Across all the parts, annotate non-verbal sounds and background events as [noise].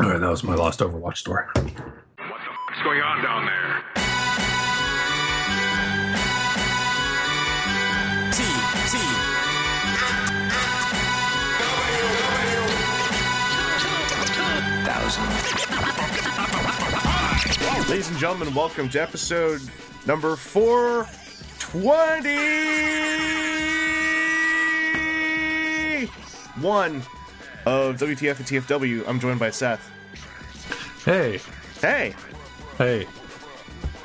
All right, that was my lost Overwatch story. What the f***'s going on down there? T T Ladies and gentlemen, welcome to episode number 420 one of WTF and TFW. I'm joined by Seth. Hey, Hey, hey,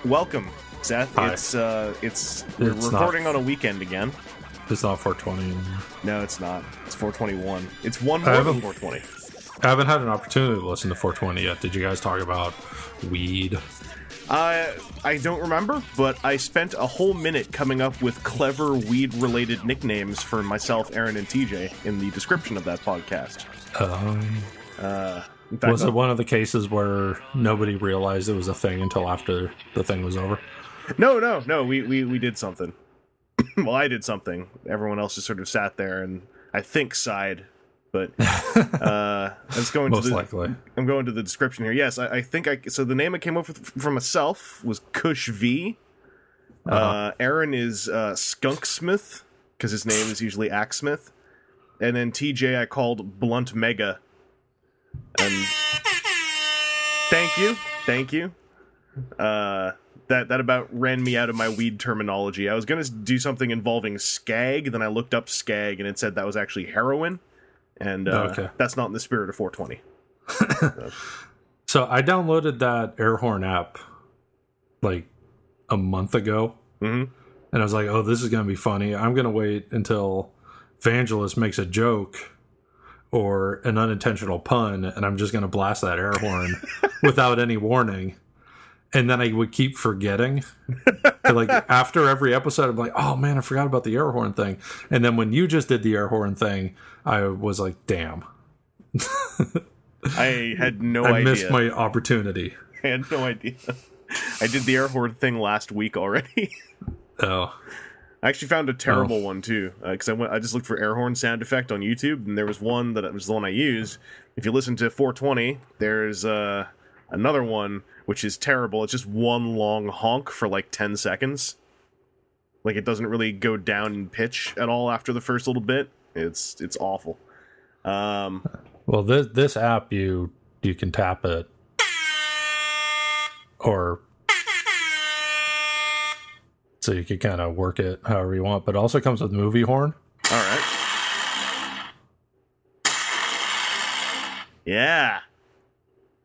welcome, Seth. Hi. It's uh it's we're It's not- recording on a weekend again. it's not 420. No, it's not. It's 421. It's one more than 420. I haven't had an opportunity to listen to 420 yet. Did you guys talk about weed? Uh, I don't remember, but I spent a whole minute coming up with clever weed related nicknames for myself, Aaron, and TJ in the description of that podcast. Um, fact, was it one of the cases where nobody realized it was a thing until after the thing was over? no, no, no, we, we, we did something. [clears throat] well, I did something. Everyone else just sort of sat there and I think sighed. But [laughs] uh, let's go into Most the, likely. I'm going to the description here. Yes, I, I think I. So the name I came up with for myself was Kush V. uh Uh-huh. Aaron is uh, Skunk Smith because his name is usually Axsmith, and then TJ I called Blunt Mega. And thank you, thank you. Uh, that that about ran me out of my weed terminology. I was gonna do something involving skag, then I looked up skag, and it said that was actually heroin, and uh, Okay. that's not in the spirit of 420. [laughs] So I downloaded that air horn app like a month ago. Mhm. And I was like, oh, this is going to be funny. I'm going to wait until Vangelis makes a joke or an unintentional pun, and I'm just going to blast that air horn [laughs] without any warning. And then I would keep forgetting. [laughs] Like after every episode, I'm like, oh man, I forgot about the air horn thing. And then when you just did the air horn thing, I was like, damn, I had no [laughs] I idea. I missed my opportunity. I had no idea. I did the air horn thing last week already. [laughs] Oh. I actually found a terrible one too, because I went. I just looked for air horn sound effect on YouTube, and there was one that was the one I used. If you listen to 420, there's uh, another one which is terrible. It's just one long honk for like 10 seconds. Like it doesn't really go down in pitch at all after the first little bit. It's it's awful. Um, Well, this this app you you can tap it, or so you can kind of work it however you want. But it also comes with movie horn. all right. Yeah.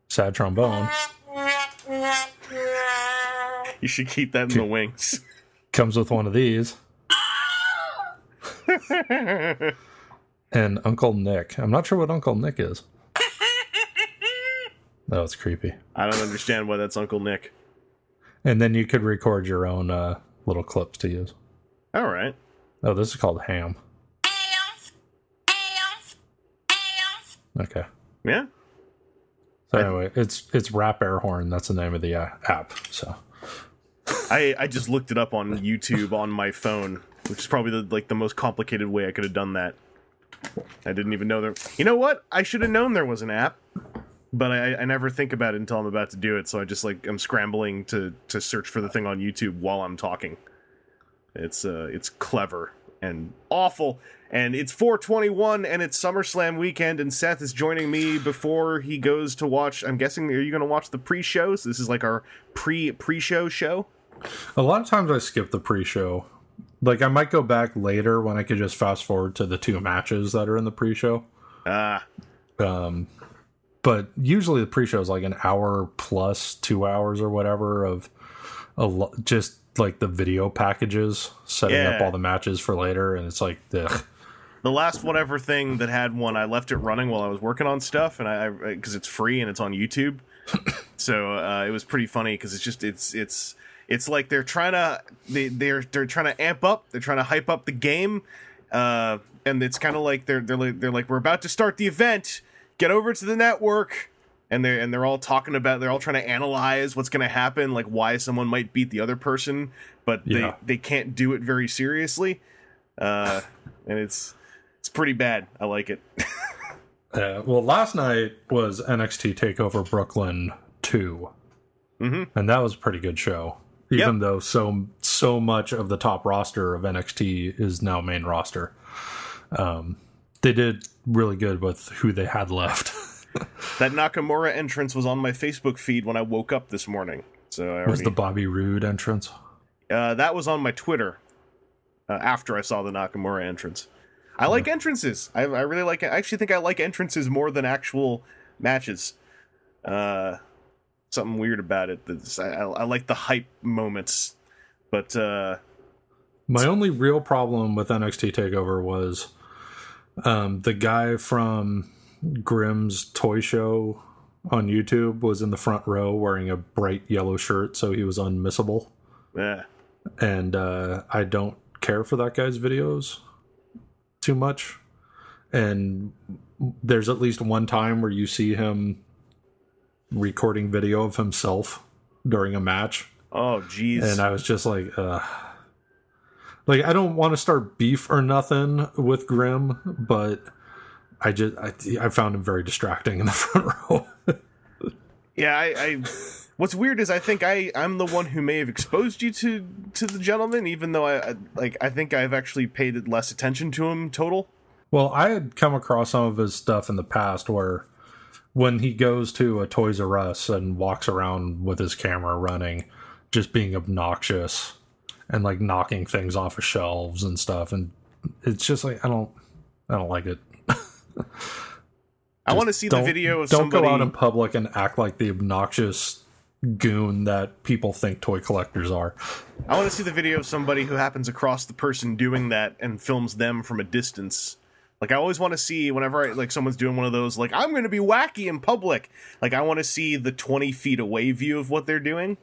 sad trombone. You should keep that in the wings. [laughs] Comes with one of these. and Uncle Nick. I'm not sure what Uncle Nick is. [laughs] That was creepy. I don't understand why that's Uncle Nick. And then you could record your own uh, little clips to use. All right. Oh, this is called Ham. Okay. Yeah. So anyway, it's it's Rap Air Horn. That's the name of the uh, app. So I I just looked it up on YouTube on my phone, which is probably the like the most complicated way I could have done that. I didn't even know there. You know what? I should have known there was an app, but I, I never think about it until I'm about to do it. So I just like I'm scrambling to to search for the thing on YouTube while I'm talking. It's uh it's clever and awful. And it's 421 and it's SummerSlam weekend and Seth is joining me before he goes to watch I'm guessing are you going to watch the pre-shows? This is like our pre pre-show show. A lot of times I skip the pre-show. Like I might go back later when I could just fast forward to the two matches that are in the pre-show. Ah, Um, but usually the pre-show is like an hour plus two hours or whatever of a lo- just like the video packages setting up all the matches for later, and it's like ugh. the last whatever thing that had one, I left it running while I was working on stuff, and I because it's free and it's on YouTube, [coughs] so uh, it was pretty funny because it's just it's it's it's like they're trying to they they're they're trying to amp up, they're trying to hype up the game, uh, and it's kind of like they're they're like they're like we're about to start the event, get over to the network. And they're and they're all talking about they're all trying to analyze what's going to happen, like why someone might beat the other person, but Yeah. they they can't do it very seriously, uh, and it's it's pretty bad. I like it. [laughs] Uh, well, last night was NXT Takeover Brooklyn 2 Mhm. and that was a pretty good show. Even Yep. though so so much of the top roster of NXT is now main roster, um, they did really good with who they had left. [laughs] That Nakamura entrance was on my Facebook feed when I woke up this morning. So I was the Bobby Roode entrance? uh, that was on my Twitter uh, after I saw the Nakamura entrance. I like entrances. I, I really like. I actually think I like entrances more than actual matches. Uh, something weird about it. That's, I, I, like the hype moments, but uh, My only real problem with NXT Takeover was um, the guy from Grim's Toy Show on YouTube was in the front row wearing a bright yellow shirt, so he was unmissable. yeah. And uh, I don't care for that guy's videos too much. And there's at least one time where you see him recording video of himself during a match Oh, jeez. and I was just like, uh, like I don't want to start beef or nothing with Grim, but I just I, I found him very distracting in the [laughs] front row. Yeah, I, I what's weird is I think I I'm the one who may have exposed you to to the gentleman, even though I, I like I think I've actually paid less attention to him total. well, I had come across some of his stuff in the past where when he goes to a Toys R Us and walks around with his camera running, just being obnoxious and like knocking things off of shelves and stuff, and it's just like I don't I don't like it. [laughs] I want to see the video of don't somebody. go out in public and act like the obnoxious goon that people think toy collectors are. I want to see the video of somebody who happens across the person doing that and films them from a distance. Like I always want to see whenever I, like someone's doing one of those like I'm going to be wacky in public. Like I want to see the 20 feet away view of what they're doing.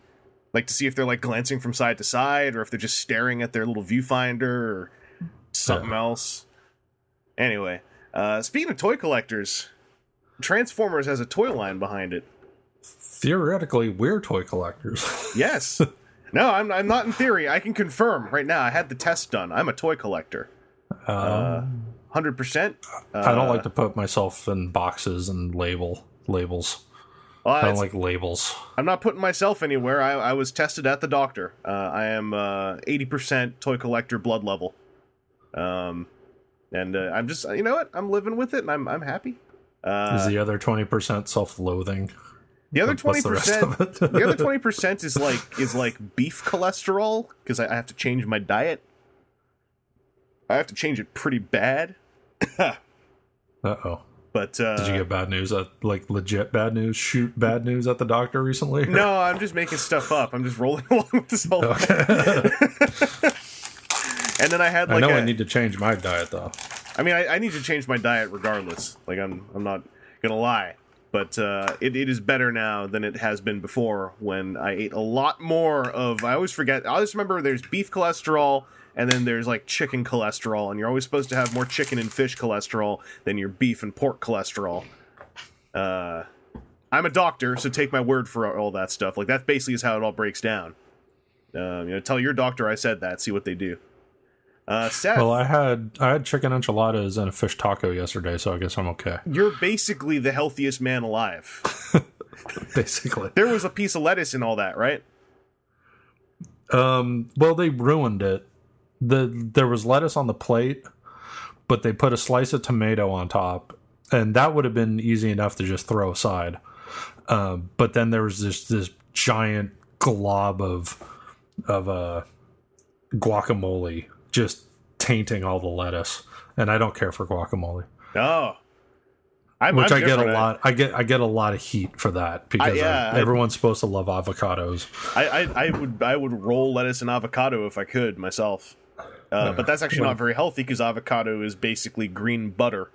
Like to see if they're like glancing from side to side or if they're just staring at their little viewfinder or something else. Anyway, uh speaking of toy collectors, Transformers has a toy line behind it. Theoretically, we're toy collectors. [laughs] Yes. no, I'm I'm not in theory. I can confirm right now. I had the test done. I'm a toy collector. Um, Hundred percent. I don't like to put myself in boxes and label labels. I don't like labels. I'm not putting myself anywhere. I, I was tested at the doctor. Uh, I am uh, eighty percent toy collector blood level. Um, and uh, I'm just you know what I'm living with it, and I'm I'm happy. Uh, Is the other twenty percent self-loathing? the other twenty What's the percent, the other twenty percent is like is like beef cholesterol because I, I have to change my diet. I have to change it pretty bad. [coughs] Uh oh. But uh, Did you get bad news? At, like legit bad news? Shoot bad news at the doctor recently? No, I'm just making stuff up. I'm just rolling [laughs] along with this whole. [laughs] and then I had like I know a- I need to change my diet though. I mean, I, I need to change my diet regardless. Like I'm, I'm not gonna lie, but uh, it, it is better now than it has been before. When I ate a lot more of, I always forget. I always remember there's beef cholesterol, and then there's like chicken cholesterol, and you're always supposed to have more chicken and fish cholesterol than your beef and pork cholesterol. Uh, I'm a doctor, so take my word for all that stuff. Like that basically is how it all breaks down. Um, you know, tell your doctor I said that. See what they do. Uh, Seth, Well, I had I had chicken enchiladas and a fish taco yesterday, so I guess I'm okay. you're basically the healthiest man alive. [laughs] Basically. There was a piece of lettuce in all that, right? Um, well, they ruined it. The There was lettuce on the plate, but they put a slice of tomato on top, and that would have been easy enough to just throw aside. Um, but then there was this this giant glob of of uh, guacamole just tainting all the lettuce, and I don't care for guacamole. Oh, I'm, which I'm i get a lot. I get I get a lot of heat for that because yeah, I- I- everyone's supposed to love avocados. I, I, I would I would roll lettuce and avocado if I could myself, uh, but that's actually not very healthy because avocado is basically green butter.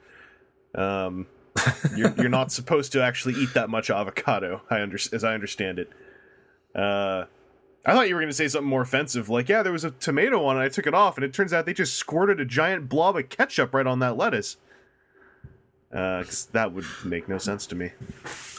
Um, [laughs] you're, you're not supposed to actually eat that much avocado. I under, as I understand it. Uh, I thought you were going to say something more offensive, like yeah, there was a tomato on it. I took it off, and it turns out they just squirted a giant blob of ketchup right on that lettuce. Uh, 'cause that would make no sense to me.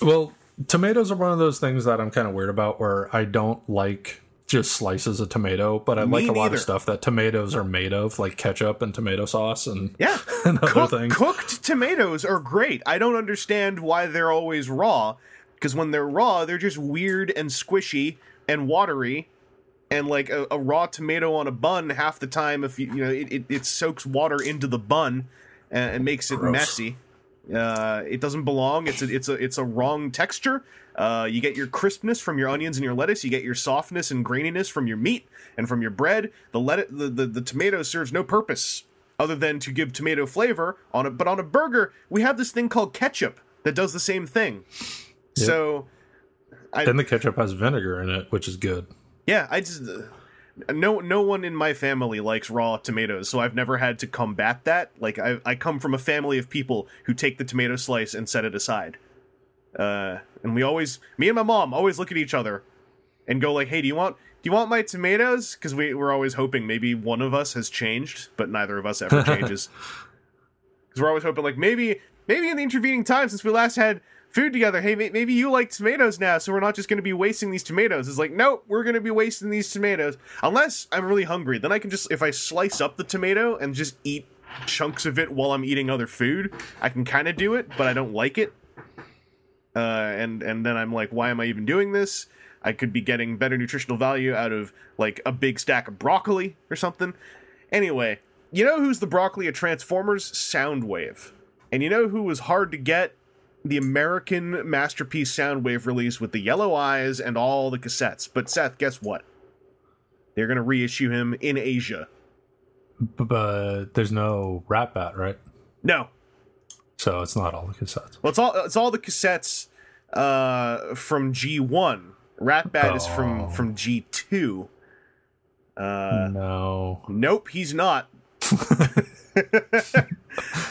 Well, tomatoes are one of those things that I'm kind of weird about, where I don't like just slices of tomato, but I Me like a lot of stuff that tomatoes are made of, like ketchup and tomato sauce and Yeah, [laughs] and other Cook- things. cooked tomatoes are great. I don't understand why they're always raw. Because when they're raw, they're just weird and squishy and watery, and like a, a raw tomato on a bun. Half the time, if you you know, it, it, it soaks water into the bun and, and makes it Gross. messy. Uh, it doesn't belong. It's a it's a it's a wrong texture. Uh, you get your crispness from your onions and your lettuce. You get your softness and graininess from your meat and from your bread. The let the, the the tomato serves no purpose other than to give tomato flavor on it. But on a burger, we have this thing called ketchup that does the same thing. So, I, Then the ketchup has vinegar in it, which is good. yeah, I just no no one in my family likes raw tomatoes, so I've never had to combat that. Like I I come from a family of people who take the tomato slice and set it aside. Uh, and we always me and my mom always look at each other and go like, "Hey, do you want do you want my tomatoes?" Because we we're always hoping maybe one of us has changed, but neither of us ever [laughs] changes. Because we're always hoping like maybe maybe in the intervening time since we last had food together, hey, may- maybe you like tomatoes now, so we're not just going to be wasting these tomatoes. It's like, nope, we're going to be wasting these tomatoes. Unless I'm really hungry, then I can just, if I slice up the tomato and just eat chunks of it while I'm eating other food, I can kind of do it, but I don't like it. Uh, and and then I'm like, why am I even doing this? I could be getting better nutritional value out of like a big stack of broccoli or something. Anyway, you know who's the broccoli of Transformers? Soundwave. And you know who was hard to get? The American Masterpiece Soundwave release with the yellow eyes and all the cassettes. But Seth, guess what? They're going to reissue him in Asia. B- But there's no Rat Bat, right? No, So it's not all the cassettes. Well, it's all it's all the cassettes uh, from G one. Ratbat is from Oh. from G two. Uh, no. nope, he's not. [laughs]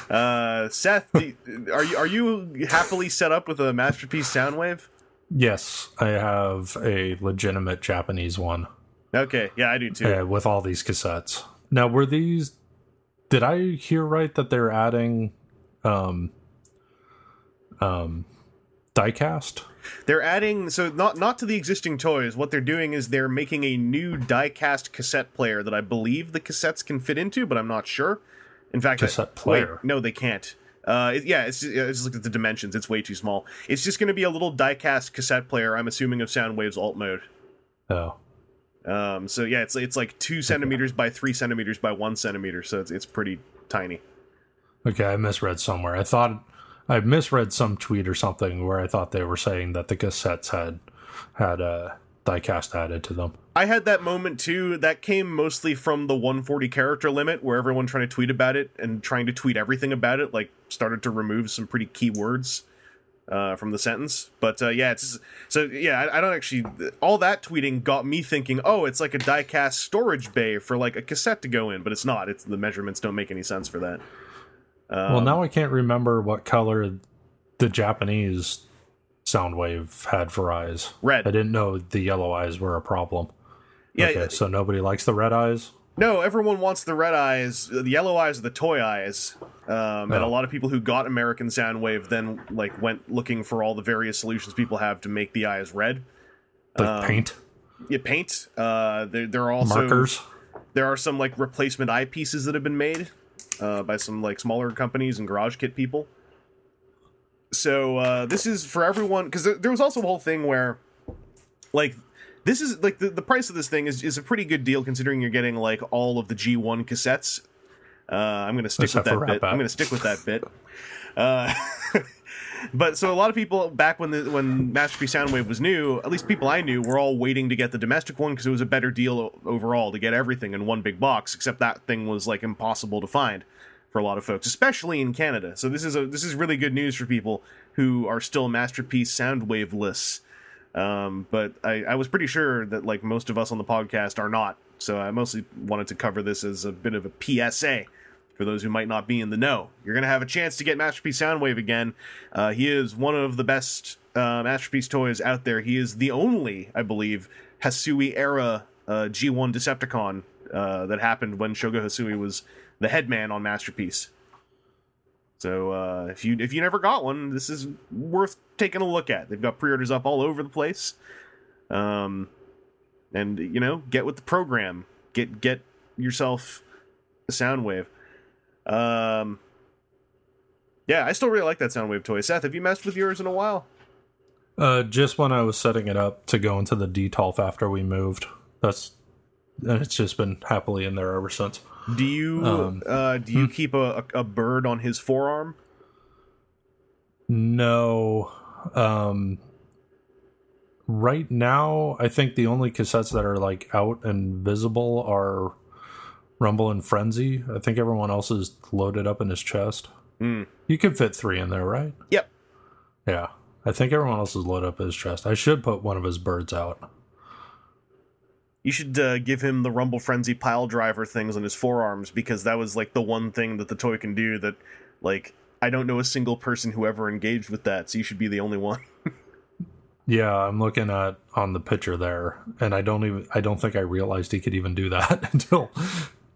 uh, Seth, are you are you happily set up with a masterpiece Soundwave? Yes, I have a legitimate Japanese one Okay, yeah, I do too. uh, with all these cassettes. Now, were these? Did I hear right that they're adding, um, um, diecast? They're adding so not not to the existing toys. What they're doing is they're making a new die-cast cassette player that I believe the cassettes can fit into, but I'm not sure. In fact, Cassette wait, player? no, they can't. Uh, it- yeah, it's just look at the dimensions. It's way too small. It's just going to be a little die-cast cassette player. I'm assuming of Soundwave's alt mode. Oh, Um, so yeah, it's it's like two centimeters by three centimeters by one centimeter. So it's it's pretty tiny. Okay. I misread somewhere. I thought I misread some tweet or something where I thought they were saying that the cassettes had had a diecast added to them. I had that moment too. That came mostly from the 140 character limit, where everyone trying to tweet about it and trying to tweet everything about it, like started to remove some pretty key words uh, from the sentence. But uh, yeah, it's so yeah. I, I don't actually. All that tweeting got me thinking, oh, it's like a diecast storage bay for like a cassette to go in, but it's not. It's the measurements don't make any sense for that. Um, well, now I can't remember what color the Japanese Soundwave had for eyes. Red. I didn't know the yellow eyes were a problem. Yeah, okay, so nobody likes the red eyes. No, everyone wants the red eyes. The yellow eyes are the toy eyes. Um, And a Oh. lot of people who got American Soundwave then like went looking for all the various solutions people have to make the eyes red. Like Um, paint Yeah, paint. Uh, there, there are also markers. there are some like replacement eyepieces that have been made uh, by some like smaller companies and garage kit people. So uh, this is for everyone because there, there was also a whole thing where, like, this is like the, the price of this thing is, is a pretty good deal considering you're getting like all of the G1 cassettes. Uh, I'm gonna stick Except with that bit. I'm gonna stick with that bit. [laughs] Uh, [laughs] but so a lot of people back when the when Masterpiece Soundwave was new, at least people I knew were all waiting to get the domestic one because it was a better deal overall to get everything in one big box. Except that thing was like impossible to find for a lot of folks, especially in Canada. So this is a this is really good news for people who are still Masterpiece Soundwaveless. Um, but I, I was pretty sure that like most of us on the podcast are not. So I mostly wanted to cover this as a bit of a PSA for those who might not be in the know. You're going to have a chance to get Masterpiece Soundwave again. Uh, he is one of the best uh, Masterpiece toys out there. He is the only, I believe, Hasui era uh, G1 Decepticon uh, that happened when Shogo Hasui was the headman on Masterpiece. So uh, if you if you never got one, this is worth taking a look at. They've got pre-orders up all over the place. Um, and you know get with the program. Get get yourself a Soundwave. Um, yeah, I still really like that Soundwave toy. Seth, have you messed with yours in a while? Uh, just when I was setting it up to go into the detolf after we moved. That's and it's just been happily in there ever since. Do you Um, uh, do you keep a, a a bird on his forearm? No. Um right now I think the only cassettes that are like out and visible are Rumble and Frenzy. I think everyone else is loaded up in his chest. Mm. You could fit 3 in there, right? Yep. Yeah. I think everyone else is loaded up in his chest. I should put one of his birds out. You should uh, give him the Rumble Frenzy pile driver things on his forearms because that was like the one thing that the toy can do that, like, I don't know a single person who ever engaged with that, so you should be the only one. [laughs] Yeah, I'm looking at on the picture there, and I don't even I don't think I realized he could even do that [laughs] until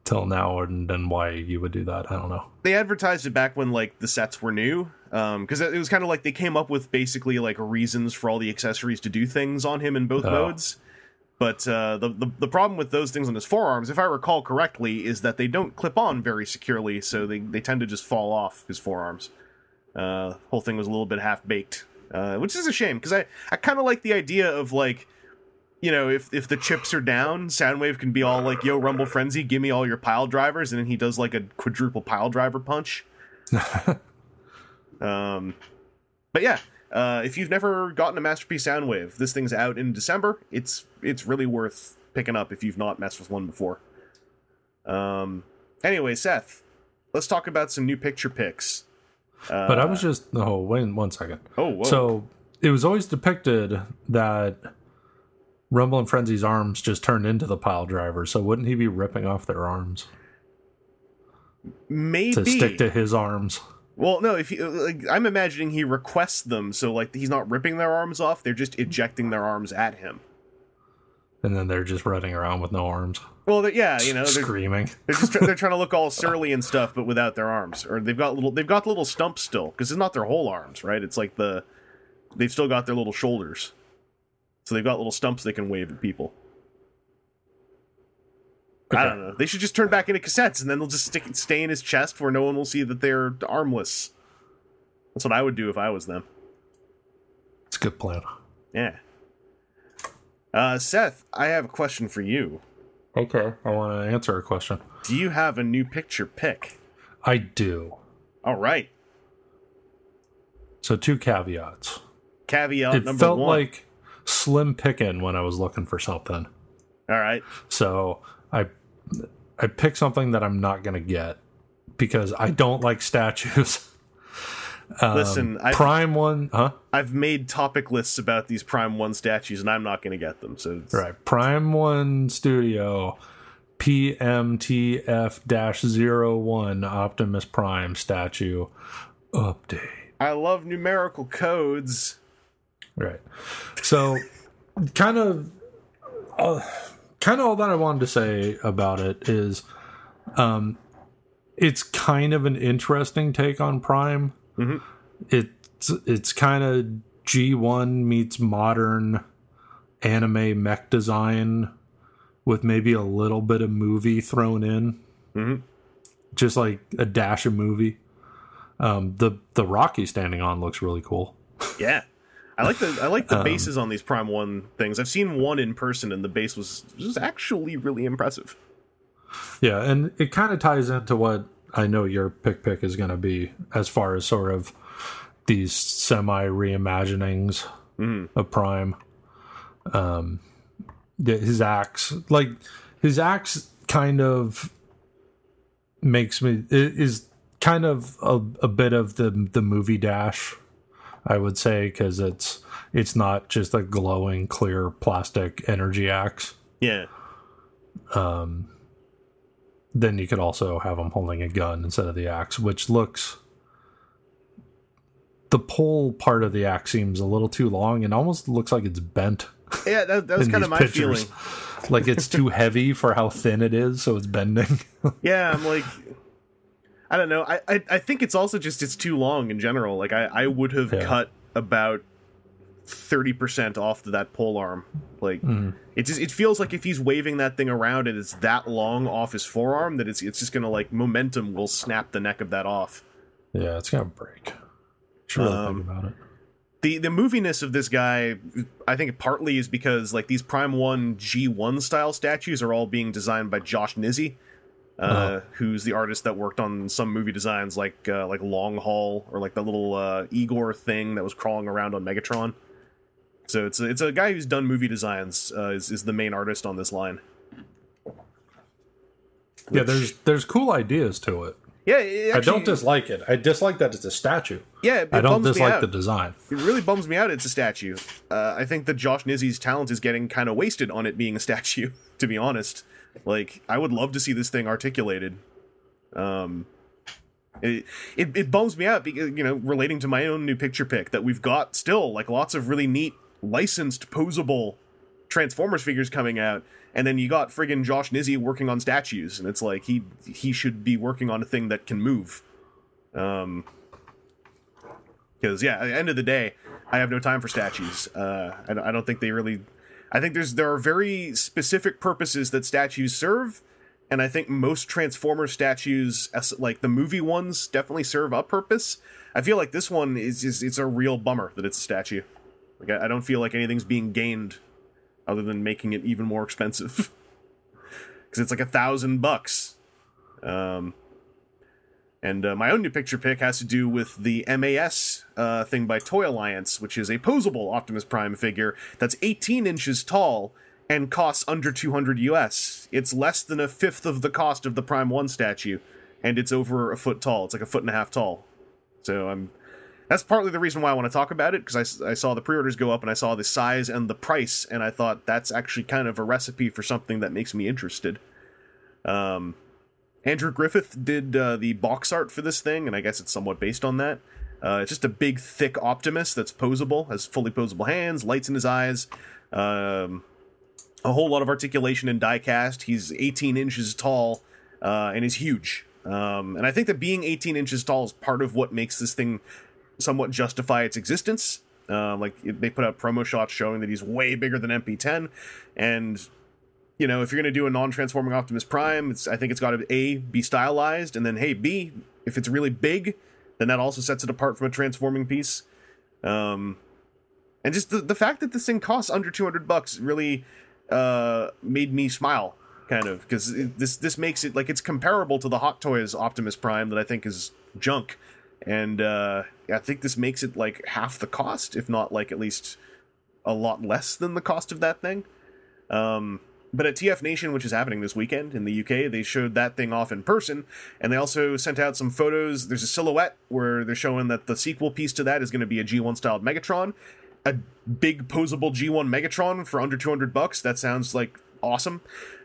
till now, and then why you would do that, I don't know. they advertised it back when like the sets were new, because it was kind of like they came up with basically like reasons for all the accessories to do things on him in both Oh. modes. But uh, the, the the problem with those things on his forearms, if I recall correctly, is that they don't clip on very securely, so they, they tend to just fall off his forearms. Uh, whole thing was a little bit half baked, uh, which is a shame because I, I kind of like the idea of like, you know, if if the chips are down, Soundwave can be all like, "Yo, Rumble Frenzy, give me all your pile drivers," and then he does like a quadruple pile driver punch. [laughs] um, but yeah, uh, if you've never gotten a Masterpiece Soundwave, this thing's out in December. It's it's really worth picking up if you've not messed with one before. Um. Anyway, Seth, let's talk about some new picture picks. Uh, But I was just oh wait one second. oh, whoa. So it was always depicted that Rumble and Frenzy's arms just turned into the pile driver, so wouldn't he be ripping off their arms maybe to stick to his arms? Well, no. If you, like, I'm imagining he requests them, so like he's not ripping their arms off; they're just ejecting their arms at him. And then they're just running around with no arms, Well, yeah, you know, they're, screaming. they're just they're trying to look all [laughs] surly and stuff, but without their arms, or they've got little they've got little stumps still because it's not their whole arms, right? It's like the they've still got their little shoulders, so they've got little stumps they can wave at people. I don't know. They should just turn back into cassettes, and then they'll just stick stay in his chest where no one will see that they're armless. That's what I would do if I was them. It's a good plan. Yeah. Uh, Seth, I have a question for you. Okay, I want to answer a question. Do you have a new picture pick? I do. All right. So two caveats. Caveat it number felt one. like slim picking when I was looking for something. All right. So I I picked something that I'm not gonna get because I don't like statues. [laughs] Um, Listen, I've, Prime one, huh? I've made topic lists about these Prime 1 statues, and I'm not going to get them. So it's, Right. Prime one studio PMTF 01 Optimus Prime statue update. I love numerical codes. Right. So, kind of, uh, kind of all that I wanted to say about it is, um, it's kind of an interesting take on Prime. Mhm. It's it's kind of G one meets modern anime mech design with maybe a little bit of movie thrown in, Mhm. just like a dash of movie. Um, the the Rocky standing on looks really cool. Yeah. I like the I like the Um, bases on these Prime 1 things. I've seen one in person, and the base was, was actually really impressive. Yeah, and it kind of ties into what I know your pick pick is going to be as far as sort of these semi reimaginings of Prime. Um, his axe, like his axe, kind of makes me is kind of a, a bit of the the movie dash. I would say because it's it's not just a glowing clear plastic energy axe Yeah. Um. Then you could also have him holding a gun instead of the axe, which looks. The pole part of the axe seems a little too long and almost looks like it's bent. Yeah, that, that was [laughs] kind of my pictures. feeling. like it's too heavy for how thin it is, so it's bending. [laughs] Yeah, I'm like, I don't know. I, I I think it's also just it's too long in general. Like I I would have Yeah. cut about thirty percent off that pole arm. Like it just it feels like if he's waving that thing around and it's that long off his forearm that it's it's just gonna like momentum will snap the neck of that off. Yeah, it's gonna break. Should really Um, think about it. the the moviness of this guy i think partly is because like these prime 1 g1 style statues are all being designed by josh nizzi uh, Uh-huh. who's the artist that worked on some movie designs like uh, like long haul or like the little uh, igor thing that was crawling around on megatron so it's a, it's a guy who's done movie designs uh, is, is the main artist on this line Yeah, there's there's cool ideas to it. Yeah it I don't dislike it. I dislike that it's a statue. yeah it I don't dislike the design. It really bums me out. It's a statue. Uh, I think that Josh Nizzi's talent is getting kind of wasted on it being a [laughs] statue. To be honest, like I would love to see this thing articulated. Um, it, it it bums me out because you know relating to my own new picture pick that we've got still like lots of really neat licensed posable Transformers figures coming out, and then you got friggin' Josh Nizzi working on statues, and it's like he he should be working on a thing that can move. Um, because yeah, at the end of the day, I have no time for statues. Uh, I, I don't think they really. I think there's there are very specific purposes that statues serve, and I think most Transformer statues, like the movie ones, definitely serve a purpose. I feel like this one is is it's a real bummer that it's a statue. Like I, I don't feel like anything's being gained other than making it even more expensive [laughs] because it's like a thousand bucks. Um, and uh, my own new picture pick has to do with the MAS uh, thing by Toy Alliance, which is a posable Optimus Prime figure that's 18 inches tall and costs under 200 US. It's less than a fifth of the cost of the Prime 1 statue, and it's over a foot tall. It's like a foot and a half tall. So I'm. That's partly the reason why I want to talk about it because I, I saw the pre-orders go up and I saw the size and the price, and I thought that's actually kind of a recipe for something that makes me interested. Um, Andrew Griffith did uh, the box art for this thing, and I guess it's somewhat based on that. Uh, it's just a big, thick Optimus that's posable, has fully posable hands, lights in his eyes, um, a whole lot of articulation and die cast. He's 18 inches tall uh, and is huge. Um, and I think that being 18 inches tall is part of what makes this thing somewhat justify its existence. Uh, like they put out promo shots showing that he's way bigger than MP10, and you know, if you're going to do a non-transforming Optimus Prime, it's I think it's got to a be stylized, and then hey, b if it's really big, then that also sets it apart from a transforming piece. Um, and just the the fact that this thing costs under 200 bucks really uh made me smile, kind of, because this this makes it like it's comparable to the Hot Toys Optimus Prime that I think is junk, and uh, I think this makes it like half the cost, if not like at least a lot less than the cost of that thing. Um, but at TF Nation, which is happening this weekend in the UK, they showed that thing off in person, and they also sent out some photos. There's a silhouette where they're showing that the sequel piece to that is going to be a G1 styled Megatron, a big posable G1 Megatron for under 200 bucks. That sounds like awesome.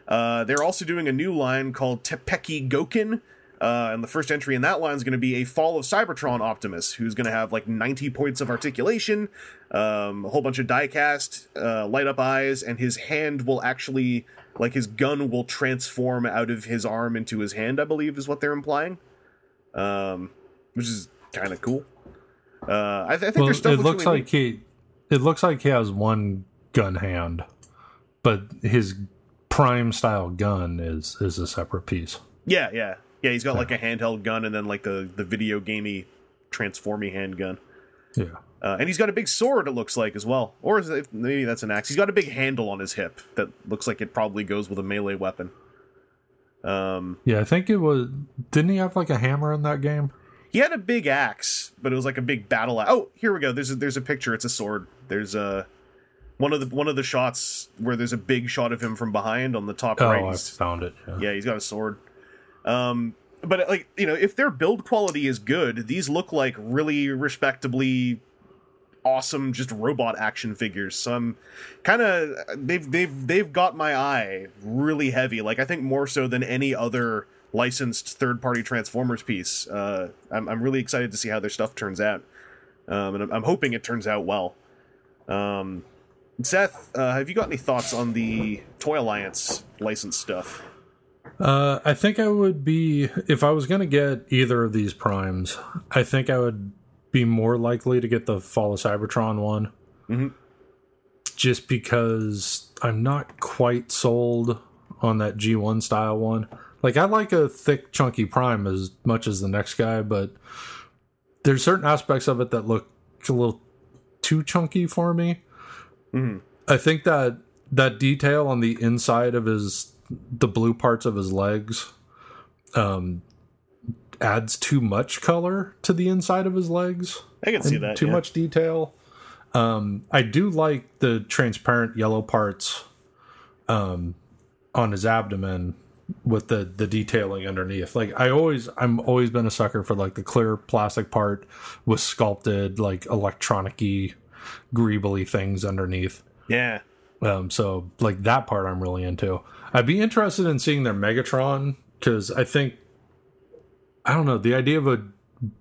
Uh, they're also doing a new line called Teppeki Gokin. Uh, and the first entry in that line is going to be a Fall of Cybertron Optimus, who's going to have like 90 points of articulation, um, a whole bunch of diecast, uh, light up eyes, and his hand will actually, like his gun will transform out of his arm into his hand, I believe is what they're implying. Um, which is kind of cool. Uh, I, th- I think Well, there's stuff it looks like he it looks like he has one gun hand, but his prime style gun is is a separate piece. Yeah, yeah, yeah. He's got like a handheld gun and then like the the video gamey transformy handgun. Yeah. Uh, and he's got a big sword. It looks like as well, or is it, maybe that's an axe. He's got a big handle on his hip that looks like it probably goes with a melee weapon. Um, Yeah, I think it was didn't he have like a hammer in that game? he had a big axe, but it was like a big battle axe. Oh, here we go. There's a, there's a picture. It's a sword. There's a one of the one of the shots where there's a big shot of him from behind on the top Oh, right. I found it. Yeah. Yeah, he's got a sword. Um, but like you know, if their build quality is good, these look like really respectably awesome, just robot action figures. So I'm kind of they've they've they've got my eye really heavy. Like I think more so than any other licensed third party Transformers piece. Uh, I'm I'm really excited to see how their stuff turns out, um, and I'm, I'm hoping it turns out well. Um, Seth, uh, have you got any thoughts on the Toy Alliance license stuff? Uh, I think I would be if I was going to get either of these primes. I think I would be more likely to get the Fall of Cybertron one, Mhm. just because I'm not quite sold on that G1 style one. Like I like a thick, chunky prime as much as the next guy, but there's certain aspects of it that look a little too chunky for me. I think that that detail on the inside of his the blue parts of his legs um adds too much color to the inside of his legs I can see that. too yeah. much detail. Um, I do like the transparent yellow parts um, on his abdomen with the the detailing underneath. Like I always, I'm always been a sucker for like the clear plastic part with sculpted like electronic-y, greebly things underneath. Yeah. Um, so like that part I'm really into. I'd be interested in seeing their Megatron because I think I don't know the idea of a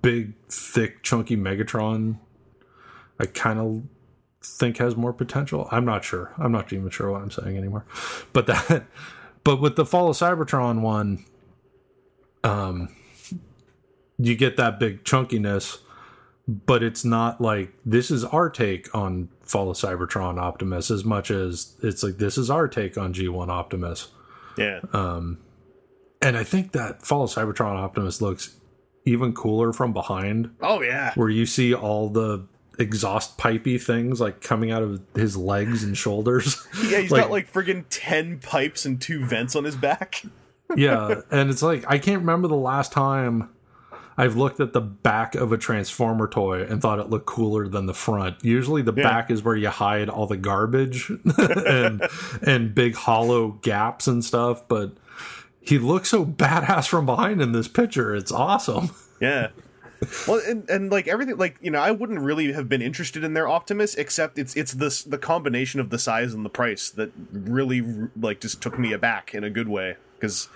big, thick, chunky Megatron. I kind of think has more potential. I'm not sure. I'm not even sure what I'm saying anymore. But that, [laughs] but with the Fall of Cybertron one, um, you get that big chunkiness, but it's not like this is our take on Fall of Cybertron Optimus as much as it's like this is our take on G1 Optimus. Yeah. Um, And I think that Fall of Cybertron Optimus looks even cooler from behind, oh yeah. where you see all the exhaust pipey things like coming out of his legs and shoulders. [laughs] Yeah, he's Like- got like friggin' ten pipes and two vents on his back. yeah, and it's like I can't remember the last time I've looked at the back of a Transformer toy and thought it looked cooler than the front. Usually the Yeah. back is where you hide all the garbage [laughs] and and big hollow gaps and stuff, but he looks so badass from behind in this picture. It's awesome. Yeah. Well, and, and like everything, like you know, I wouldn't really have been interested in their Optimus, except it's it's this the combination of the size and the price that really like just took me aback in a good way. Because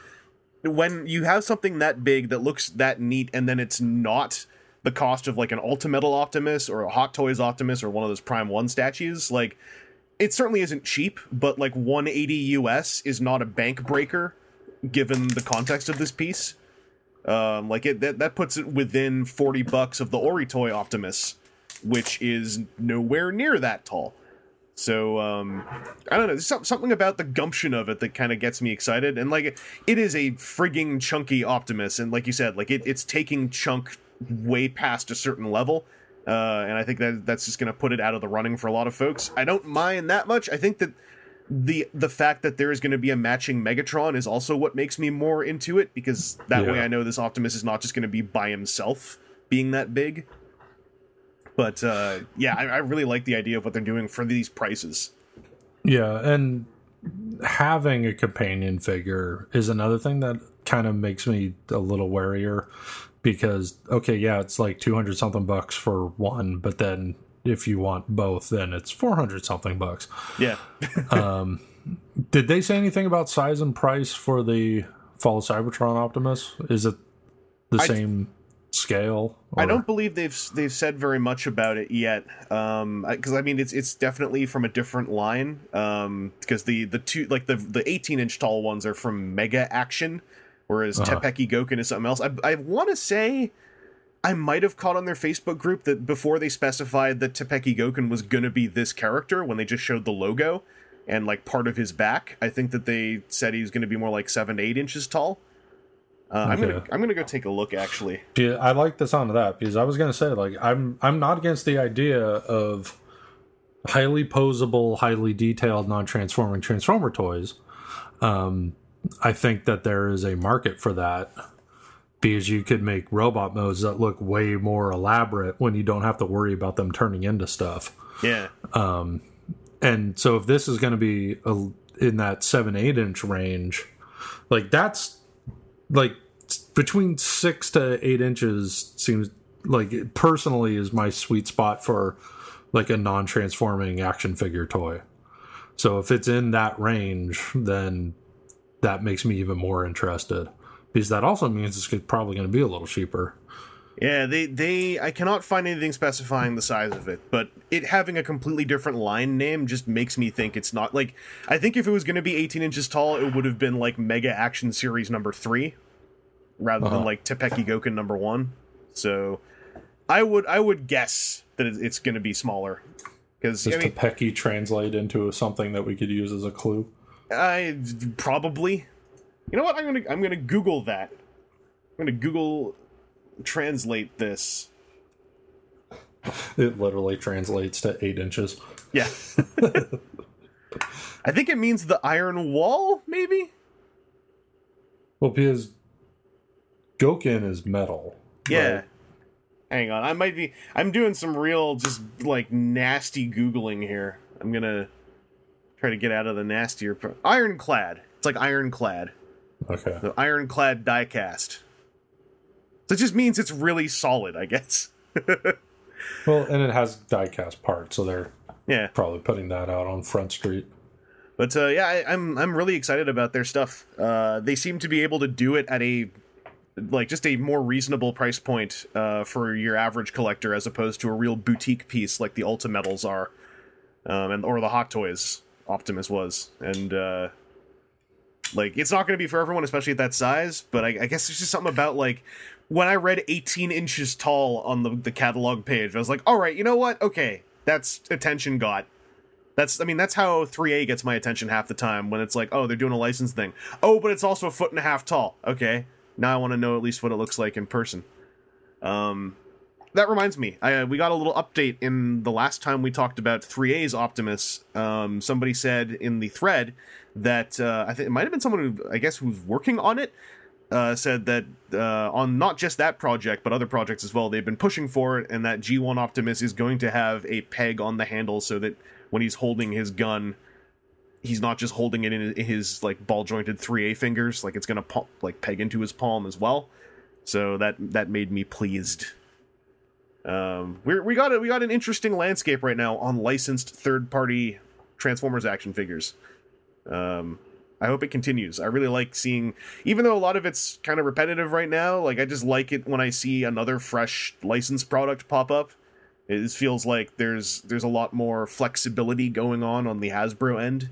when you have something that big that looks that neat, and then it's not the cost of like an Ultimetal Optimus or a Hot Toys Optimus or one of those Prime One statues, like it certainly isn't cheap, but like 180 US is not a bank breaker given the context of this piece. Um, like it that, that puts it within 40 bucks of the Ori toy Optimus, which is nowhere near that tall. So um, I don't know, some, something about the gumption of it that kind of gets me excited. And like it is a frigging chunky Optimus, and like you said, like it, it's taking chunk way past a certain level. Uh, and I think that that's just going to put it out of the running for a lot of folks. I don't mind that much. I think that the the fact that there is going to be a matching Megatron is also what makes me more into it because that way I know this Optimus is not just going to be by himself being that big. But uh, yeah, I, I really like the idea of what they're doing for these prices. Yeah, and having a companion figure is another thing that kind of makes me a little warier because okay, yeah, it's like 200 something bucks for one, but then if you want both, then it's 400 something bucks. Yeah, [laughs] Did they say anything about size and price for the Fall of Cybertron Optimus? Is it the I- same scale? I don't believe they've they've said very much about it yet. Um, because I mean it's it's definitely from a different line. Um, because the the two like the the 18 inch tall ones are from Mega Action, whereas Uh-huh. Teppeki Gokin is something else. I I want to say. I might have caught on their Facebook group that before they specified that Teppeki Gokin was gonna be this character when they just showed the logo and like part of his back, I think that they said he was gonna be more like seven to eight inches tall. Uh, I'm gonna I'm gonna go take a look actually. Yeah, I like the sound of that because I was gonna say like I'm I'm not against the idea of highly posable, highly detailed, non-transforming transformer toys. Um, I think that there is a market for that because you could make robot modes that look way more elaborate when you don't have to worry about them turning into stuff. Yeah. And so if this is going to be a, in that seven eight inch range, like that's like between six to eight inches seems like personally is my sweet spot for like a non transforming action figure toy. So if it's in that range, then that makes me even more interested because that also means it's probably going to be a little cheaper. Yeah, they they I cannot find anything specifying the size of it, but it having a completely different line name just makes me think it's not like I think if it was going to be 18 inches tall, it would have been like Mega Action Series number 3 rather than Uh-huh. like Teppeki Gokin number 1. So I would I would guess that it's going to be smaller. Because Does I mean, Topeki translate into something that we could use as a clue? I probably. You know what? I'm gonna I'm gonna Google that. I'm gonna Google translate this. It literally translates to eight inches. Yeah. [laughs] I think it means the iron wall, maybe. Well, because Gokin is metal. Yeah. right? Hang on, I might be. I'm doing some real, just like nasty googling here. I'm gonna try to get out of the nastier. Pro- ironclad. It's like ironclad. Okay. The ironclad diecast. So it just means it's really solid, I guess. [laughs] Well, and it has diecast parts, so they're Yeah. probably putting that out on Front Street. But uh, yeah, I, I'm I'm really excited about their stuff. Uh, they seem to be able to do it at a like just a more reasonable price point uh, for your average collector, as opposed to a real boutique piece like the Ultimetals are, um, and or the Hot Toys Optimus was, and uh, like it's not going to be for everyone, especially at that size. But I, I guess there's just something about like when I read 18 inches tall on the the catalog page, I was like, all right, you know what? Okay, that's attention got. That's I mean that's how 3A gets my attention half the time when it's like oh they're doing a license thing oh but it's also a foot and a half tall okay now I want to know at least what it looks like in person. Um that reminds me I, uh, we got a little update in the last time we talked about 3A's Optimus. Um somebody said in the thread that uh, I think it might have been someone who I guess who's working on it uh, said that uh, on not just that project but other projects as well they've been pushing for it and that G1 Optimus is going to have a peg on the handle so that when he's holding his gun he's not just holding it in his like ball jointed 3A fingers like it's going to pop, like peg into his palm as well so that that made me pleased um we we got a, we got an interesting landscape right now on licensed third party Transformers action figures um I hope it continues. I really like seeing, even though a lot of it's kind of repetitive right now. Like I just like it when I see another fresh licensed product pop up. It feels like there's there's a lot more flexibility going on on the Hasbro end,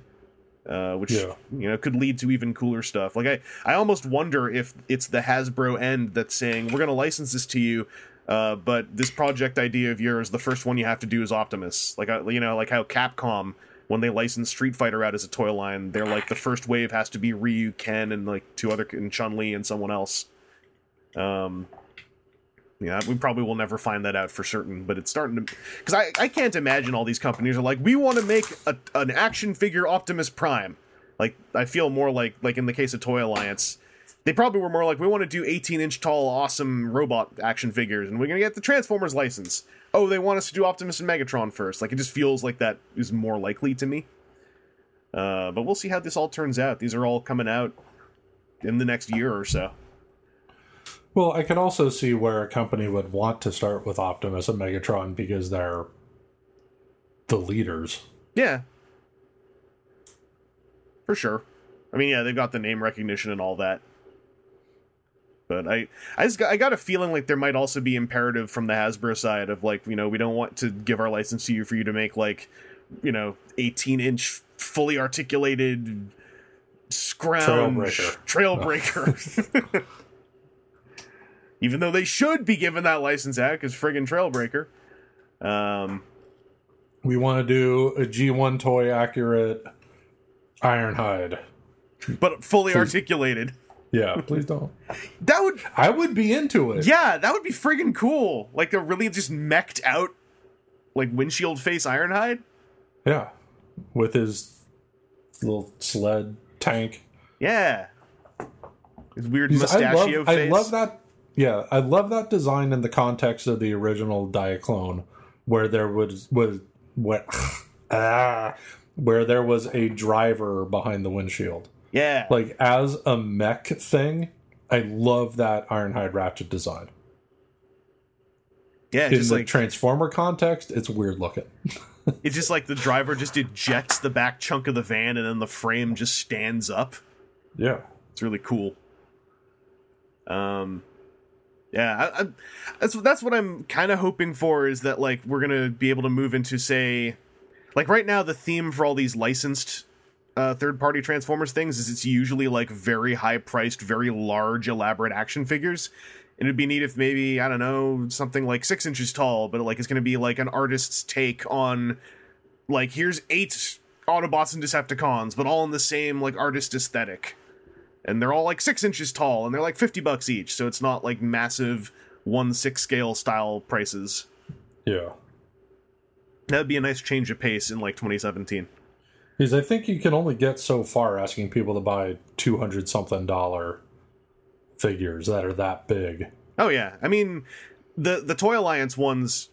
uh, which Yeah. you know could lead to even cooler stuff. Like I I almost wonder if it's the Hasbro end that's saying we're going to license this to you. Uh, but this project idea of yours, the first one you have to do is Optimus. Like uh, you know, like how Capcom when they license Street Fighter out as a toy line, they're like the first wave has to be Ryu, Ken, and like two other and Chun Li and someone else. Um, yeah, we probably will never find that out for certain, but it's starting to because I I can't imagine all these companies are like we want to make a, an action figure Optimus Prime. Like I feel more like like in the case of Toy Alliance, they probably were more like we want to do 18 inch tall awesome robot action figures and we're gonna get the Transformers license. Oh, they want us to do Optimus and Megatron first. Like it just feels like that is more likely to me. Uh, but we'll see how this all turns out. These are all coming out in the next year or so. Well, I could also see where a company would want to start with Optimus and Megatron because they're the leaders. Yeah. For sure. I mean, yeah, they've got the name recognition and all that. But I, I just got, I got a feeling like there might also be imperative from the Hasbro side of like, you know, we don't want to give our license to you for you to make like, you know, 18 inch fully articulated scrounge Trailbreaker. trailbreaker. [laughs] [laughs] Even though they should be given that license act because friggin' Trailbreaker. Um, We want to do a G1 toy accurate Ironhide. but fully articulated. Yeah, please don't. [laughs] That would I would be into it. Yeah, that would be friggin' cool. Like a really just mech'd out, like windshield face Ironhide. Yeah. With his little sled tank. Yeah, his weird Because I love, mustachio I love that. Yeah, I love that design in the context of the original Diaclone, where there was was what [laughs] ah, where there was a driver behind the windshield. Yeah, Like as a mech thing, I love that Ironhide Ratchet design. yeah, In just the like Transformer context, it's weird looking. [laughs] it's just like the driver just ejects the back chunk of the van and then the frame just stands up. Yeah. It's really cool. Um, yeah, I, I, that's that's what I'm kind of hoping for is that like we're gonna be able to move into say, like right now the theme for all these licensed uh, third party Transformers things is it's usually like very high priced, very large, elaborate action figures. And it'd be neat if maybe I don't know something like six inches tall, but like it's gonna be like an artist's take on like here's eight Autobots and Decepticons, but all in the same like artist aesthetic. And they're all like six inches tall, and they're like fifty bucks each, so it's not like massive one six scale style prices. Yeah. That'd be a nice change of pace in like 2017. Because I think you can only get so far asking people to buy two hundred something dollar figures that are that big. Oh yeah, I mean the the Toy Alliance ones.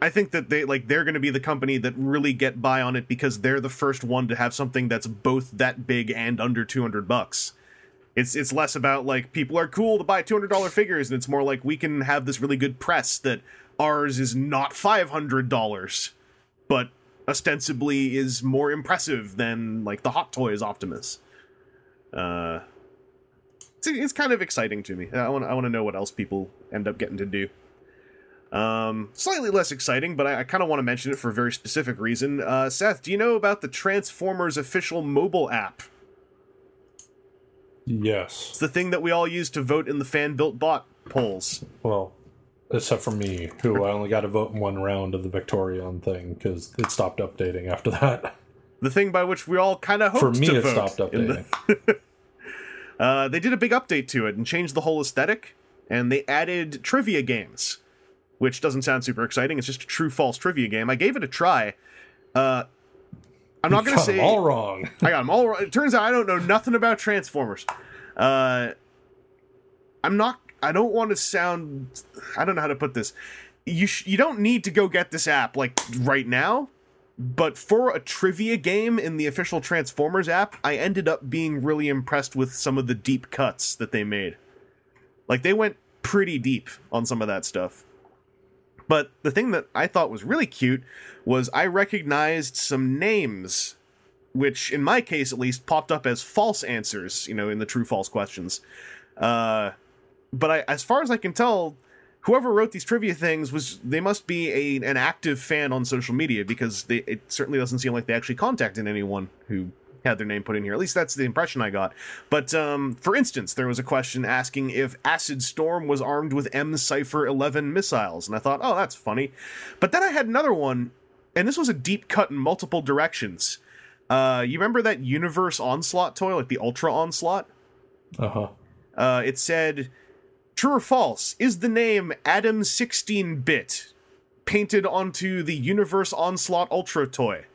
I think that they like they're going to be the company that really get by on it because they're the first one to have something that's both that big and under 200 bucks. It's it's less about like people are cool to buy $200 figures and it's more like we can have this really good press that ours is not $500 but ostensibly is more impressive than like the Hot Toys Optimus. Uh it's, it's kind of exciting to me. I want I want to know what else people end up getting to do. Um, slightly less exciting, but I, I kind of want to mention it for a very specific reason. Uh, Seth, do you know about the Transformers official mobile app? Yes. It's the thing that we all use to vote in the fan built bot polls. Well, except for me, who I only got to vote in one round of the Victorian thing because it stopped updating after that. The thing by which we all kind of hoped For me, to it vote stopped updating. the- [laughs] Uh, they did a big update to it and changed the whole aesthetic, and they added trivia games, which doesn't sound super exciting. It's just a true false trivia game. I gave it a try. Uh, I'm not going to say all wrong. I got them all. wrong. It turns out I don't know nothing about Transformers. Uh, I'm not. I don't want to sound. I don't know how to put this. You sh- you don't need to go get this app like right now. But for a trivia game in the official Transformers app, I ended up being really impressed with some of the deep cuts that they made. Like they went pretty deep on some of that stuff. But the thing that I thought was really cute was I recognized some names which in my case at least popped up as false answers, you know, in the true false questions. Uh, but I, as far as I can tell, whoever wrote these trivia things was they must be a an active fan on social media because they, it certainly doesn't seem like they actually contacted anyone who had their name put in here. At least that's the impression I got. But um, for instance, there was a question asking if Acid Storm was armed with M Cipher 11 missiles, and I thought, oh, that's funny. But then I had another one, and this was a deep cut in multiple directions. Uh, you remember that Universe Onslaught toy, like the Ultra Onslaught? Uh huh. Uh, it said, "True or false? Is the name Adam 16-bit painted onto the Universe Onslaught Ultra toy?"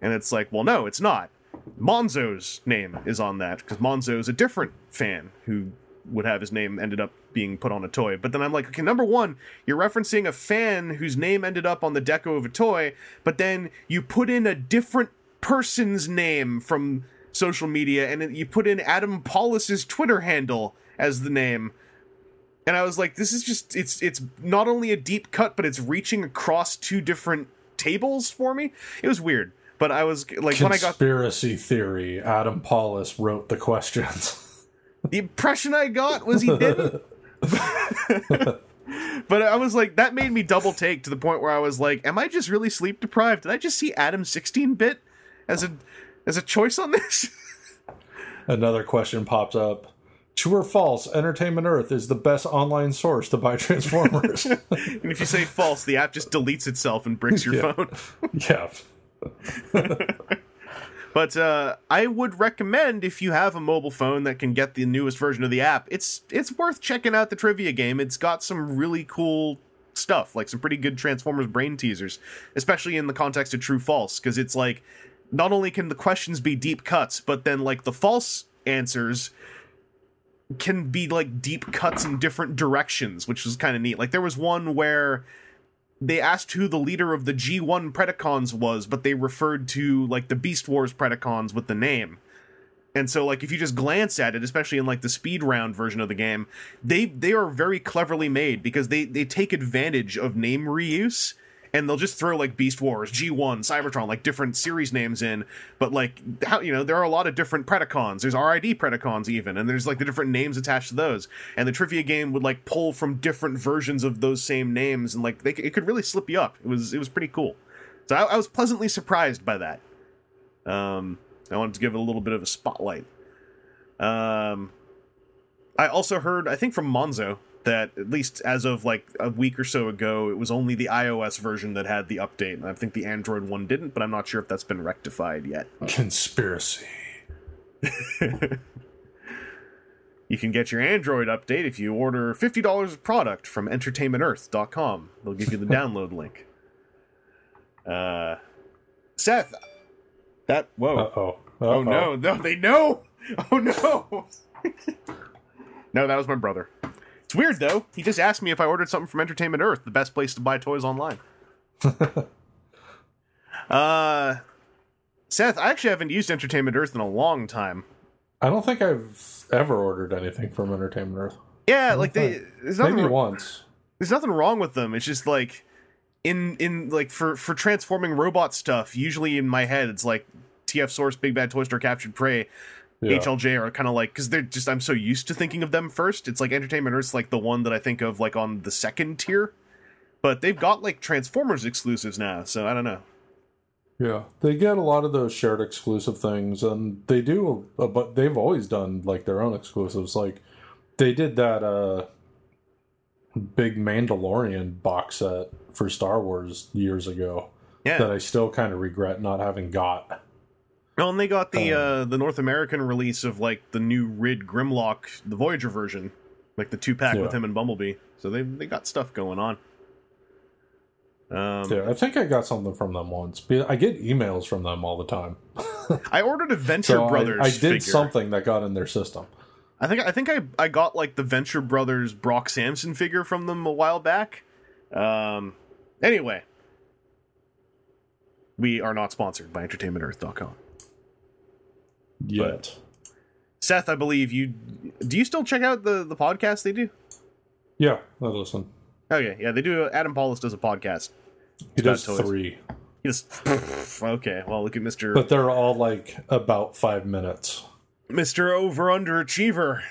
And it's like, well, no, it's not. Monzo's name is on that because Monzo's a different fan who would have his name ended up being put on a toy. But then I'm like, okay, number one, you're referencing a fan whose name ended up on the deco of a toy, but then you put in a different person's name from social media and you put in Adam Pawlus's Twitter handle as the name. And I was like, this is just it's it's not only a deep cut, but it's reaching across two different tables for me. It was weird. But I was like when I got Conspiracy theory. Adam Pawlus wrote the questions. [laughs] the impression I got was he didn't. [laughs] [laughs] but I was like, that made me double take to the point where I was like, am I just really sleep deprived? Did I just see Adam 16 bit as a as a choice on this? Another question pops up. True or false? Entertainment Earth is the best online source to buy Transformers. and if you say false, the app just deletes itself and breaks your Yeah. phone. yeah. [laughs] But uh, I would recommend if you have a mobile phone that can get the newest version of the app, it's it's worth checking out the trivia game. It's got some really cool stuff, like some pretty good Transformers brain teasers, especially in the context of true false, because it's like not only can the questions be deep cuts, but then like the false answers can be like deep cuts in different directions, which is kind of neat. Like there was one where they asked who the leader of the G1 Predacons was, but they referred to like the Beast Wars Predacons with the name. And so like if you just glance at it, especially in like the speed round version of the game, they they are very cleverly made because they they take advantage of name reuse and they'll just throw like Beast Wars, G1, Cybertron, like different series names in. But like how you know, there are a lot of different Predacons. There's RID Predacons even, and there's like the different names attached to those. And the trivia game would like pull from different versions of those same names, and like they, it could really slip you up. It was it was pretty cool. So I, I was pleasantly surprised by that. Um, I wanted to give it a little bit of a spotlight. Um, I also heard, I think from Monzo, that at least as of like a week or so ago, it was only the iOS version that had the update, and I think the Android one didn't. But I'm not sure if that's been rectified yet. [laughs] Conspiracy. [laughs] You can get your Android update if you order fifty dollars of product from EntertainmentEarth.com. They'll give you the [laughs] download link. Uh, Seth, that whoa. Uh oh. Oh no, no, they know. Oh no. no, that was my brother. It's weird though. He just asked me if I ordered something from Entertainment Earth, the best place to buy toys online. [laughs] uh Seth, I actually haven't used Entertainment Earth in a long time. I don't think I've ever ordered anything from Entertainment Earth. Yeah, like they there's nothing Maybe once. there's nothing wrong with them. It's just like in in like for for transforming robot stuff, usually in my head it's like TF Source, Big Bad Toy Store, Captured Prey, Yeah. HLJ are kind of like because they're just I'm so used to thinking of them first. It's like Entertainment Earth's like the one that I think of like on the second tier, but they've got like Transformers exclusives now, so I don't know. Yeah, they get a lot of those shared exclusive things, and they do. Uh, but they've always done like their own exclusives. Like they did that uh big Mandalorian box set for Star Wars years ago Yeah, that I still kind of regret not having got. Oh, and they got the Um, uh the North American release of like the new Rid Grimlock, the Voyager version, like the two pack with him and Bumblebee. So they they got stuff going on. Um, Yeah, I think I got something from them once. But I get emails from them all the time. [laughs] I ordered a Venture So I, Brothers. I did figure. something that got in their system. I think I think I I got like the Venture Brothers Brock Samson figure from them a while back. Um. Anyway, we are not sponsored by EntertainmentEarth.com. Yet. Seth, I believe you. Do you still check out the the podcast they do? Yeah, I listen. Okay, yeah, they do. Adam Pawlus does a podcast. He does toys. three, He just okay. Well, look at Mister but they're all like about five minutes. Mister Over Underachiever.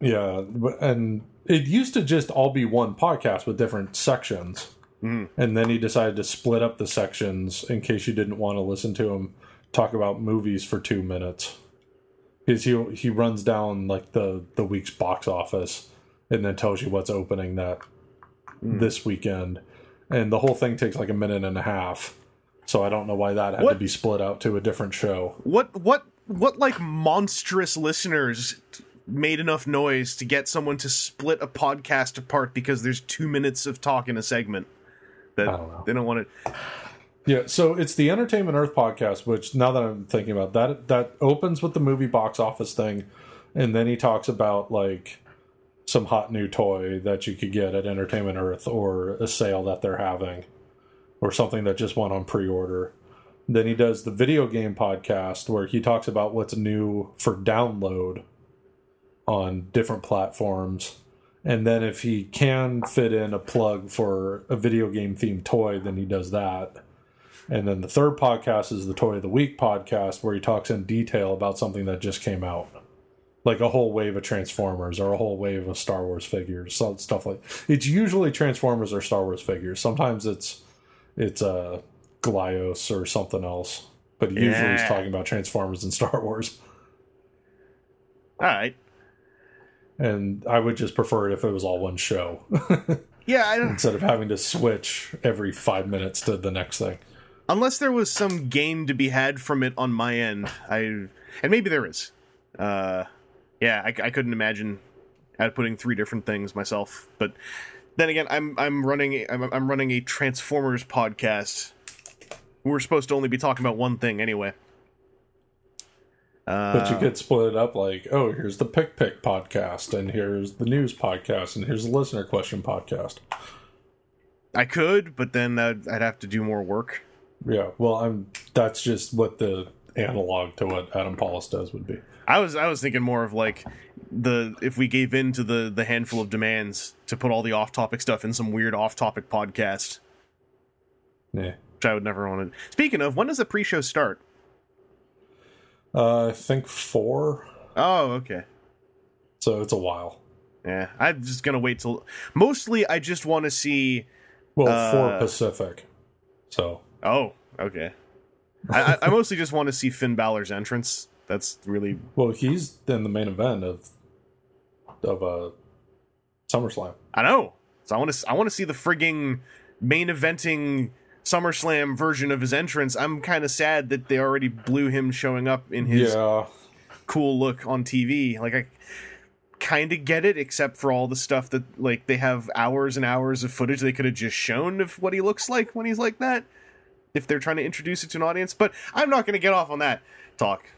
Yeah, but- and it used to just all be one podcast with different sections, Mhm. and then he decided to split up the sections in case you didn't want to listen to him talk about movies for two minutes. Because he he runs down like the the week's box office, and then tells you what's opening that hmm. this weekend, and the whole thing takes like a minute and a half. So I don't know why that had What? to be split out to a different show. What what what like monstrous listeners made enough noise to get someone to split a podcast apart because there's two minutes of talk in a segment that I don't know. they don't want to. Yeah, so it's the Entertainment Earth podcast, which now that I'm thinking about that, that opens with the movie box office thing, and then he talks about like some hot new toy that you could get at Entertainment Earth or a sale that they're having, or something that just went on pre-order. Then he does the video game podcast where he talks about what's new for download on different platforms. And then if he can fit in a plug for a video game themed toy, then he does that. And then the third podcast is the Toy of the Week podcast, where he talks in detail about something that just came out, like a whole wave of Transformers or a whole wave of Star Wars figures, so stuff like. It's usually Transformers or Star Wars figures. Sometimes it's it's uh, Glyos or something else, but usually he's talking about Transformers and Star Wars. All right, And I would just prefer it if it was all one show yeah, I [laughs] don't, instead of having to switch every five minutes to the next thing. Unless there was some gain to be had from it on my end, I and maybe there is. Uh, yeah, I, I couldn't imagine outputting three different things myself, but then again, I'm I'm running I'm, I'm running a Transformers podcast. We're supposed to only be talking about one thing anyway. Uh, But you could split it up like, oh, here's the Pick Pick podcast, and here's the news podcast, and here's the listener question podcast. I could, but then I'd, I'd have to do more work. Yeah, well, I'm. That's just what the analog to what Adam Pawlus does would be. I was I was thinking more of like the if we gave in to the the handful of demands to put all the off topic stuff in some weird off topic podcast, Yeah, which I would never want to. Speaking of, when does the pre show start? uh, I think four, Oh, okay. so it's a while. Yeah, I'm just gonna wait till. Mostly, I just want to see. Well, Uh, four Pacific. So Oh, okay. I, I, mostly just want to see Finn Balor's entrance. That's really Well, he's in the main event of of uh SummerSlam. I know. So I want to I want to see the frigging main eventing SummerSlam version of his entrance. I'm kind of sad that they already blew him showing up in his Yeah. cool look on TV. Like I kind of get it, except for all the stuff that like they have hours and hours of footage they could have just shown of what he looks like when he's like that. If they're trying to introduce it to an audience, but I'm not going to get off on that talk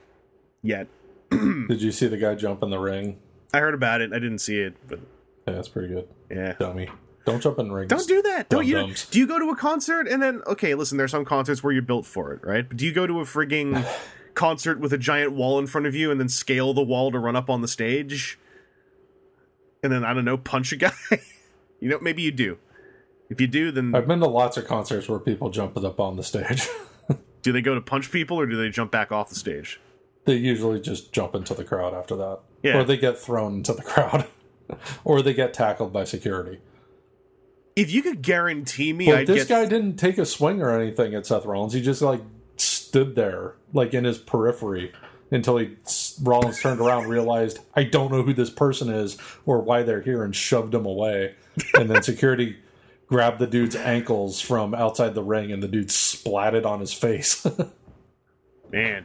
yet. [clears throat] Did you see the guy jump in the ring? I heard about it. I didn't see it, but Yeah, that's pretty good. yeah. Dummy. Don't jump in rings. Don't do that. Don't you? Do you go to a concert and then okay? Listen, there's some concerts where you're built for it, right? But do you go to a frigging [sighs] concert with a giant wall in front of you and then scale the wall to run up on the stage? And then I don't know, punch a guy. [laughs] you know, maybe you do. If you do, then I've been to lots of concerts where people jump up on the stage. [laughs] do they go to punch people or do they jump back off the stage? they usually just jump into the crowd after that. Yeah. Or they get thrown into the crowd. [laughs] or they get tackled by security. If you could guarantee me, But I'd this get guy didn't take a swing or anything at Seth Rollins. He just like stood there, like in his periphery, until he Rollins turned around, realized I don't know who this person is or why they're here, and shoved him away. And then security grabbed the dude's ankles from outside the ring, and the dude splatted on his face. [laughs] man.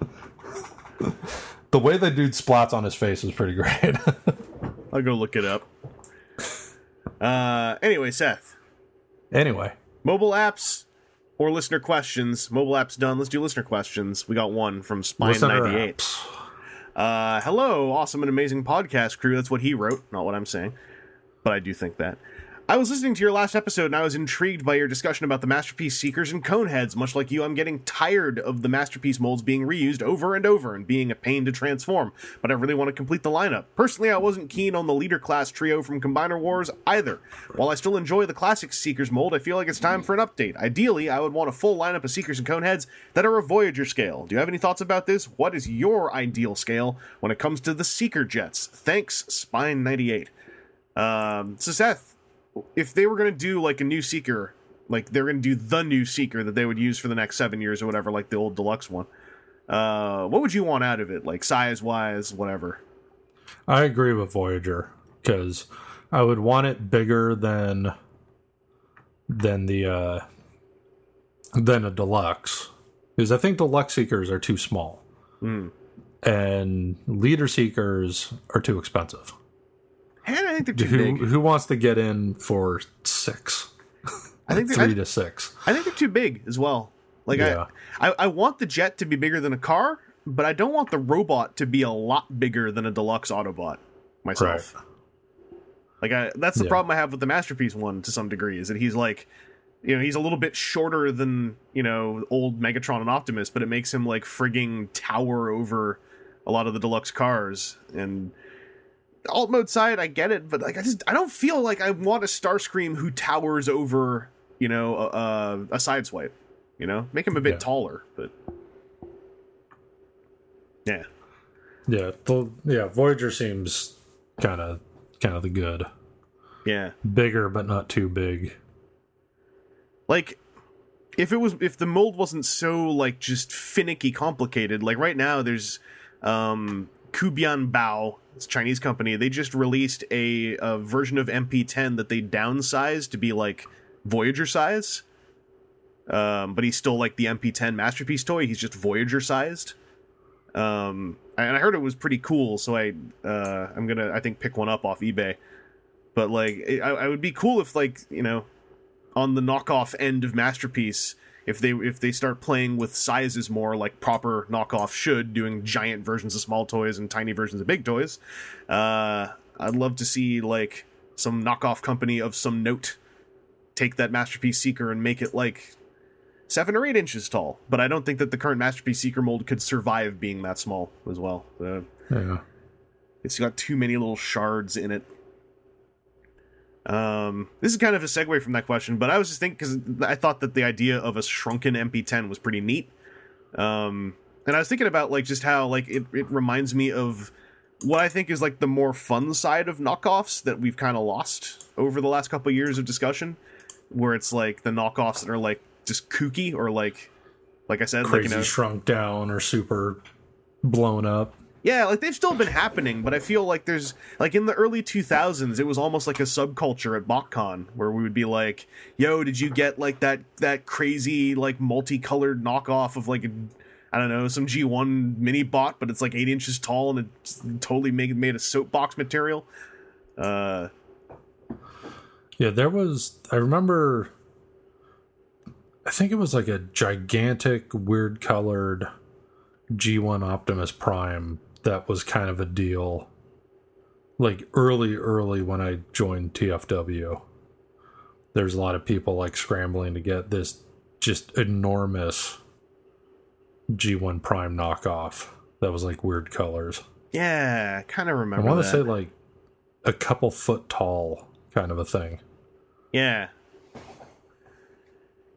the way the dude splats on his face is pretty great. [laughs] I'll go look it up. Uh, anyway, Seth. anyway, mobile apps or listener questions. Mobile apps done. Let's do listener questions. We got one from listener Spine98. apps. Uh, hello, awesome and amazing podcast crew. That's what he wrote, not what I'm saying. But I do think that. I was listening to your last episode and I was intrigued by your discussion about the Masterpiece Seekers and Coneheads. Much like you, I'm getting tired of the Masterpiece molds being reused over and over and being a pain to transform, but I really want to complete the lineup. Personally, I wasn't keen on the leader class trio from Combiner Wars either. While I still enjoy the classic Seekers mold, I feel like it's time for an update. Ideally, I would want a full lineup of Seekers and Coneheads that are a Voyager scale. Do you have any thoughts about this? What is your ideal scale when it comes to the Seeker jets? Thanks, Spine98. Um, so Seth, if they were going to do like a new Seeker, like they're going to do the new Seeker that they would use for the next seven years or whatever, like the old deluxe one, uh, what would you want out of it? Like size wise, whatever. I agree with Voyager because I would want it bigger than than the uh than a deluxe because I think deluxe seekers are too small and leader seekers are too expensive. And I think they're too Who big. who wants to get in for six, I think three I, to six? I think they're too big as well. Like Yeah. I, I, I want the jet to be bigger than a car, but I don't want the robot to be a lot bigger than a deluxe Autobot myself. Like I, that's the Yeah. problem I have with the masterpiece one to some degree is that he's like, you know, he's a little bit shorter than you know old Megatron and Optimus, but it makes him like frigging tower over a lot of the deluxe cars. And alt mode side, I get it, but like I just I don't feel like I want a Starscream who towers over you know a, a, a sideswipe. You know, make him a bit Yeah. taller, but yeah. Yeah, the, yeah. Voyager seems kind of kind of the good, Yeah. bigger but not too big. like if it was if the mold wasn't so like just finicky complicated like right now there's um kubian bao chinese company they just released a, a version of mp10 that they downsized to be like voyager size. Um but he's still like the mp10 masterpiece toy. He's just voyager sized. Um and i heard it was pretty cool so i uh i'm gonna i think pick one up off ebay. But like I, I would be cool if like you know on the knockoff end of masterpiece if they if they start playing with sizes more like proper knockoff should doing giant versions of small toys and tiny versions of big toys uh i'd love to see like some knockoff company of some note take that masterpiece seeker and make it like seven or eight inches tall. But i don't think that the current masterpiece seeker mold could survive being that small as well. Uh, Yeah, it's got too many little shards in it. Um, this is kind of a segue from that question, but I was just thinking because I thought that the idea of a shrunken MP10 was pretty neat. Um, and I was thinking about like just how like it, it reminds me of what I think is like the more fun side of knockoffs that we've kind of lost over the last couple of years of discussion, where it's like the knockoffs that are like just kooky or like like I said, crazy like you know, shrunk down or super blown up. Yeah, like they've still been happening, but I feel like there's like in the early 2000s, it was almost like a subculture at BotCon where we would be like, "Yo, did you get like that that crazy like multicolored knockoff of like I don't know some G1 mini bot, but it's like eight inches tall and it's totally made made of soapbox material." Uh, Yeah, there was. I remember. I think it was like a gigantic, weird colored G1 Optimus Prime that was kind of a deal. Like early, early when I joined TFW, there's a lot of people like scrambling to get this just enormous G1 Prime knockoff that was like weird colors. yeah, kind of remember. I want to say like a couple foot tall kind of a thing. Yeah.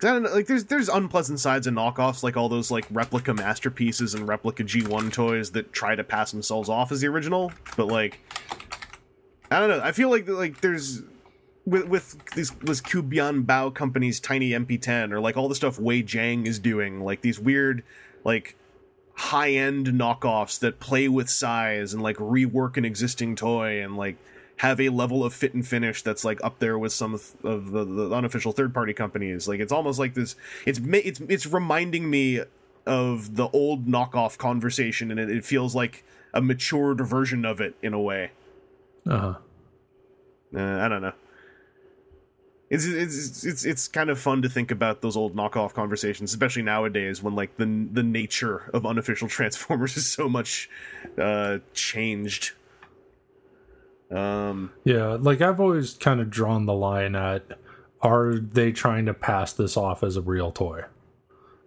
I don't know, like there's there's unpleasant sides of knockoffs, like all those like replica masterpieces and replica G1 toys that try to pass themselves off as the original. But like, I don't know. I feel like like there's with with these this Kubian Bao company's tiny MP10 or like all the stuff Wei Jiang is doing, like these weird like high end knockoffs that play with size and like rework an existing toy and like have a level of fit and finish that's like up there with some of the, the unofficial third party companies. Like it's almost like this. It's it's it's reminding me of the old knockoff conversation, and it, it feels like a matured version of it in a way. Uh huh. Uh, I don't know. It's, it's it's it's kind of fun to think about those old knockoff conversations, especially nowadays when like the the nature of unofficial [laughs] Transformers is so much uh, changed. Um, Yeah, like I've always kind of drawn the line at are they trying to pass this off as a real toy?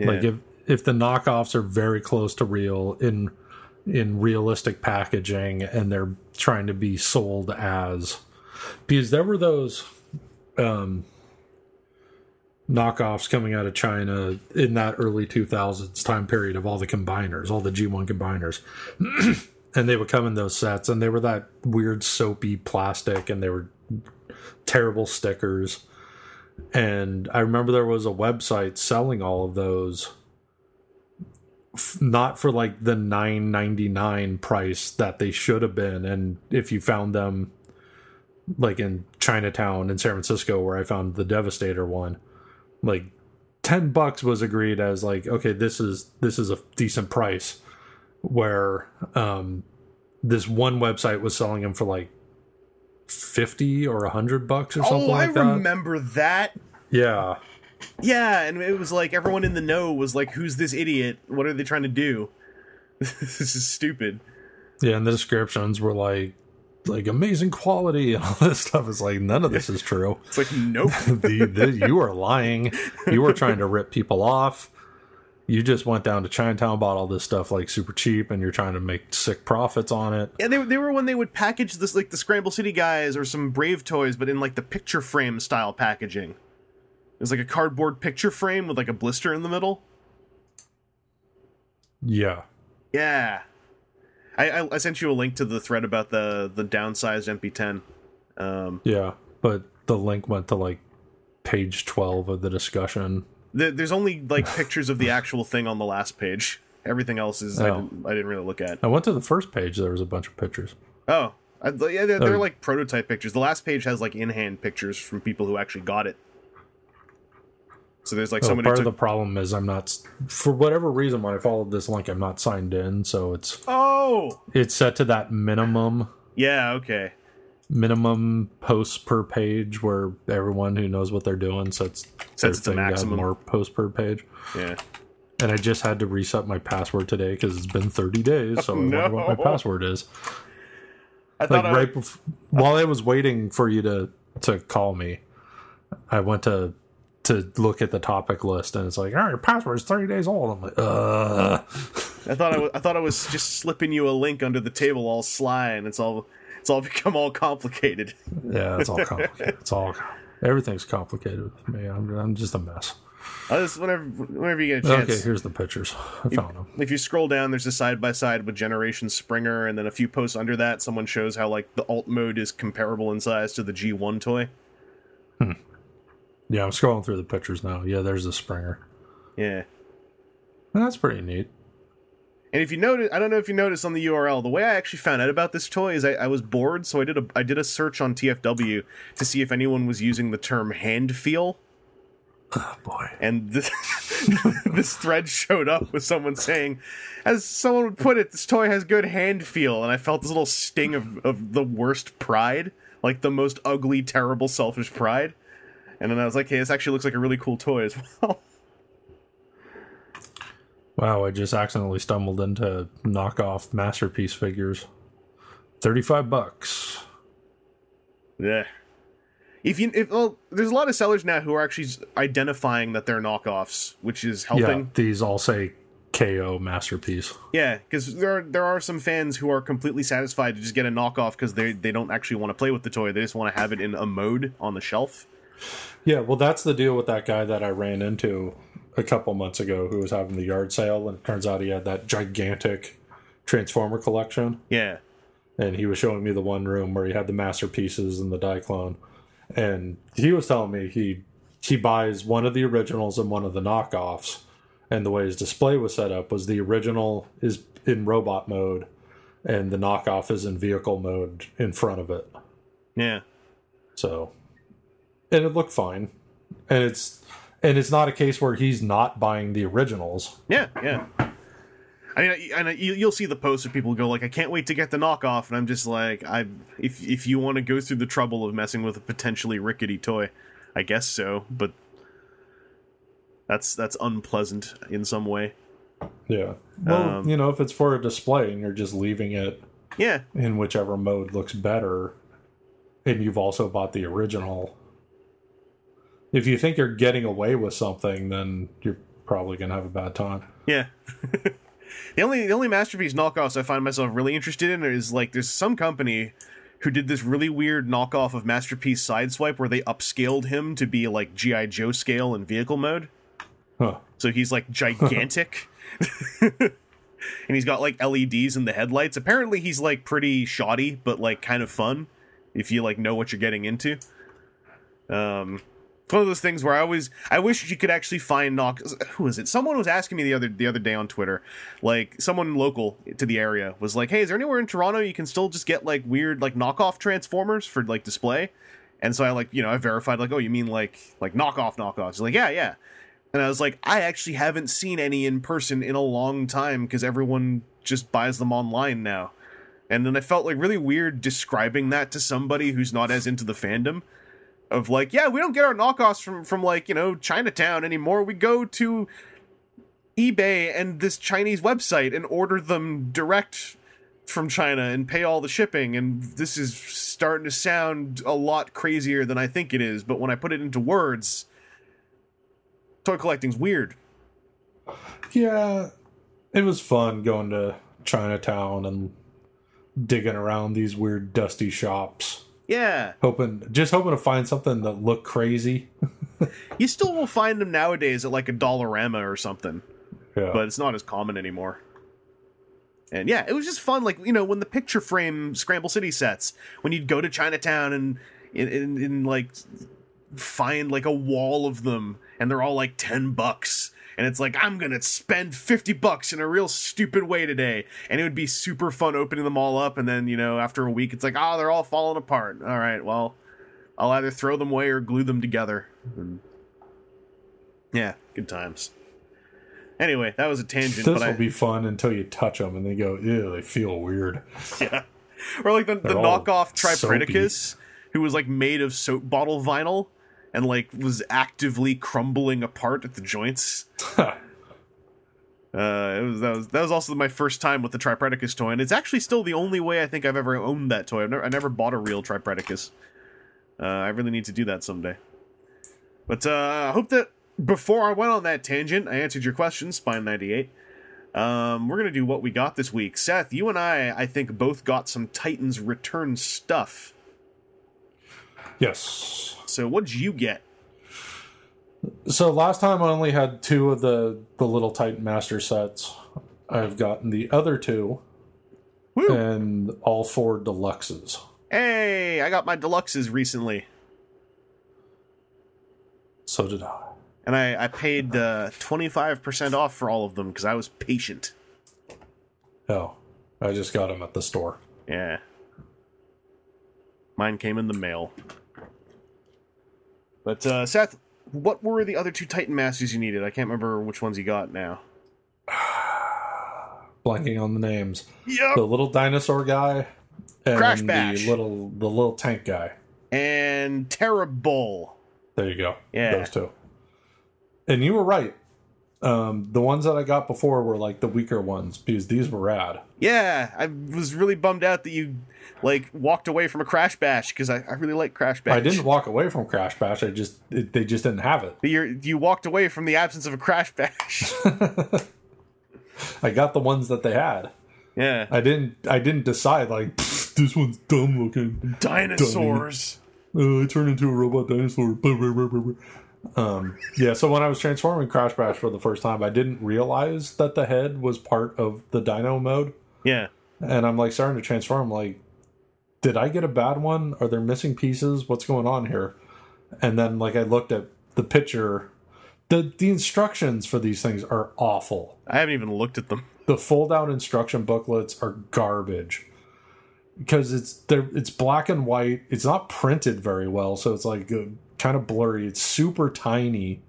Like if if the knockoffs are very close to real in in realistic packaging and they're trying to be sold as because there were those um knockoffs coming out of China in that early 2000s time period of all the combiners, all the G1 combiners. [clears throat] and they would come in those sets and they were that weird soapy plastic and they were terrible stickers. And i remember there was a website selling all of those not for like the 9.99 price that they should have been. And if you found them like in chinatown in san francisco where i found the devastator one like 10 bucks was agreed as like okay this is this is a decent price where um this one website was selling them for like 50 or 100 bucks or something oh, I like that I remember that. yeah Yeah, and it was like everyone in the know was like, "Who's this idiot? What are they trying to do? [laughs] this is stupid." yeah and the descriptions were like like amazing quality [laughs] and all this stuff is like none of this is true It's like, nope. [laughs] the, the, you are lying you were trying to rip people off you just went down to chinatown bought all this stuff like super cheap and you're trying to make sick profits on it Yeah, they, they were when they would package this like the Scramble City guys or some Brave toys, but in like the picture frame style packaging. It was like a cardboard picture frame with like a blister in the middle. yeah Yeah, I, I, I sent you a link to the thread about the the downsized MP10. Um, yeah but the link went to like page 12 of the discussion the, there's only like pictures of the actual thing on the last page. Everything else is I, Oh. didn't, I didn't really look at. i went to the first page there was a bunch of pictures Oh, I, yeah, they're, they're Oh. like prototype pictures. The last page has like in hand pictures from people who actually got it. So there's like So somebody part took of the problem is I'm not, for whatever reason, when I followed this link, I'm not signed in, so it's Oh, it's set to that minimum yeah, okay. Minimum posts per page where everyone who knows what they're doing sets Sets thing maximum. more posts per page. Yeah. And I just had to reset my password today because it's been 30 days, so I wonder what my password is. I Like thought I, right bef- while I was waiting for you to to call me, I went to to look at the topic list and it's like, all right, your password's 30 days old. I'm like, uh I thought I, was, I thought I was just slipping you a link under the table all sly, and it's all it's all become all complicated. Yeah, it's all [laughs] complicated. it's all everything's complicated with me. I'm, I'm just a mess. I just whenever whenever you get a chance. Okay, here's the pictures. I found them. if you scroll down, there's a side by side with Generation Springer, and then a few posts under that, someone shows how like the alt mode is comparable in size to the G1 toy. Hmm. Yeah, I'm scrolling through the pictures now. Yeah, there's the Springer. Yeah, that's pretty neat. And if you notice, I don't know if you noticed on the URL, the way I actually found out about this toy is I, I was bored, so I did a I did a search on TFW to see if anyone was using the term hand feel, Oh boy. and this [laughs] this thread showed up with someone saying, as someone would put it, this toy has good hand feel, and I felt this little sting of of the worst pride, like the most ugly, terrible, selfish pride. And then I was like, hey, this actually looks like a really cool toy as [laughs] well. Wow, I just accidentally stumbled into knockoff masterpiece figures. 35 bucks. Yeah. If you, if well, there's a lot of sellers now who are actually identifying that they're knockoffs, which is helping. Yeah, these all say KO masterpiece. Yeah, because there are, there are some fans who are completely satisfied to just get a knockoff because they they don't actually want to play with the toy. They just want to have it in a mode on the shelf. Yeah, well, that's the deal with that guy that I ran into a couple months ago who was having the yard sale, and it turns out he had that gigantic Transformer collection. Yeah, and he was showing me the one room where he had the masterpieces and the Diaclone, and he was telling me he he buys one of the originals and one of the knockoffs, and the way his display was set up was the original is in robot mode, and the knockoff is in vehicle mode in front of it. yeah, So, and it looked fine, and it's and it's not a case where he's not buying the originals. yeah, yeah. I mean, I- and I- you- you'll see the posts of people go like, "I can't wait to get the knockoff," and I'm just like, "I if if you want to go through the trouble of messing with a potentially rickety toy, I guess so." But that's that's unpleasant in some way. Yeah. Well, Um, you know, if it's for a display and you're just leaving it Yeah, in whichever mode looks better, and you've also bought the original. If you think you're getting away with something, then you're probably gonna have a bad time. Yeah. [laughs] the only the only masterpiece knockoffs I find myself really interested in is like there's some company who did this really weird knockoff of masterpiece sideswipe where they upscaled him to be like GI Joe scale in vehicle mode. Huh. So he's like gigantic. [laughs] [laughs] and he's got like LEDs in the headlights. Apparently he's like pretty shoddy but like kind of fun if you like know what you're getting into. Um it's one of those things where I always I wish you could actually find knock who is it? Someone was asking me the other the other day on Twitter, like someone local to the area was like, "Hey, is there anywhere in Toronto you can still just get like weird like knockoff transformers for like display?" And so I like, you know, I verified like, "Oh, you mean like like knockoff knockoffs?" Like, "Yeah, yeah." And I was like, "I actually haven't seen any in person in a long time because everyone just buys them online now." And then I felt like really weird describing that to somebody who's not as into the fandom of like, yeah, we don't get our knockoffs from from like you know Chinatown anymore. We go to eBay and this Chinese website and order them direct from China and pay all the shipping. And this is starting to sound a lot crazier than I think it is. But when I put it into words, toy collecting's weird. Yeah, it was fun going to Chinatown and digging around these weird dusty shops. Yeah, Hoping, just hoping to find something that looked crazy. you still will find them nowadays at like a Dollarama or something. Yeah, but it's not as common anymore. And yeah, it was just fun. Like you know, when the picture frame Scramble City sets, when you'd go to Chinatown and in, in, in like find like a wall of them, and they're all like ten bucks, and it's like I'm gonna spend fifty bucks in a real stupid way today, and it would be super fun opening them all up, and then you know after a week, it's like oh they're all falling apart. All right, well, I'll either throw them away or glue them together. And yeah, good times. Anyway, that was a tangent, this but I will be fun until you touch them and they go, ew, they feel weird. [laughs] yeah. Or like the, the knockoff Tripredacus, who was like made of soap bottle vinyl and like was actively crumbling apart at the joints. [laughs] Uh, it was that was that was also my first time with the Tripredacus toy, and it's actually still the only way I think I've ever owned that toy. I've never I never bought a real Tripredacus. Uh, I really need to do that someday. But uh, I hope that before I went on that tangent, I answered your question, Spine ninety eight. Um, we're gonna do what we got this week. Seth, you and I, I think, both got some Titans return stuff. Yes. So what'd you get? So last time I only had two of the the little Titan Master sets. I've gotten the other two Woo! and all four deluxes. Hey, I got my deluxes recently, So did I. and I, I paid uh, twenty five percent off for all of them because I was patient. Oh, I just got them at the store. Yeah. Mine came in the mail. But uh, Seth, what were the other two Titan Masters you needed? I can't remember which ones you got now. [sighs] Blanking on the names. Yep. The little dinosaur guy and Crash the little the little tank guy. And Terri-Bull. There you go. Yeah. Those two. And you were right. Um, the ones that I got before were like the weaker ones because these were rad. Yeah, I was really bummed out that you like walked away from a Crash Bash because I, I really like Crash Bash. I didn't walk away from Crash Bash. I just it, they just didn't have it. But you're, you walked away from the absence of a Crash Bash. [laughs] I got the ones that they had. yeah. I didn't. I didn't decide like this one's dumb looking. Dinosaurs. Uh, I turned into a robot dinosaur. Um, yeah. So when I was transforming Crash Bash for the first time, I didn't realize that the head was part of the Dino mode, Yeah. and I'm like starting to transform. Like, did I get a bad one? Are there missing pieces? What's going on here? And then like I looked at the picture. The the instructions for these things are awful. I haven't even looked at them. the fold out instruction booklets are garbage because it's they're it's black and white it's not printed very well so it's like uh, kind of blurry it's super tiny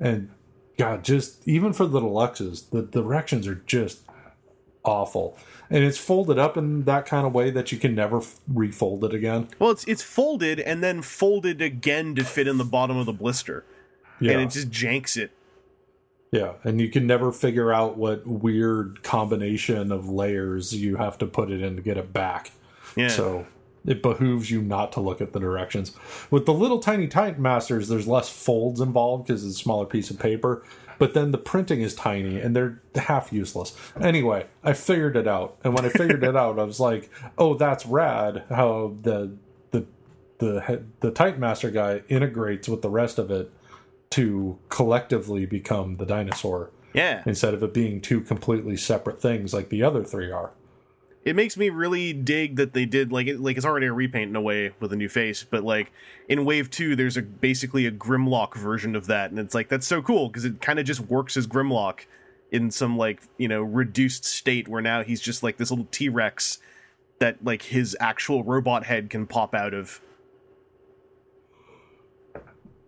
and god just even for the deluxes the directions are just awful and it's folded up in that kind of way that you can never f- refold it again Well, it's it's folded and then folded again to fit in the bottom of the blister, yeah and it just janks it. yeah and you can never figure out what weird combination of layers you have to put it in to get it back Yeah. So it behooves you not to look at the directions. With the little tiny Titan Masters, there's less folds involved because it's a smaller piece of paper. But then the printing is tiny and they're half useless. Anyway, I figured it out, and when I figured it [laughs] out, I was like, "Oh, that's rad! How the the the the Titan Master guy integrates with the rest of it to collectively become the dinosaur yeah. instead of it being two completely separate things like the other three are." It makes me really dig that they did like it, like it's already a repaint in a way with a new face, but like in Wave Two, there's a basically a Grimlock version of that, and it's like that's so cool because it kind of just works as Grimlock in some like you know reduced state where now he's just like this little T Rex that like his actual robot head can pop out of.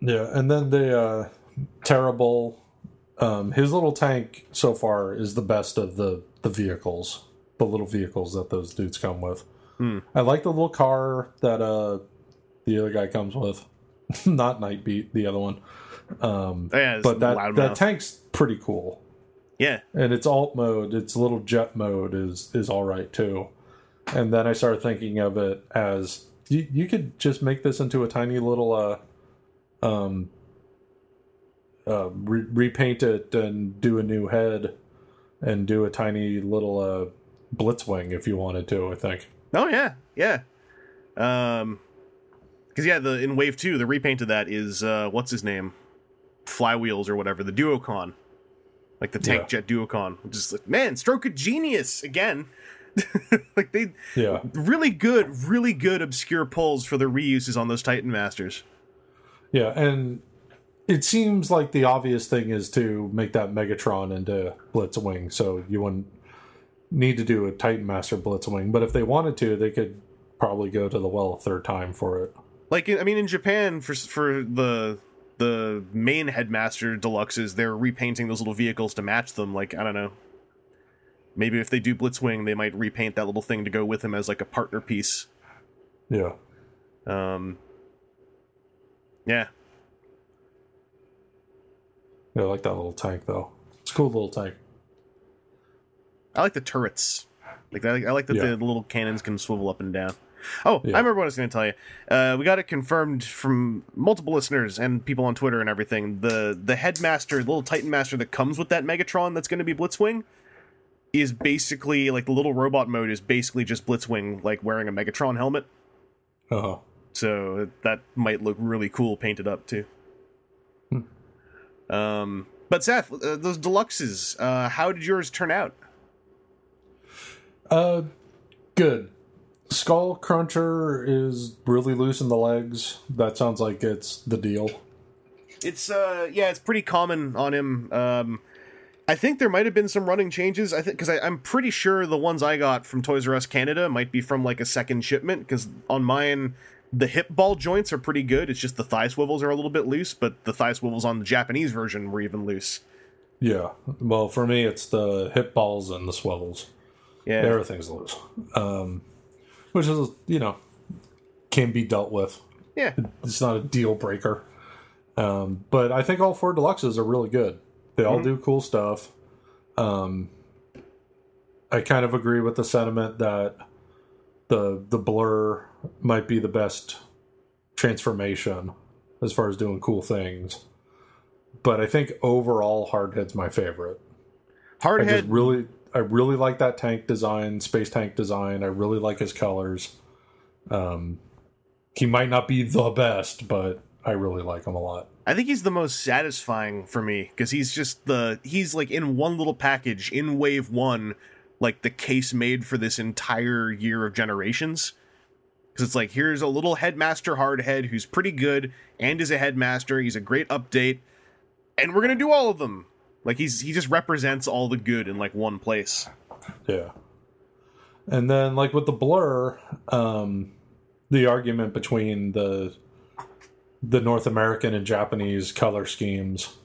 Yeah, and then the uh, Terri-Bull. Um, his little tank so far is the best of the the vehicles, the little vehicles that those dudes come with. I like the little car that uh the other guy comes with, [laughs] not Nightbeat, the other one. Um, Oh, yeah, but that that tank's pretty cool, Yeah, and its alt mode, its little jet mode is is all right too. And then I started thinking of it as you, you could just make this into a tiny little uh um uh, re- repaint it and do a new head and do a tiny little uh blitzwing if you wanted to i think Oh yeah, yeah. Um, because yeah, the in Wave Two, the repaint of that is uh, what's his name, Flywheels or whatever, the Duocon, like the tank Yeah. jet Duocon. Which is like, man, stroke of genius again. [laughs] like they yeah really good, really good obscure pulls for the reuses on those Titan Masters. yeah and it seems like the obvious thing is to make that megatron into blitzwing so you wouldn't need to do a titan master blitzwing but if they wanted to they could probably go to the well a third time for it Like I mean, in Japan for for the the main headmaster deluxes, they're repainting those little vehicles to match them. Like I don't know. Maybe if they do Blitzwing, they might repaint that little thing to go with him as like a partner piece. yeah Um, yeah, yeah i like that little tank though it's a cool little tank I like the turrets. Like I like, I like that Yeah. the little cannons can swivel up and down. Oh, Yeah. I remember what I was going to tell you. Uh, we got it confirmed from multiple listeners and people on Twitter and everything. The the headmaster, the little Titan master that comes with that Megatron that's going to be Blitzwing, is basically like the little robot mode is basically just Blitzwing, like wearing a Megatron helmet. uh-huh So that might look really cool painted up too. Um, but Seth, uh, those deluxes, uh, how did yours turn out? Uh, good. Skull Cruncher is really loose in the legs. That sounds like it's the deal. It's uh yeah, it's pretty common on him. Um I think there might have been some running changes. I think because I'm pretty sure the ones I got from Toys R Us Canada might be from like a second shipment. Because on mine, the hip ball joints are pretty good. It's just the thigh swivels are a little bit loose, but the thigh swivels on the Japanese version were even loose. Yeah. Well, for me, it's the hip balls and the swivels. Yeah, Everything's loose, um, which is you know can be dealt with. yeah, It's not a deal breaker. Um, but I think all four deluxes are really good. They all do cool stuff. Um, I kind of agree with the sentiment that the the blur might be the best transformation as far as doing cool things. But I think overall Hardhead's my favorite. I hardhead. just really I really like that tank design, space tank design. I really like his colors. Um, he might not be the best, but I really like him a lot. I think he's the most satisfying for me because he's just the he's like in one little package in wave one, like the case made for this entire year of generations. Because it's like here's a little headmaster hardhead who's pretty good and is a headmaster. He's a great update, and we're gonna do all of them. Like he's he just represents all the good in like one place. Yeah. And then like with the blur, um the argument between the the North American and Japanese color schemes,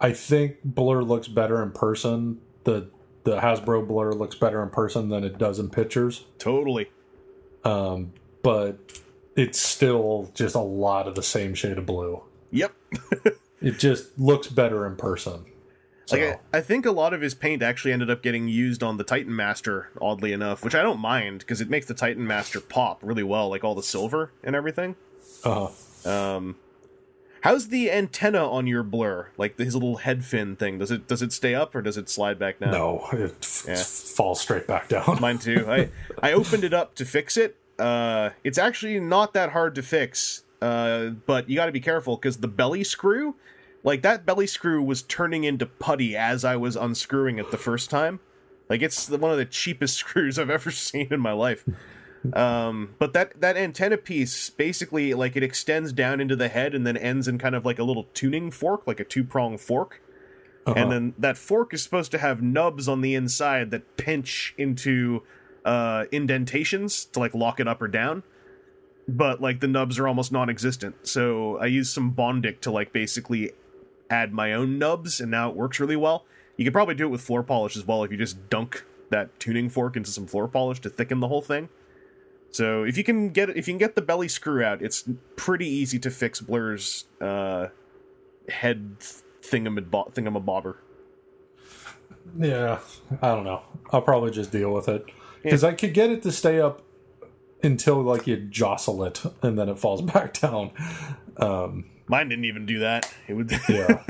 I think blur looks better in person. The the Hasbro blur looks better in person than it does in pictures. Totally. Um but it's still just a lot of the same shade of blue. Yep. [laughs] It just looks better in person. So, Like I, I think a lot of his paint actually ended up getting used on the Titan Master, oddly enough, which I don't mind because it makes the Titan Master pop really well, like all the silver and everything. uh, huh. Um, how's the antenna on your blur? Like his little head fin thing. Does it does it stay up or does it slide back down? no, it f- Yeah. falls straight back down. Mine too. I I opened it up to fix it. Uh, it's actually not that hard to fix. Uh, but you got to be careful because the belly screw, like that belly screw, was turning into putty as I was unscrewing it the first time. Like it's the, one of the cheapest [laughs] screws I've ever seen in my life. Um, but that that antenna piece basically like it extends down into the head and then ends in kind of like a little tuning fork, like a two prong fork. Uh-huh. And then that fork is supposed to have nubs on the inside that pinch into uh, indentations to like lock it up or down. But like the nubs are almost non-existent, so I used some Bondic to like basically add my own nubs, and now it works really well. You could probably do it with floor polish as well if you just dunk that tuning fork into some floor polish to thicken the whole thing. So if you can get if you can get the belly screw out, it's pretty easy to fix Blur's uh, head thingamab- thingamabobber. Yeah, I don't know. I'll probably just deal with it because I could get it to stay up until like you jostle it and then it falls [laughs] back down. Um, Mine didn't even do that. It would. [laughs] yeah.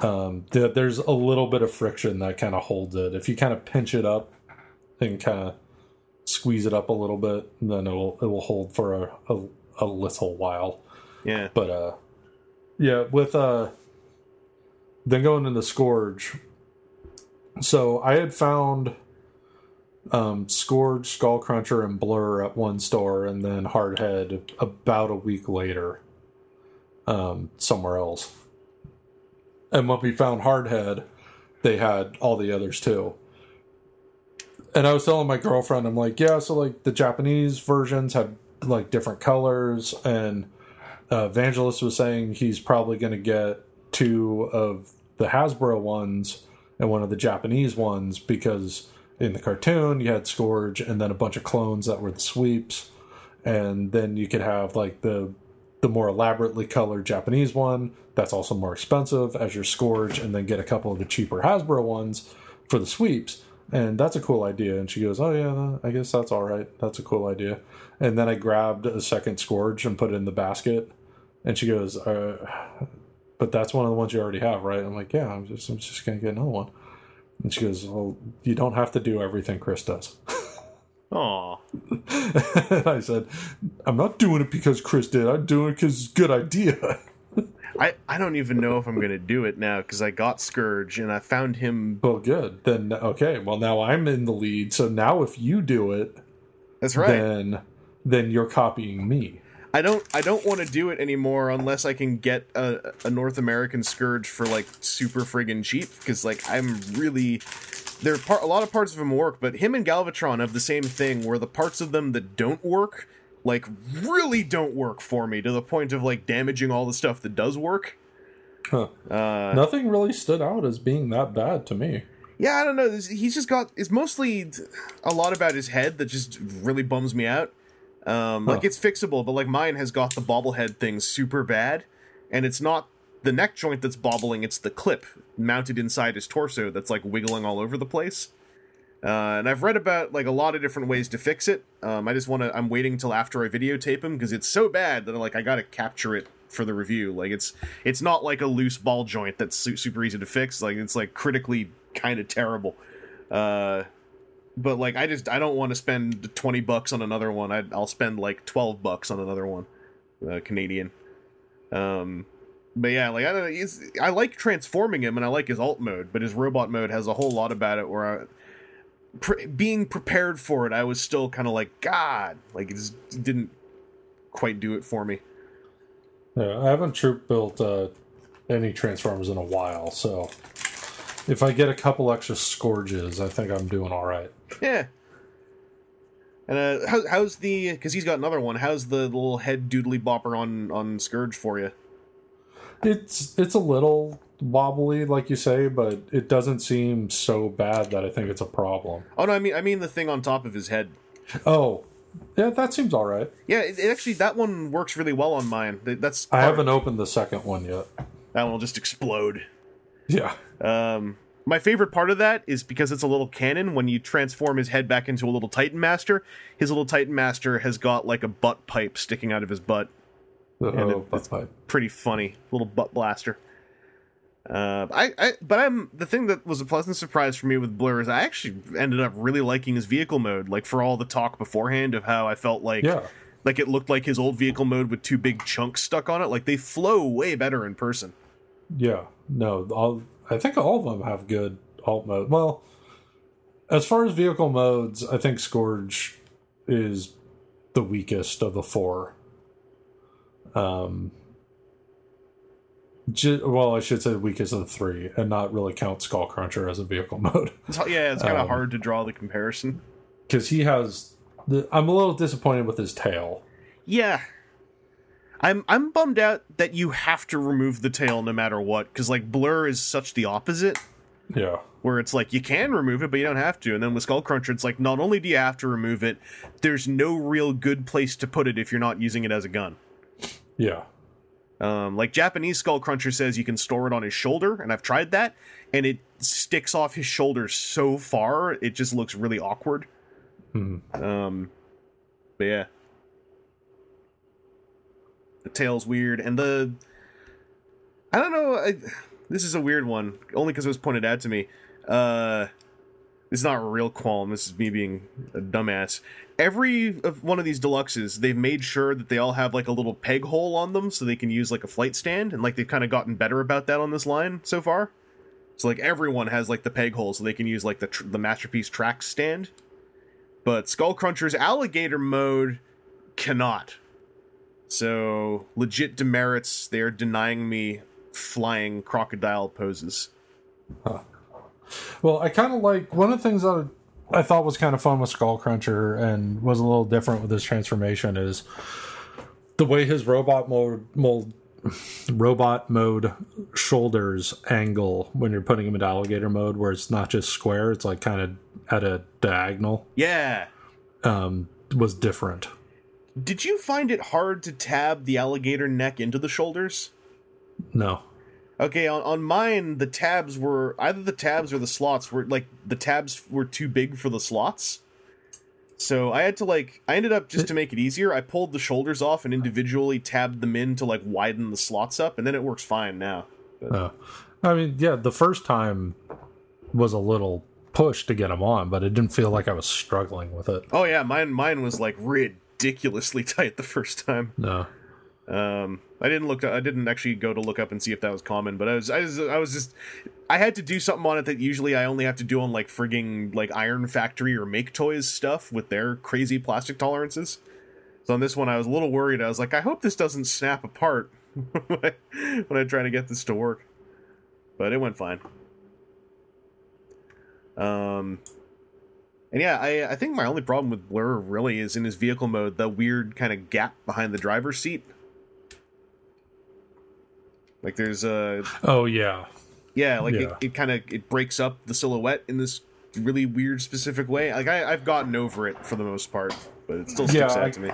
um, th- there's a little bit of friction that kind of holds it. If you kind of pinch it up and kind of squeeze it up a little bit, then it will it will hold for a, a, a little while. yeah. But uh yeah, with uh then going into Scourge. So I had found um Scourge, Skull Cruncher, and Blur at one store and then Hardhead about a week later. Um somewhere else. And when we found Hardhead, they had all the others too. And I was telling my girlfriend, I'm like, yeah, so like the Japanese versions have like different colors and uh, Evangelist was saying he's probably going to get two of the Hasbro ones and one of the Japanese ones because in the cartoon you had Scourge and then a bunch of clones that were the sweeps, and then you could have like the the more elaborately colored Japanese one that's also more expensive as your Scourge, and then get a couple of the cheaper Hasbro ones for the sweeps. And that's a cool idea. And she goes, Oh, yeah, I guess that's all right. That's a cool idea. And then I grabbed a second Scourge and put it in the basket. And she goes, uh, But that's one of the ones you already have, right? I'm like, Yeah, I'm just, I'm just going to get another one. And she goes, Well, you don't have to do everything Chris does. [laughs] Aw. [laughs] I said, I'm not doing it because Chris did. I'm doing it because it's a good idea. [laughs] I, I don't even know if I'm gonna do it now because I got Scourge and I found him. well, good. Then, okay. Well, now I'm in the lead. So now if you do it, That's right. then then you're copying me. I don't I don't want to do it anymore unless I can get a, a North American Scourge for like super friggin' cheap because like I'm really there are a lot of parts of him work, but him and Galvatron have the same thing where the parts of them that don't work like really don't work for me to the point of like damaging all the stuff that does work. Huh. Uh, Nothing really stood out as being that bad to me. Yeah, I don't know. He's just got. It's mostly a lot about his head that just really bums me out. Um, Like it's fixable, but like mine has got the bobblehead thing super bad, and it's not the neck joint that's bobbling; it's the clip mounted inside his torso that's like wiggling all over the place. Uh, and I've read about like a lot of different ways to fix it. Um, I just want to. I'm waiting until after I videotape him because it's so bad that like I got to capture it for the review. Like it's it's not like a loose ball joint that's su- super easy to fix. Like it's like critically kind of terrible. Uh, but like I just I don't want to spend twenty bucks on another one. I, I'll spend like twelve bucks on another one, uh, Canadian. Um, but yeah, like I don't know. I like transforming him and I like his alt mode, but his robot mode has a whole lot about it where I, pre- being prepared for it, I was still kind of like God, like it just didn't quite do it for me. Yeah, I haven't troop built uh, any Transformers in a while, so if I get a couple extra Scourges, I think I'm doing all right. Yeah. And uh, how, how's the? Because he's got another one. How's the little head doodly bopper on on Scourge for you? It's it's a little wobbly, like you say, but it doesn't seem so bad that I think it's a problem. Oh no, I mean I mean the thing on top of his head. Oh, yeah, that seems all right. Yeah, it, it actually that one works really well on mine. That's I haven't opened the second one yet. that one will just explode. Yeah, Um, my favorite part of that is because it's a little cannon. When you transform his head back into a little Titan Master, his little Titan Master has got like a butt pipe sticking out of his butt. Oh, it- that's fine. Pretty funny little butt blaster. Uh, I, I, but I'm the thing that was a pleasant surprise for me with Blur is I actually ended up really liking his vehicle mode. Like for all the talk beforehand of how I felt like Yeah. like it looked like his old vehicle mode with two big chunks stuck on it. Like they flow way better in person. Yeah, no, all, I think all of them have good alt mode. Well, as far as vehicle modes, I think Scourge is the weakest of the four. Um, ju- well, I should say weakest of the three, and not really count Skullcruncher as a vehicle [laughs] mode It's, yeah, it's kind of Um, hard to draw the comparison. because he has. The, I'm a little disappointed with his tail. Yeah. I'm I'm bummed out that you have to remove the tail no matter what cuz like Blur is such the opposite Yeah, where it's like you can remove it but you don't have to and then with Skullcruncher it's like not only do you have to remove it there's no real good place to put it if you're not using it as a gun. Yeah, Um, like Japanese Skullcruncher says you can store it on his shoulder and I've tried that and it sticks off his shoulder so far it just looks really awkward. Hmm. Um, but yeah. The tail's weird, and the I don't know. I, this is a weird one, only because it was pointed out to me. Uh, this is not a real qualm. This is me being a dumbass. Every one of these deluxes, they've made sure that they all have like a little peg hole on them, so they can use like a flight stand, and like they've kind of gotten better about that on this line so far. So like everyone has like the peg hole, so they can use like the tr- the masterpiece track stand. But Skullcruncher's alligator mode cannot. So legit demerits. They are denying me flying crocodile poses. Well, I kind of like one of the things that I thought was kind of fun with Skullcruncher and was a little different with his transformation is the way his robot mode, mold, robot mode shoulders angle when you're putting him into alligator mode, where it's not just square; it's like kind of at a diagonal. Yeah. Um, was different. Did you find it hard to tab the alligator neck into the shoulders? No, Okay, on, on mine, the tabs were either the tabs or the slots were like the tabs were too big for the slots. So I had to like I ended up just to make it easier, I pulled the shoulders off and individually tabbed them in to like widen the slots up, and then it works fine now. no. Oh. I mean, yeah, the first time was a little push to get them on, but it didn't feel like I was struggling with it. Oh yeah, mine mine was like ridiculously [laughs] tight the first time. No. Um, I didn't look. I didn't actually go to look up and see if that was common, but I was. I was. I was just. I had to do something on it that usually I only have to do on like frigging like Iron Factory or Make Toys stuff with their crazy plastic tolerances. So on this one, I was a little worried. I was like, I hope this doesn't snap apart [laughs] when I, try to get this to work. But it went fine. Um, and yeah, I, I think my only problem with Blur really is in his vehicle mode, the weird kind of gap behind the driver's seat. Like there's a Oh yeah. yeah, like Yeah. it, it kind of it breaks up the silhouette in this really weird specific way. Like I, I've gotten over it for the most part, but it still sticks Yeah, out I- to me.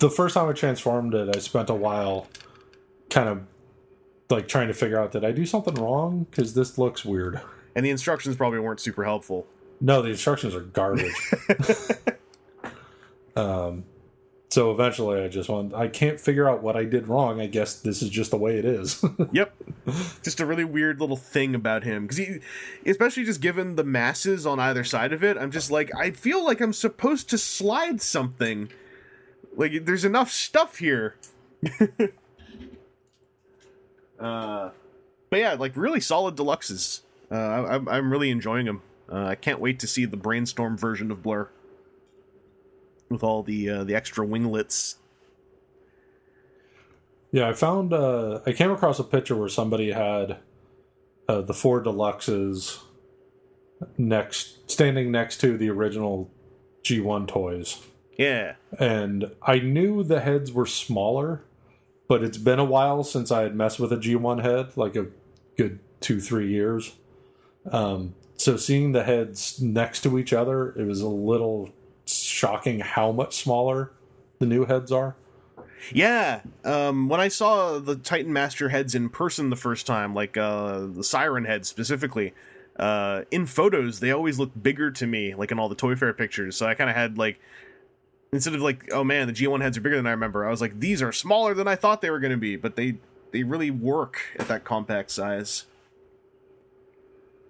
The first time I transformed it, I spent a while kind of like trying to figure out did I do something wrong because this looks weird. And the instructions probably weren't super helpful. No, the instructions are garbage. [laughs] um, so eventually, I just want. I can't figure out what I did wrong. I guess this is just the way it is. [laughs] Yep. just a really weird little thing about him because he, especially just given the masses on either side of it, I'm just like I feel like I'm supposed to slide something. Like there's enough stuff here. [laughs] uh, but yeah, like really solid deluxes. Uh, I, I'm- really enjoying them. Uh, I can't wait to see the brainstorm version of Blur with all the uh, the extra winglets. yeah, I found. Uh, I came across a picture where somebody had uh, the four deluxes next, standing next to the original G1 toys. Yeah, and I knew the heads were smaller, but it's been a while since I had messed with a G1 head, like a good two, three years. Um, so seeing the heads next to each other, it was a little shocking how much smaller the new heads are. Yeah, um, when I saw the Titan Master heads in person the first time, like uh, the Siren head specifically, uh, in photos they always look bigger to me, like in all the Toy Fair pictures. So I kind of had like, instead of like, oh man, the G1 heads are bigger than I remember, I was like, these are smaller than I thought they were going to be, but they they really work at that compact size.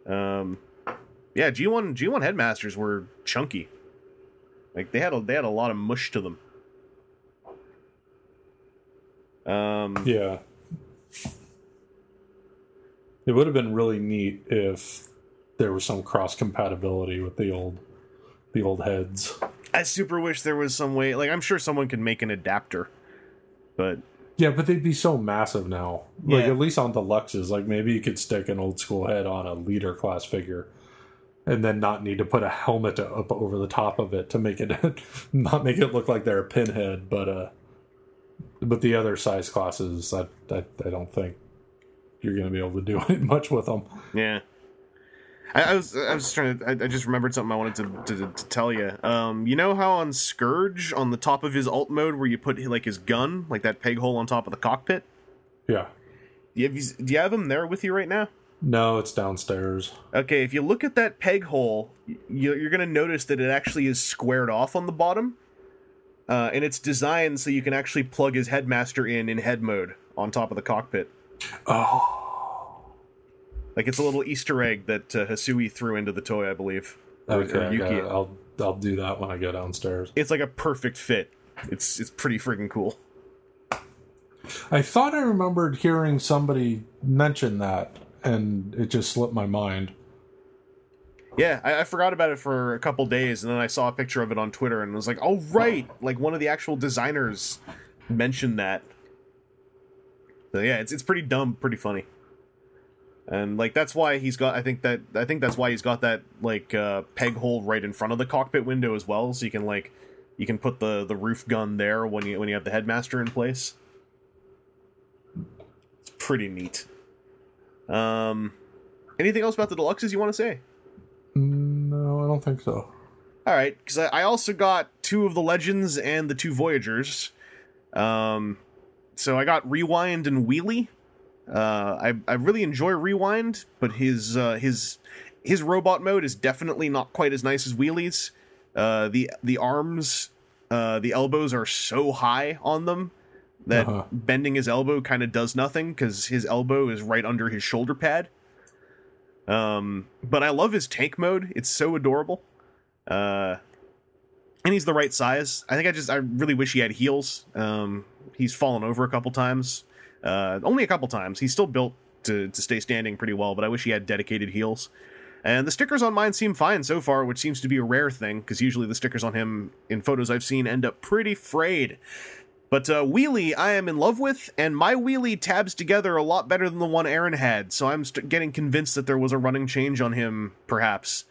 Um, yeah, G1 G1 headmasters were chunky, like they had a they had a lot of mush to them. Um, Yeah. It would have been really neat if there was some cross compatibility with the old the old heads. I super wish there was some way. Like, I'm sure someone could make an adapter, but Yeah, but they'd be so massive now. Like Yeah. at least on deluxes, like maybe you could stick an old school head on a leader class figure, and then not need to put a helmet up over the top of it to make it [laughs] not make it look like they're a pinhead. But uh, but the other size classes, I I, I don't think you're going to be able to do it [laughs] much with them. yeah. I, I was I was trying to. I, I just remembered something I wanted to, to to tell you. Um, you know how on Scourge, on the top of his alt mode, where you put like his gun, like that peg hole on top of the cockpit. Yeah. Do you have, do you have him there with you right now? No, it's downstairs. Okay, if you look at that peg hole, you're going to notice that it actually is squared off on the bottom. Uh, and it's designed so you can actually plug his headmaster in in head mode on top of the cockpit. Oh, Like it's a little Easter egg that uh, Hisui threw into the toy, I believe. Okay. I I'll I'll do that when I go downstairs. It's like a perfect fit. It's it's pretty freaking cool. I thought I remembered hearing somebody mention that, and it just slipped my mind. Yeah, I, I forgot about it for a couple days, and then I saw a picture of it on Twitter, and was like, "Oh right!" Like one of the actual designers mentioned that. So yeah, it's it's pretty dumb, pretty funny, and like that's why he's got. I think that I think that's why he's got that like uh, peg hole right in front of the cockpit window as well, so you can like you can put the the roof gun there when you when you have the headmaster in place. It's pretty neat. Um, anything else about the deluxes you want to say? Mm, No, I don't think so. All right, because I, I also got two of the legends and the two voyagers. Um, so I got rewind and wheelie. Uh, I I really enjoy rewind, but his uh, his his robot mode is definitely not quite as nice as wheelies. Uh, the the arms, uh, the elbows are so high on them that Uh-huh. bending his elbow kind of does nothing because his elbow is right under his shoulder pad. Um, but I love his tank mode; it's so adorable. Uh, and he's the right size. I think I just I really wish he had heels. Um, he's fallen over a couple times, uh, only a couple times. He's still built to to stay standing pretty well, but I wish he had dedicated heels. And the stickers on mine seem fine so far, which seems to be a rare thing, because usually the stickers on him in photos I've seen end up pretty frayed. But uh, Wheelie, I am in love with, and my Wheelie tabs together a lot better than the one Aaron had, so I'm st- getting convinced that there was a running change on him, perhaps.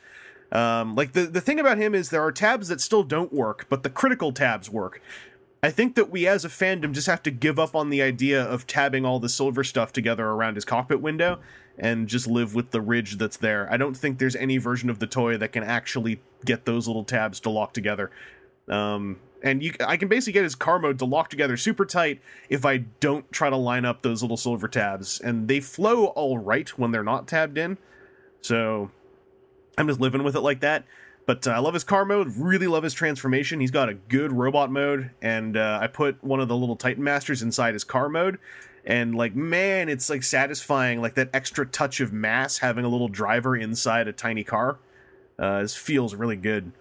Um, like, the, the thing about him is there are tabs that still don't work, but the critical tabs work. I think that we as a fandom just have to give up on the idea of tabbing all the silver stuff together around his cockpit window and just live with the ridge that's there. I don't think there's any version of the toy that can actually get those little tabs to lock together. Um, and you, I can basically get his car mode to lock together super tight if I don't try to line up those little silver tabs, and they flow all right when they're not tabbed in. So I'm just living with it like that. But uh, I love his car mode. Really love his transformation. He's got a good robot mode, and uh, I put one of the little Titan Masters inside his car mode, and like man, it's like satisfying, like that extra touch of mass having a little driver inside a tiny car. Uh, this feels really good.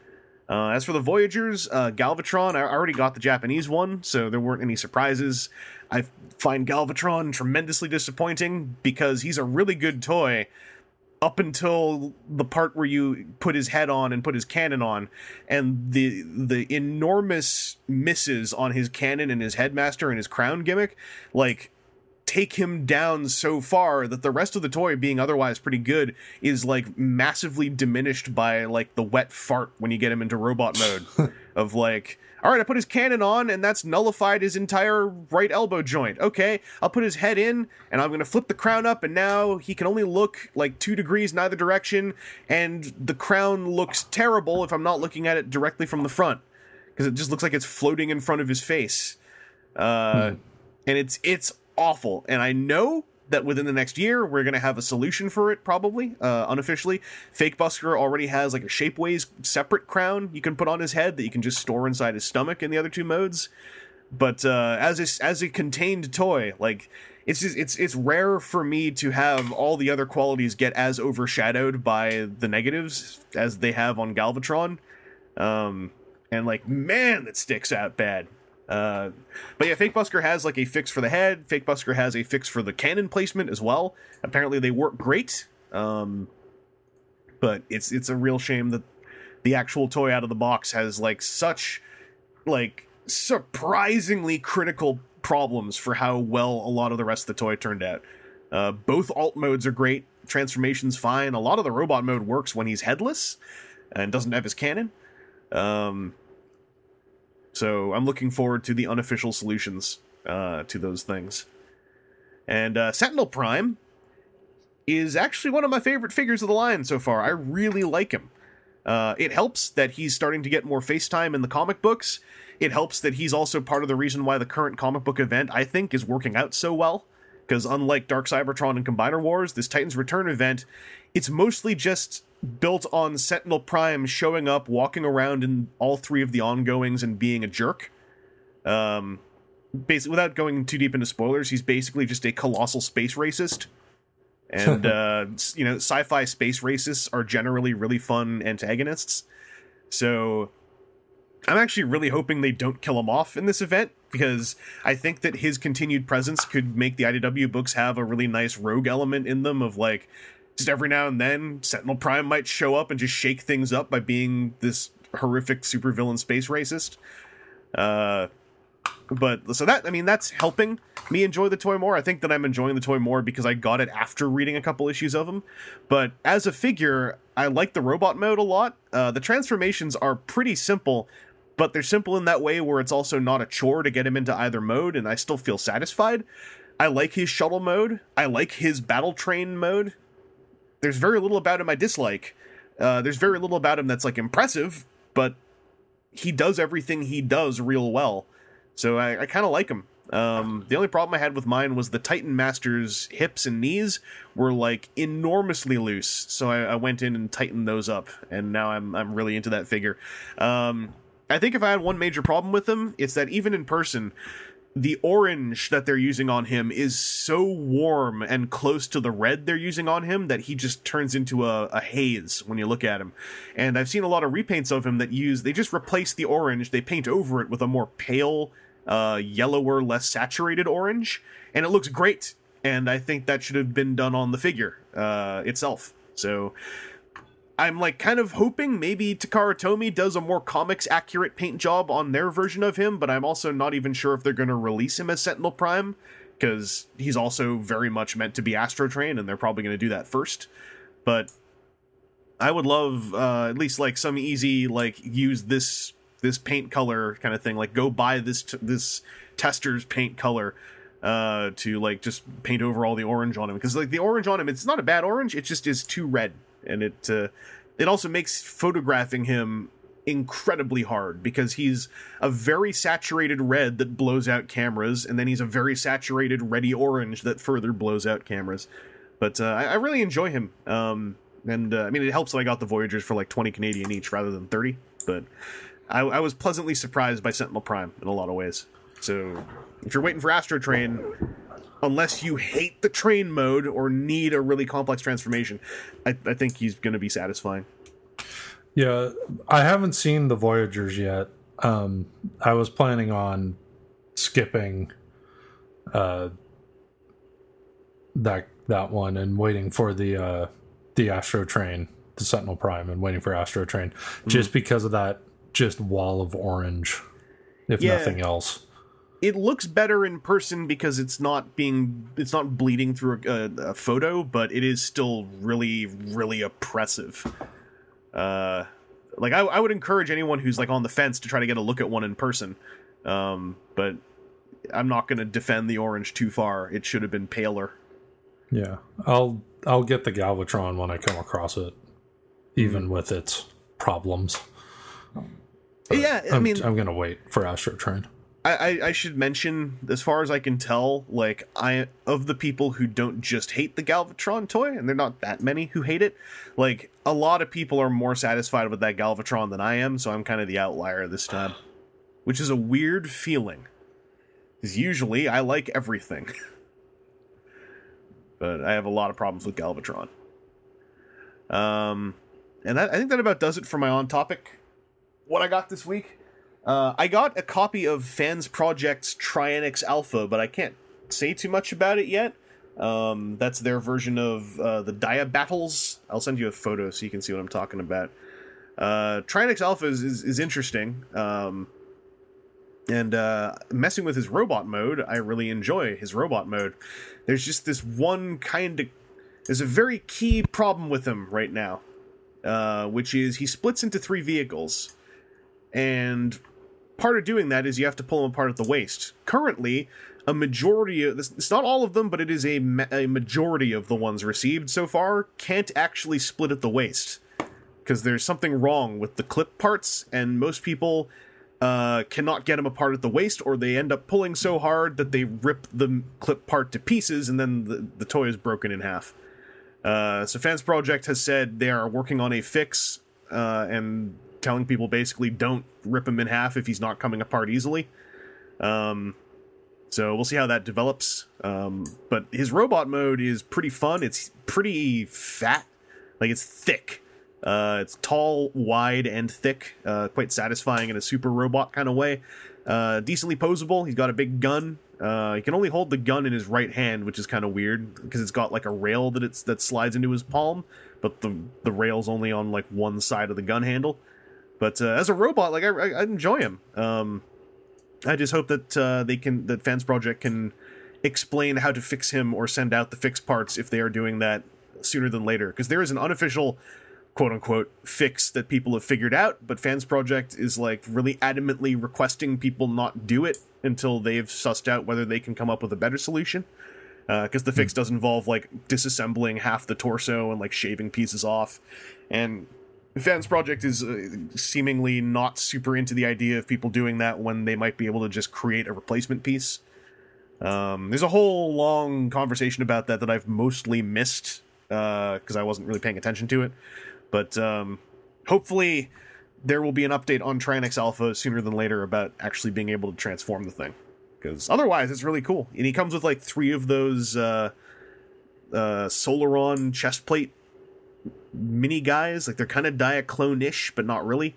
Uh, as for the Voyagers, uh, Galvatron, I already got the Japanese one, so there weren't any surprises. I find Galvatron tremendously disappointing because he's a really good toy up until the part where you put his head on and put his cannon on, and the the enormous misses on his cannon and his headmaster and his crown gimmick, like take him down so far that the rest of the toy being otherwise pretty good is like massively diminished by like the wet fart when you get him into robot mode. [laughs] Of like all right i put his cannon on and that's nullified his entire right elbow joint. Okay i'll put his head in and i'm going to flip the crown up and now he can only look like two degrees in either direction and the crown looks terrible if i'm not looking at it directly from the front because it just looks like it's floating in front of his face. Uh, and it's it's awful. And I know that within the next year we're going to have a solution for it probably uh, unofficially. Fake busker already has like a shapeways separate crown you can put on his head that you can just store inside his stomach in the other two modes. But uh, as a, as a contained toy like it's just it's it's rare for me to have all the other qualities get as overshadowed by the negatives as they have on galvatron. Um and like man that sticks out bad uh, but yeah, Fake Busker has like a fix for the head. Fake Busker has a fix for the cannon placement as well. Apparently, they work great. Um, but it's it's a real shame that the actual toy out of the box has like such like surprisingly critical problems for how well a lot of the rest of the toy turned out. Uh, both alt modes are great. Transformation's fine. A lot of the robot mode works when he's headless and doesn't have his cannon. Um, so I'm looking forward to the unofficial solutions uh, to those things. And uh, Sentinel Prime is actually one of my favorite figures of the line so far. I really like him. Uh, it helps that he's starting to get more FaceTime in the comic books. It helps that he's also part of the reason why the current comic book event, I think, is working out so well. Because unlike Dark Cybertron and Combiner Wars, this Titans Return event, it's mostly just built on Sentinel Prime showing up, walking around in all three of the ongoings and being a jerk. Um, basically, without going too deep into spoilers, he's basically just a colossal space racist. And [laughs] uh, you know, sci-fi space racists are generally really fun antagonists. So I'm actually really hoping they don't kill him off in this event because I think that his continued presence could make the IDW books have a really nice rogue element in them of like just every now and then Sentinel Prime might show up and just shake things up by being this horrific supervillain space racist. Uh, but so that I mean that's helping me enjoy the toy more. I think that I'm enjoying the toy more because I got it after reading a couple issues of them. But as a figure, I like the robot mode a lot. Uh, the transformations are pretty simple, but they're simple in that way where it's also not a chore to get him into either mode, and I still feel satisfied. I like his shuttle mode. I like his battle train mode there's very little about him I dislike. Uh, there's very little about him that's like impressive, but he does everything he does real well. So I, I kind of like him. Um, the only problem I had with mine was the Titan Master's hips and knees were like enormously loose. So I, I went in and tightened those up, and now I'm I'm really into that figure. Um, I think if I had one major problem with him, it's that even in person, the orange that they're using on him is so warm and close to the red they're using on him that he just turns into a, a, haze when you look at him. And I've seen a lot of repaints of him that use they just replace the orange, they paint over it with a more pale, uh, yellower, less saturated orange, and it looks great. And I think that should have been done on the figure uh, itself. So I'm like kind of hoping maybe Takara Tomy does a more comics accurate paint job on their version of him, but I'm also not even sure if they're going to release him as Sentinel Prime because he's also very much meant to be Astro Train, and they're probably going to do that first. But I would love uh, at least like some easy like use this this paint color kind of thing. Like go buy this t- this tester's paint color uh to like just paint over all the orange on him because like the orange on him it's not a bad orange it just is too red and it uh, it also makes photographing him incredibly hard because he's a very saturated red that blows out cameras and then he's a very saturated reddy orange that further blows out cameras. But uh, I, I really enjoy him um and uh, i mean it helps that i got the voyagers for like 20 canadian each rather than 30 but I, I was pleasantly surprised by sentinel prime in a lot of ways. So if you're waiting for astro train unless you hate the train mode or need a really complex transformation, I, I think he's going to be satisfying. Yeah, I haven't seen the Voyagers yet. Um, I was planning on skipping uh, that that one and waiting for the uh, the Astro Train, the Sentinel Prime, and waiting for Astro Train, Mm-hmm. just because of that just wall of orange, if Yeah. nothing else. It looks better in person because it's not being it's not bleeding through a, a, photo, but it is still really really oppressive. Uh, like I, I would encourage anyone who's like on the fence to try to get a look at one in person. Um, but I'm not going to defend the orange too far. It should have been paler. Yeah, I'll I'll get the Galvatron when I come across it, even Mm-hmm. with its problems. yeah, I I'm, mean, I'm gonna wait for Astro Train. I, I, should mention, as far as I can tell, like I of the people who don't just hate the Galvatron toy, and they're not that many who hate it. Like a lot of people are more satisfied with that Galvatron than I am, so I'm kind of the outlier this time, which is a weird feeling. Because usually I like everything, [laughs] but I have a lot of problems with Galvatron. Um, and that I think that about does it for my on topic. What I got this week. Uh, I got a copy of Fans Project's Trinex Alpha, but I can't say too much about it yet. Um, that's their version of uh, the Dia Battles. I'll send you a photo so you can see what I'm talking about. Uh, Alpha is, is, is interesting. Um, and uh, messing with his robot mode, I really enjoy his robot mode. There's just this one kind of. There's a very key problem with him right now, uh, which is he splits into three vehicles. And part of doing that is you have to pull them apart at the waist. Currently, a majority of this, it's not all of them, but it is a, ma- a majority of the ones received so far can't actually split at the waist because there's something wrong with the clip parts, and most people uh, cannot get them apart at the waist, or they end up pulling so hard that they rip the clip part to pieces, and then the, the toy is broken in half. Uh, so Fans Project has said they are working on a fix uh, and telling people basically don't rip him in half if he's not coming apart easily. Um, so we'll see how that develops. Um, but his robot mode is pretty fun. It's pretty fat, like it's thick. Uh, it's tall, wide, and thick. Uh, quite satisfying in a super robot kind of way. Uh, decently posable. He's got a big gun. Uh, he can only hold the gun in his right hand, which is kind of weird because it's got like a rail that it's that slides into his palm, but the the rail's only on like one side of the gun handle. But uh, as a robot, like I, I, I enjoy him. Um, I just hope that uh, they can that Fans Project can explain how to fix him or send out the fix parts if they are doing that sooner than later. Because there is an unofficial quote unquote fix that people have figured out, but Fans Project is like really adamantly requesting people not do it until they've sussed out whether they can come up with a better solution. Because the fix does involve like disassembling half the torso and like shaving pieces off, and Fans Project is uh, seemingly not super into the idea of people doing that when they might be able to just create a replacement piece. Um, there's a whole long conversation about that that I've mostly missed because I wasn't really paying attention to it. But um, hopefully, there will be an update on Trinex Alpha sooner than later about actually being able to transform the thing. Because otherwise, it's really cool. And he comes with like three of those uh, uh, Solaron chest plate mini guys. Like they're kind of Diaclone ish, but not really.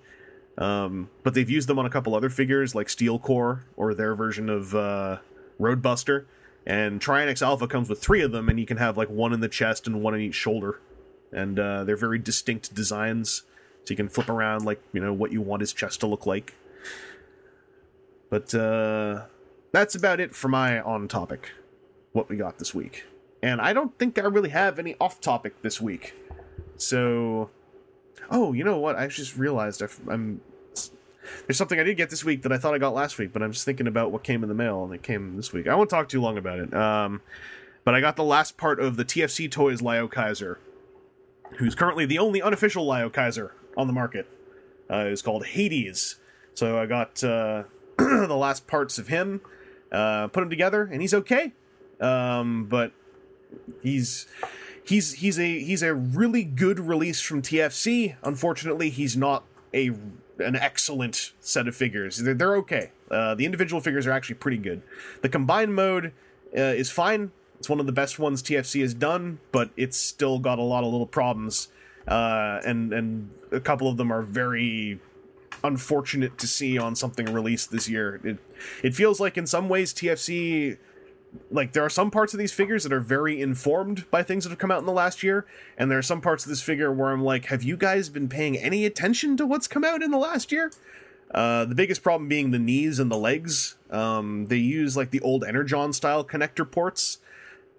Um, but they've used them on a couple other figures like Steel Core or their version of uh, Roadbuster. And Trinex Alpha comes with three of them, and you can have like one in the chest and one in each shoulder. and uh, they're very distinct designs. So you can flip around like you know what you want his chest to look like. But uh, that's about it for my on topic. What we got this week, and I don't think I really have any off topic this week. So, oh, you know what? I just realized I've, I'm there's something I did get this week that I thought I got last week, but I'm just thinking about what came in the mail and it came this week. I won't talk too long about it. Um, but I got the last part of the TFC Toys Liokaiser, who's currently the only unofficial Liokaiser on the market. Uh, is called Hades. So I got uh, [clears throat] the last parts of him, uh, put him together, and he's okay. Um, but he's he's he's a he's a really good release from TFC. Unfortunately, he's not a an excellent set of figures. They're, they're okay. Uh, the individual figures are actually pretty good. The combined mode uh, is fine. It's one of the best ones TFC has done, but it's still got a lot of little problems, uh, and and a couple of them are very unfortunate to see on something released this year. It it feels like in some ways TFC like there are some parts of these figures that are very informed by things that have come out in the last year and there are some parts of this figure where i'm like have you guys been paying any attention to what's come out in the last year? Uh, the biggest problem being the knees and the legs. Um, they use like the old energon style connector ports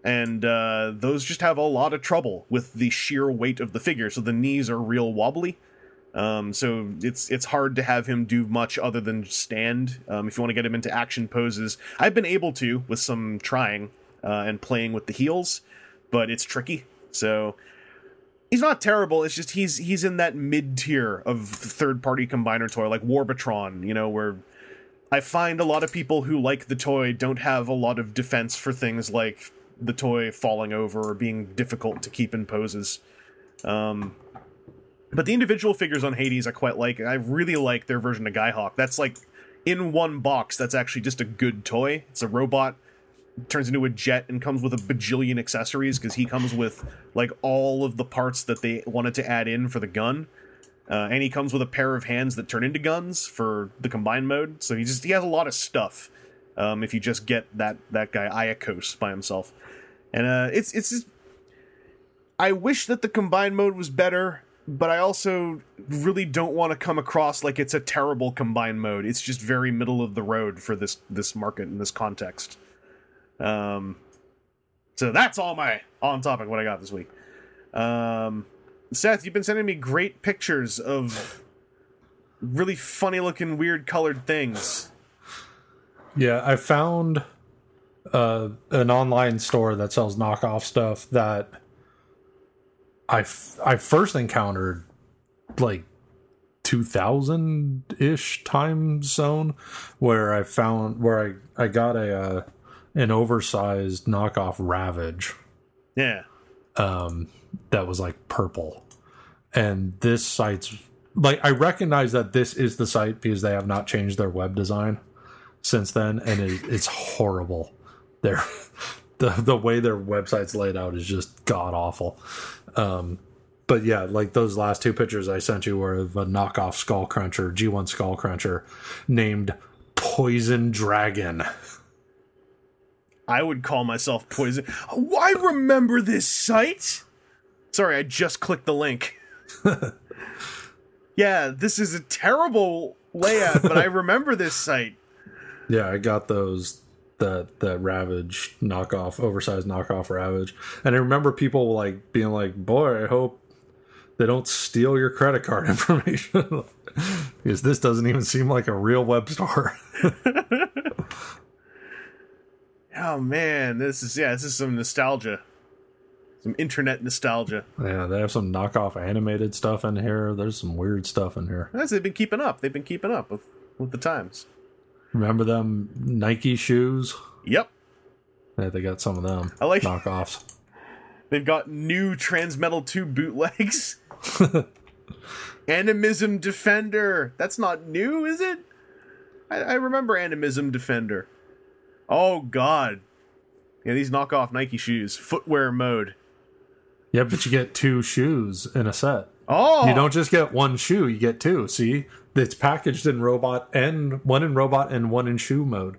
and uh, those just have a lot of trouble with the sheer weight of the figure so the knees are real wobbly um, so it's it's hard to have him do much other than stand. Um, if you want to get him into action poses, I've been able to with some trying uh, and playing with the heels, but it's tricky. So he's not terrible. It's just he's he's in that mid tier of third party combiner toy like Warbotron, you know, where I find a lot of people who like the toy don't have a lot of defense for things like the toy falling over or being difficult to keep in poses. Um, but the individual figures on Hades I quite like. I really like their version of Guy-Hawk. That's like in one box. That's actually just a good toy. It's a robot turns into a jet and comes with a bajillion accessories because he comes with like all of the parts that they wanted to add in for the gun. Uh, and he comes with a pair of hands that turn into guns for the combined mode. So he just he has a lot of stuff. Um, if you just get that that guy Iacos by himself, and uh, it's it's. Just, I wish that the combined mode was better but I also really don't want to come across like it's a terrible combined mode. It's just very middle of the road for this this market in this context. Um, so that's all my on topic what I got this week. Um, Seth, you've been sending me great pictures of really funny looking, weird colored things. Yeah, I found uh, an online store that sells knockoff stuff that I, f- I first encountered like 2000 ish time zone where I found where I, I got a uh, an oversized knockoff Ravage Yeah. um, that was like purple. And this site's like I recognize that this is the site because they have not changed their web design since then, and it, it's horrible. Their [laughs] the the way their website's laid out is just god awful. Um, but yeah, like those last two pictures I sent you were of a knockoff Skullcruncher, G1 Skullcruncher, named Poison Dragon. I would call myself poison. Oh, I remember this site. Sorry, I just clicked the link. [laughs] yeah, this is a terrible layout, but I [laughs] remember this site. Yeah, I got those that that Ravage knockoff, oversized knockoff Ravage, and I remember people like being like, "Boy, I hope they don't steal your credit card [laughs] information." because this doesn't even seem like a real web store. [laughs] Oh man, this is yeah, this is some nostalgia. Some internet nostalgia. yeah, they have some knockoff animated stuff in here. There's some weird stuff in here. As they've been keeping up. They've been keeping up with with the times. Remember them Nike shoes? Yep. Yeah, they got some of them I like- knockoffs. [laughs] They've got new Transmetal 2 bootlegs. [laughs] Animism Defender. That's not new, is it? I, I remember Animism Defender. Oh god. Yeah, these knockoff Nike shoes. Footwear mode. Yeah, but you get two shoes in a set. Oh You don't just get one shoe, you get two. See? It's packaged in robot and one in robot and one in shoe mode.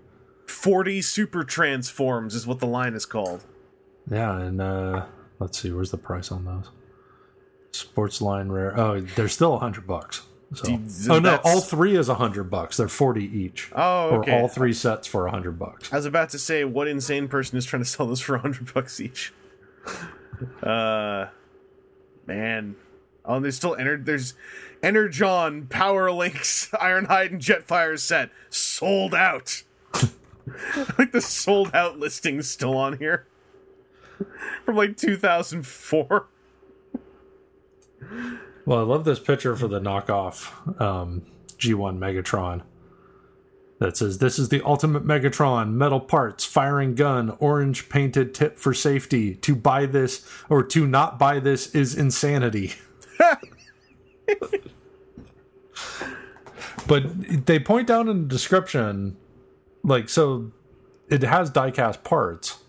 40 super transforms is what the line is called. Yeah, and uh let's see, where's the price on those? Sports line rare. Oh, they're still a hundred bucks. So. Oh no, all three is a hundred bucks. They're forty each. Oh, okay. Or all three sets for a hundred bucks. I was about to say, what insane person is trying to sell this for a hundred bucks each? [laughs] Uh, man. Oh, and there's still entered. There's Energon, Power Links, [laughs] Ironhide, and Jetfire set sold out. [laughs] like the sold out listing still on here from like 2004. Well, I love this picture for the knockoff um, G1 Megatron that says, This is the ultimate Megatron, metal parts, firing gun, orange painted tip for safety. To buy this or to not buy this is insanity. [laughs] but they point out in the description, like, so it has diecast parts,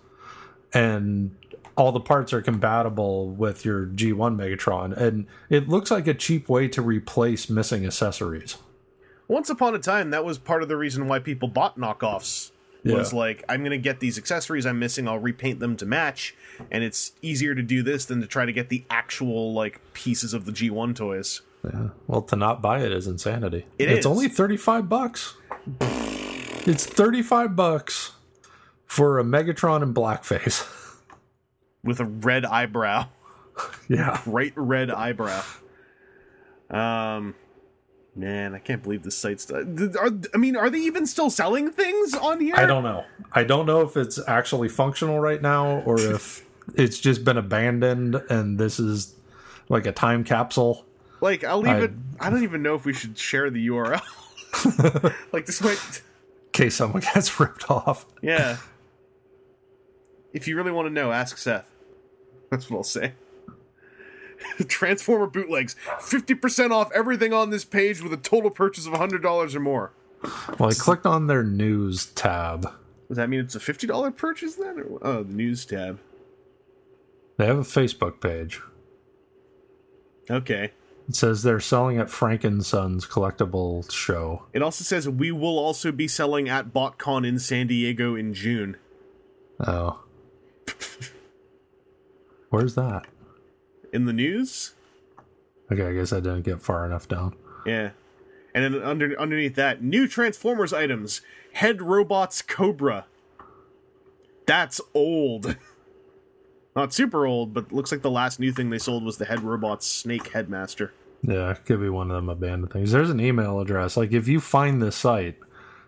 and all the parts are compatible with your G1 Megatron, and it looks like a cheap way to replace missing accessories. Once upon a time, that was part of the reason why people bought knockoffs. Was like, I'm gonna get these accessories I'm missing, I'll repaint them to match, and it's easier to do this than to try to get the actual like pieces of the G1 toys. Yeah. Well, to not buy it is insanity. It it's is. only 35 bucks. It's 35 bucks for a Megatron in blackface. [laughs] With a red eyebrow. yeah. Bright red eyebrow. Um man, I can't believe this site's are, I mean, are they even still selling things on here? I don't know. I don't know if it's actually functional right now or [laughs] if it's just been abandoned and this is like a time capsule. like I'll leave I- it I don't even know if we should share the URL. [laughs] like this might in case someone [laughs] gets ripped off. Yeah. If you really want to know, ask Seth. That's what I'll say. [laughs] Transformer bootlegs. 50% off everything on this page with a total purchase of $100 or more. Well, I clicked on their news tab. Does that mean it's a $50 purchase then? Or, oh, the news tab. They have a Facebook page. Okay. It says they're selling at Frankenson's collectible show. It also says we will also be selling at BotCon in San Diego in June. Oh. [laughs] Where's that? In the news? Okay, I guess I didn't get far enough down. Yeah. And then under underneath that, new Transformers items. Head robots Cobra. That's old. [laughs] Not super old, but looks like the last new thing they sold was the Head Robots Snake Headmaster. Yeah, could be one of them abandoned things. There's an email address. Like, if you find this site,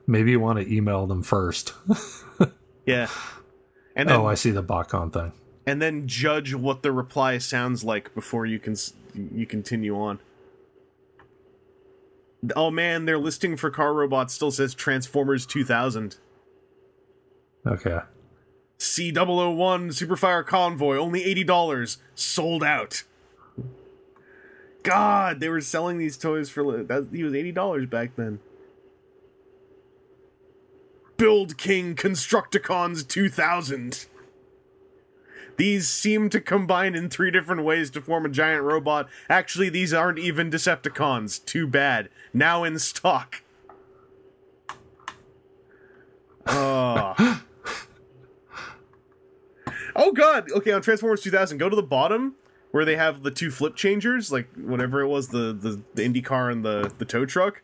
maybe you want to email them first. [laughs] Yeah. And oh, then oh, I see the BotCon thing. And then judge what the reply sounds like before you can you continue on. Oh man, their listing for car robots still says Transformers 2000. Okay. C001 Superfire Convoy, only $80, sold out. God, they were selling these toys for that he was $80 back then. Build King Constructicons 2000. These seem to combine in three different ways to form a giant robot. Actually, these aren't even Decepticons. Too bad. Now in stock. Oh. [gasps] Oh god. Okay, on Transformers 2000, go to the bottom where they have the two flip changers, like whatever it was, the the, the Indy car and the the tow truck.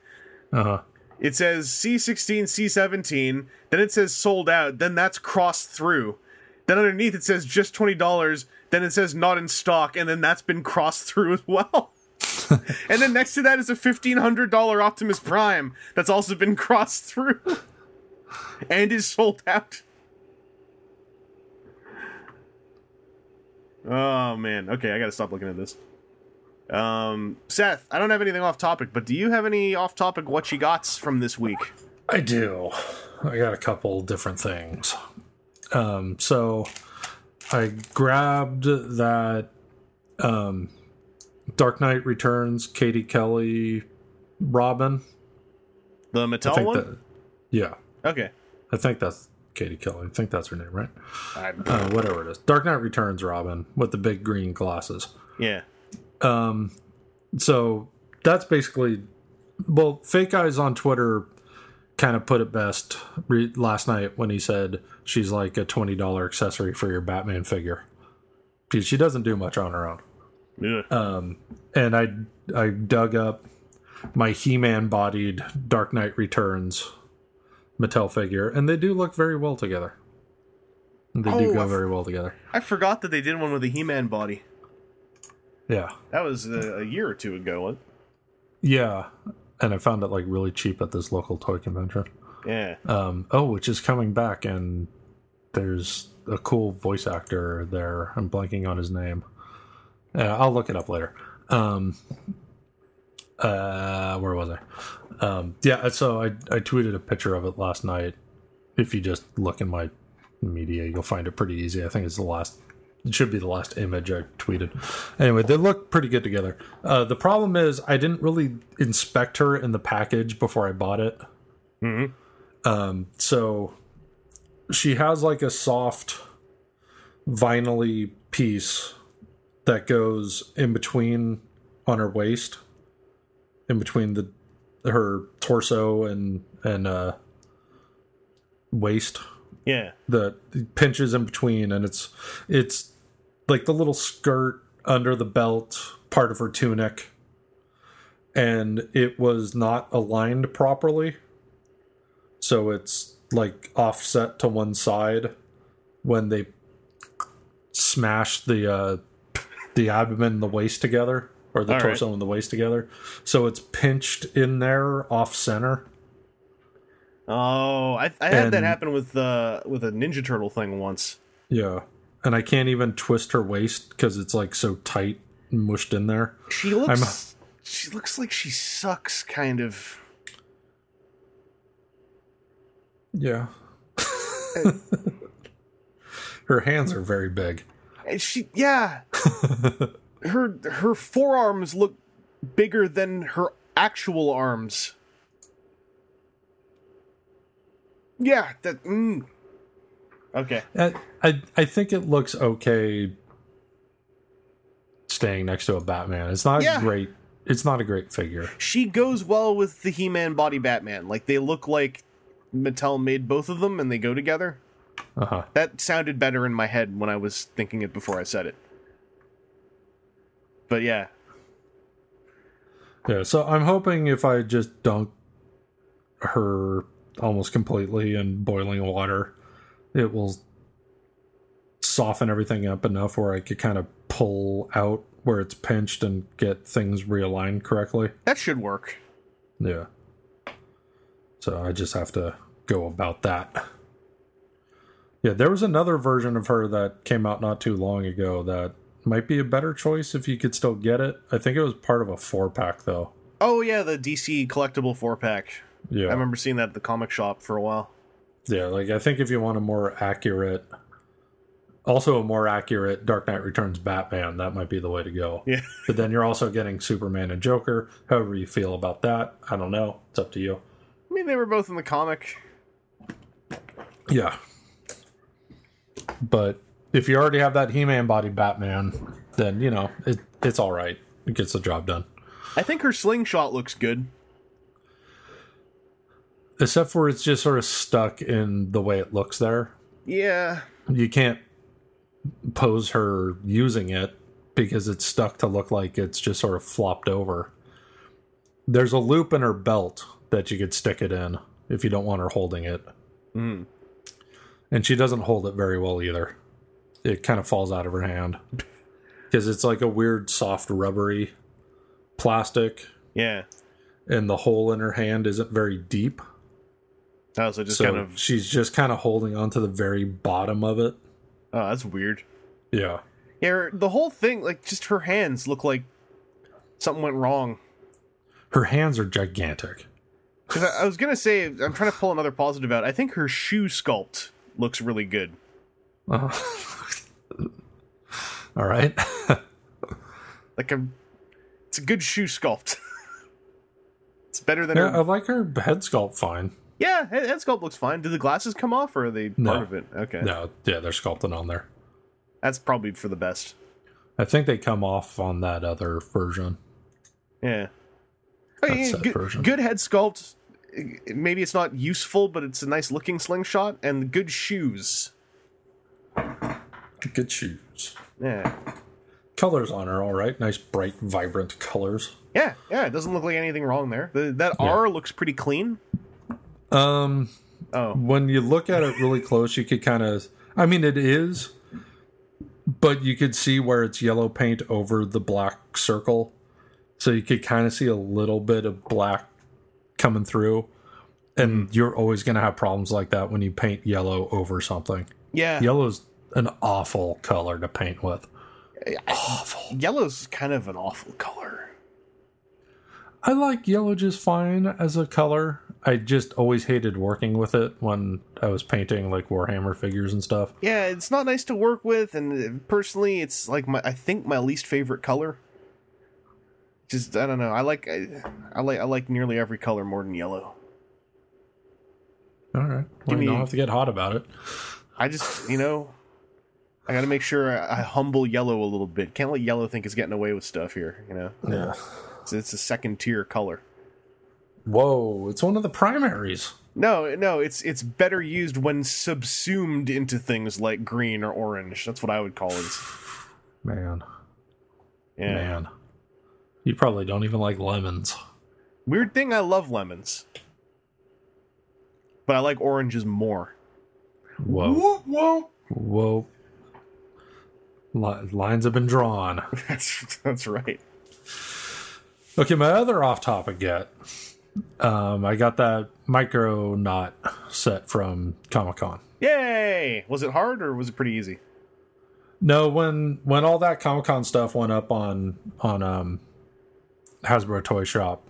Uh huh. It says C16, C17, then it says sold out, then that's crossed through. Then underneath it says just $20, then it says not in stock, and then that's been crossed [laughs] through as well. and then next to that is a $1,500 Optimus Prime that's also been [laughs] crossed through and is sold out. Oh man. Okay, I gotta stop looking at this. Um, Seth, I don't have anything off topic, but do you have any off topic what you gots from this week? I do. I got a couple different things. Um, so I grabbed that um, Dark Knight Returns, Katie Kelly, Robin. The Mattel one? that, yeah, Okay. I think that's Katie Kelly. I think that's her name, right? Uh, whatever it is. Dark Knight Returns, Robin, with the big green glasses. yeah. Um, so that's basically well fake eyes on twitter kind of put it best re- last night when he said she's like a $20 accessory for your batman figure because she doesn't do much on her own Ugh. Um, and I I dug up my He-Man bodied Dark Knight Returns Mattel figure, and they do look very well together. They Oh, do go very well together. I forgot that they did one with a He-Man body. Yeah, That was a, a year or two ago. What? yeah, and I found it like really cheap at this local toy convention. Yeah. Um, oh, which is coming back, and there's a cool voice actor there. I'm blanking on his name. Uh, I'll look it up later. Um, uh, where was I? Um, yeah, so I I tweeted a picture of it last night. If you just look in my media, you'll find it pretty easy. I think it's the last. It should be the last image I tweeted. Anyway, they look pretty good together. Uh, the problem is I didn't really inspect her in the package before I bought it. Um, so she has like a soft vinyl piece that goes in between on her waist, in between the her torso and and uh, waist Yeah. that pinches in between, and it's it's like the little skirt under the belt part of her tunic, and it was not aligned properly, so it's like offset to one side when they smash the uh, the abdomen and the waist together, or the All right. torso and the waist together, so it's pinched in there off center. Oh, I, I had that happen with uh with a Ninja Turtle thing once. Yeah. And I can't even twist her waist because it's like so tight and mushed in there. She looks. She looks like she sucks, kind of. Yeah. [laughs] her hands are very big. She, yeah. [laughs] her her forearms look bigger than her actual arms. Yeah, that. Mm. Okay. I, I I think it looks okay staying next to a Batman. It's not Yeah. great. It's not a great figure. She goes well with the He-Man body Batman. Like they look like Mattel made both of them and they go together. Uh-huh. That sounded better in my head when I was thinking it before I said it. But yeah, Yeah, so I'm hoping if I just dunk her almost completely in boiling water, it will soften everything up enough where I could kind of pull out where it's pinched and get things realigned correctly. that should work. Yeah. So I just have to go about that. Yeah, there was another version of her that came out not too long ago that might be a better choice if you could still get it. I think it was part of a four pack though. Oh yeah, the DC collectible four pack. Yeah. I remember seeing that at the comic shop for a while. Yeah, like I think if you want a more accurate, also a more accurate Dark Knight Returns Batman, that might be the way to go. Yeah. [laughs] But then you're also getting Superman and Joker. However you feel about that, I don't know. It's up to you. I mean, they were both in the comic. Yeah. But if you already have that He-Man body Batman, then you know it, it's all right. It gets the job done. I think her slingshot looks good. Except for it's just sort of stuck in the way it looks there. Yeah. you can't pose her using it because it's stuck to look like it's just sort of flopped over. There's a loop in her belt that you could stick it in if you don't want her holding it. Mm. And she doesn't hold it very well either. It kind of falls out of her hand [laughs] because it's like a weird, soft, rubbery plastic, Yeah. and the hole in her hand isn't very deep. Oh, so just so kind of. she's just kind of holding on to the very bottom of it. Oh, that's weird. Yeah. Yeah, the whole thing, like, just her hands look like something went wrong. Her hands are gigantic. Because I, I was gonna say, I'm trying to pull another positive out. I think her shoe sculpt looks really good. Uh, [laughs] all right. [laughs] Like a, it's a good shoe sculpt. [laughs] it's better than yeah, I like her head sculpt fine. Yeah, head, head sculpt looks fine. Do the glasses come off, or are they No. part of it? Okay, No, yeah, they're sculpted on there. that's probably for the best. I think they come off on that other version. Yeah. I mean, good, version. good head sculpt. Maybe it's not useful, but it's a nice looking slingshot and good shoes. Good shoes. Yeah. colors on her, all right. Nice, bright, vibrant colors. Yeah, yeah, it doesn't look like anything wrong there. The, that Yeah. R looks pretty clean. Um, Oh, when you look at it really close, you could kind of. I mean, it is, but you could see where it's yellow paint over the black circle, so you could kind of see a little bit of black coming through. And you're always going to have problems like that when you paint yellow over something. yeah. Yellow's an awful color to paint with. Awful. Yellow's kind of an awful color. I like yellow just fine as a color. I just always hated working with it when I was painting like Warhammer figures and stuff. Yeah, it's not nice to work with, and uh, personally, it's like my I think my least favorite color. Just I don't know. I like I, I like I like nearly every color more than yellow. All right. Well, you don't have to get hot about it. I just you know, I got to make sure I, I humble yellow a little bit. Can't let yellow think it's getting away with stuff here. You know, Yeah. it's, it's a second tier color. Whoa, it's one of the primaries. No, no, it's it's better used when subsumed into things like green or orange. That's what I would call it. Man, Yeah. man. You probably don't even like lemons. Weird thing, I love lemons, but I like oranges more. Whoa. Whoa, whoa. Whoa. Li- lines have been drawn. [laughs] That's that's right. Okay, my other off topic get. Um, I got that Micronaut set from Comic Con. Yay! Was it hard or was it pretty easy? No, when when all that Comic Con stuff went up on on um Hasbro Toy Shop,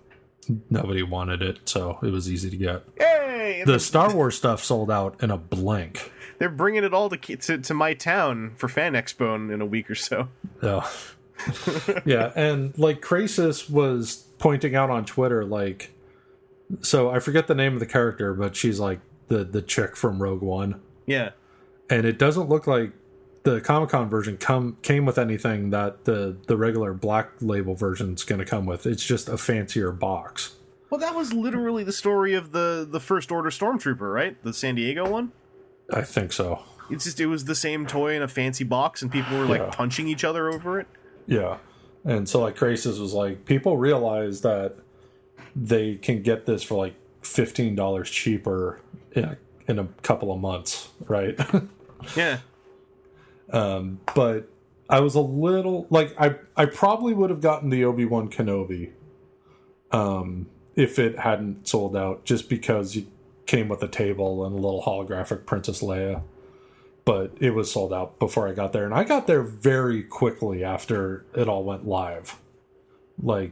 nobody wanted it, so it was easy to get. Yay! The Star [laughs] Wars stuff sold out in a blink. They're bringing it all to, to to my town for Fan Expo in, in a week or so. Yeah. [laughs] yeah, and like Krasis was pointing out on Twitter, like, so I forget the name of the character, but she's like the the chick from Rogue One, Yeah. and it doesn't look like the Comic Con version come came with anything that the the regular Black Label version's going to come with. It's just a fancier box. Well, that was literally the story of the the First Order Stormtrooper, right? The San Diego one. I think so. It's just it was the same toy in a fancy box, and people were like Yeah. punching each other over it. Yeah. And so like Krasis was like, people realize that they can get this for like fifteen dollars cheaper in a, in a couple of months, right? [laughs] Yeah. Um, but I was a little like I I probably would have gotten the Obi Wan Kenobi, um, if it hadn't sold out, just because it came with a table and a little holographic Princess Leia. But it was sold out before I got there, and I got there very quickly after it all went live, like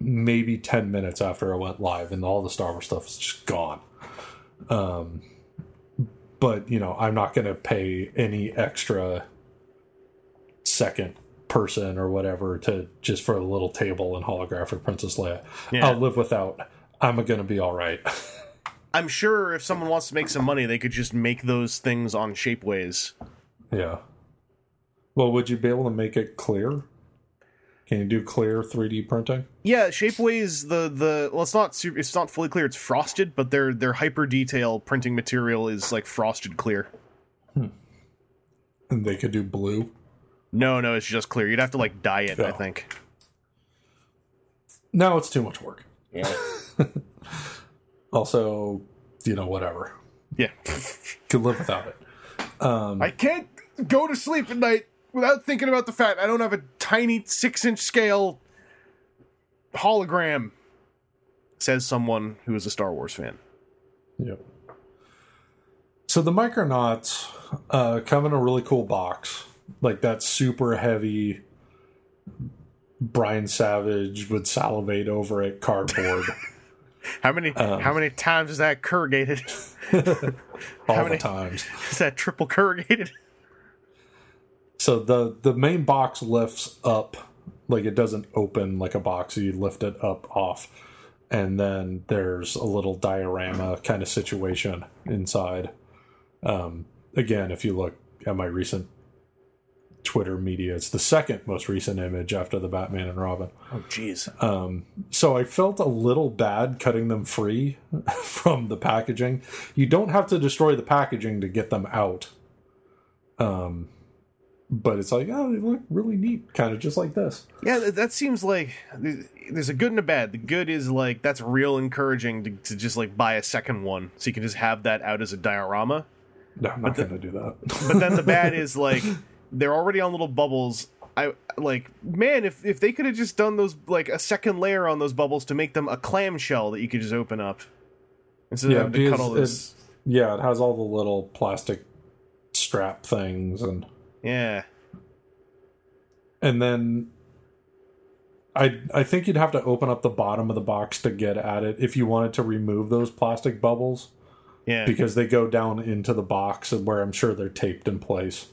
maybe ten minutes after I went live, and all the Star Wars stuff is just gone. Um, but you know, I'm not going to pay any extra second person or whatever to just for a little table and holographic Princess Leia. Yeah. I'll live without. I'm gonna be all right. [laughs] I'm sure if someone wants to make some money, they could just make those things on Shapeways. yeah. Well, would you be able to make it clear? Can you do clear 3D printing? Yeah, Shapeways the the well, it's not super, it's not fully clear. It's frosted, but their their hyper detail printing material is like frosted clear. Hmm. And they could do blue. No, no, it's just clear. You'd have to like dye it. I oh. think. No, it's too much work. Yeah. [laughs] Also, you know, whatever. yeah. [laughs] Could live without it. I can't go to sleep at night without thinking about the fact I don't have a tiny six inch scale hologram. Says someone who is a Star Wars fan. Yep. So the Micronauts uh, come in a really cool box, like that super heavy. Brian Savage would salivate over it cardboard [laughs] How many how many times is that corrugated? [laughs] all many- the times. [laughs] is that triple corrugated? So the the main box lifts up, like it doesn't open like a box. You lift it up off, and then there's a little diorama kind of situation inside. Um, again, if you look at my recent Twitter media, it's the second most recent image after the Batman and Robin. Oh jeez. So I felt a little bad cutting them free [laughs] from the packaging. You don't have to destroy the packaging to get them out. Um, but it's like oh they look really neat kind of just like this Yeah, that, seems like there's- a good and a bad. The good is like that's real encouraging to, to just like buy a second one, so you can just have that out as a diorama. no i'm not gonna do that [laughs] But then the bad [laughs] is like they're already on little bubbles. I like man, if if they could have just done those like a second layer on those bubbles to make them a clamshell that you could just open up instead Yeah, of having to cut all this. yeah it has all the little plastic strap things and Yeah, and then I I think you'd have to open up the bottom of the box to get at it if you wanted to remove those plastic bubbles yeah. because they go down into the box and where I'm sure they're taped in place.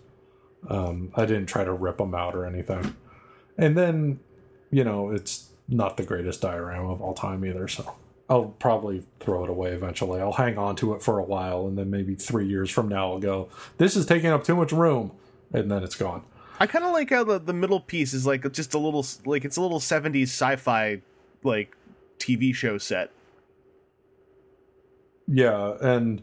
Um, I didn't try to rip them out or anything. And then, you know, it's not the greatest diorama of all time either, so I'll probably throw it away eventually. I'll hang on to it for a while and then maybe three years from now I'll go, this is taking up too much room, and then it's gone. I kind of like how the the middle piece is like just a little like it's a little 70s sci-fi like TV show set. Yeah, and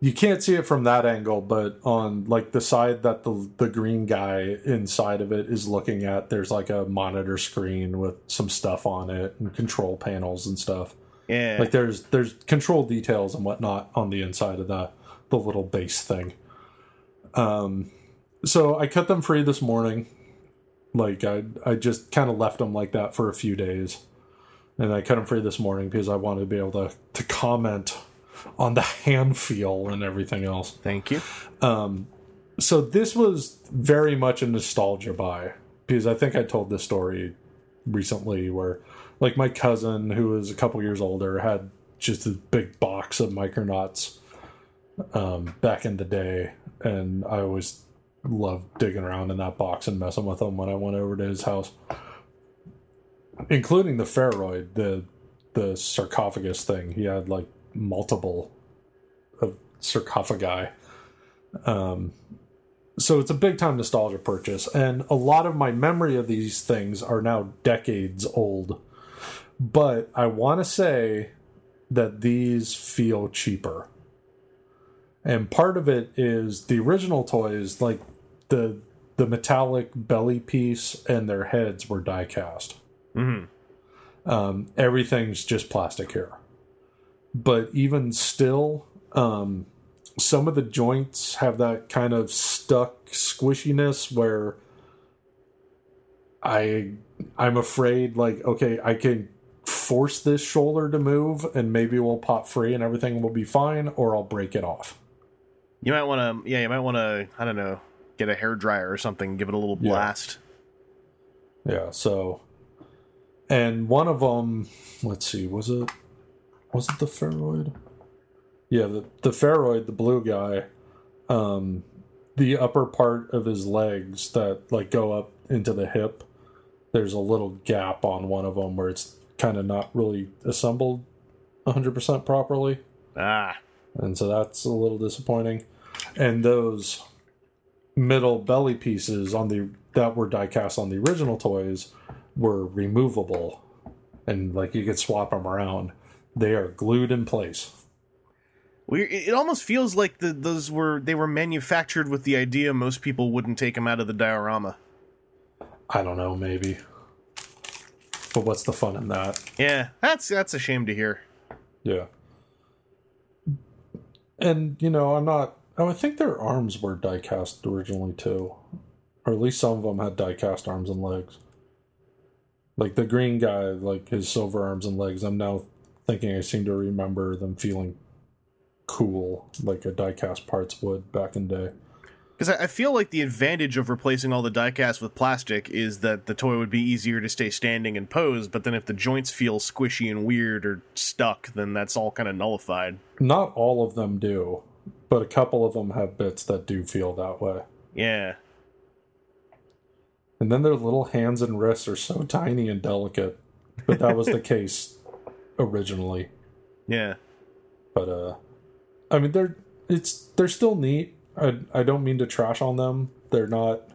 you can't see it from that angle, but on like the side that the the green guy inside of it is looking at, there's like a monitor screen with some stuff on it and control panels and stuff. Yeah. Like there's there's control details and whatnot on the inside of the the little base thing. Um, so I cut them free this morning. Like I I just kind of left them like that for a few days, and I cut them free this morning because I wanted to be able to to comment on the [laughs] hand feel and everything else Thank you. Um, so this was very much a nostalgia buy because I think I told this story recently where like my cousin who was a couple years older had just a big box of Micronauts um, back in the day and I always loved digging around in that box and messing with them when I went over to his house. Including the Pharoid the the sarcophagus thing. He had like multiple of sarcophagi. Um, so it's a big time nostalgia purchase. And a lot of my memory of these things are now decades old. But i want to say that these feel cheaper. And part of it is the original toys like the the metallic belly piece and their heads were die cast um, everything's just plastic here. But even still um, some of the joints have that kind of stuck squishiness where I I'm afraid like okay I can force this shoulder to move and maybe we'll pop free and everything will be fine or I'll break it off. You might want to, yeah, you might want to, I don't know, get a hair dryer or something, give it a little blast. Yeah, so and one of them, let's see, was it was it the Pharoid? Yeah, the the Pharoid, the blue guy, um the upper part of his legs that like go up into the hip, there's a little gap on one of them where it's kind of not really assembled 100% properly Ah, and so that's a little disappointing. And those middle belly pieces on the that were die cast on the original toys were removable, and like you could swap them around. They are glued in place. we, it it almost feels like the those were they were manufactured with the idea most people wouldn't take them out of the diorama. I don't know, maybe. But what's the fun in that? Yeah, that's that's a shame to hear. Yeah. And you know, I'm not. Oh, I think their arms were die cast originally too, or at least some of them had die cast arms and legs. Like the green guy, like his silver arms and legs. I'm now thinking I seem to remember them feeling cool, like a die cast parts would back in the day. Because I, I feel like the advantage of replacing all the diecast with plastic is that the toy would be easier to stay standing and pose. But then if the joints feel squishy and weird or stuck, then that's all kind of nullified. Not all of them do, but a couple of them have bits that do feel that way. Yeah, And then their little hands and wrists are so tiny and delicate. But that was the [laughs] case originally. yeah. But uh I mean they're it's they're still neat. I I don't mean to trash on them. They're not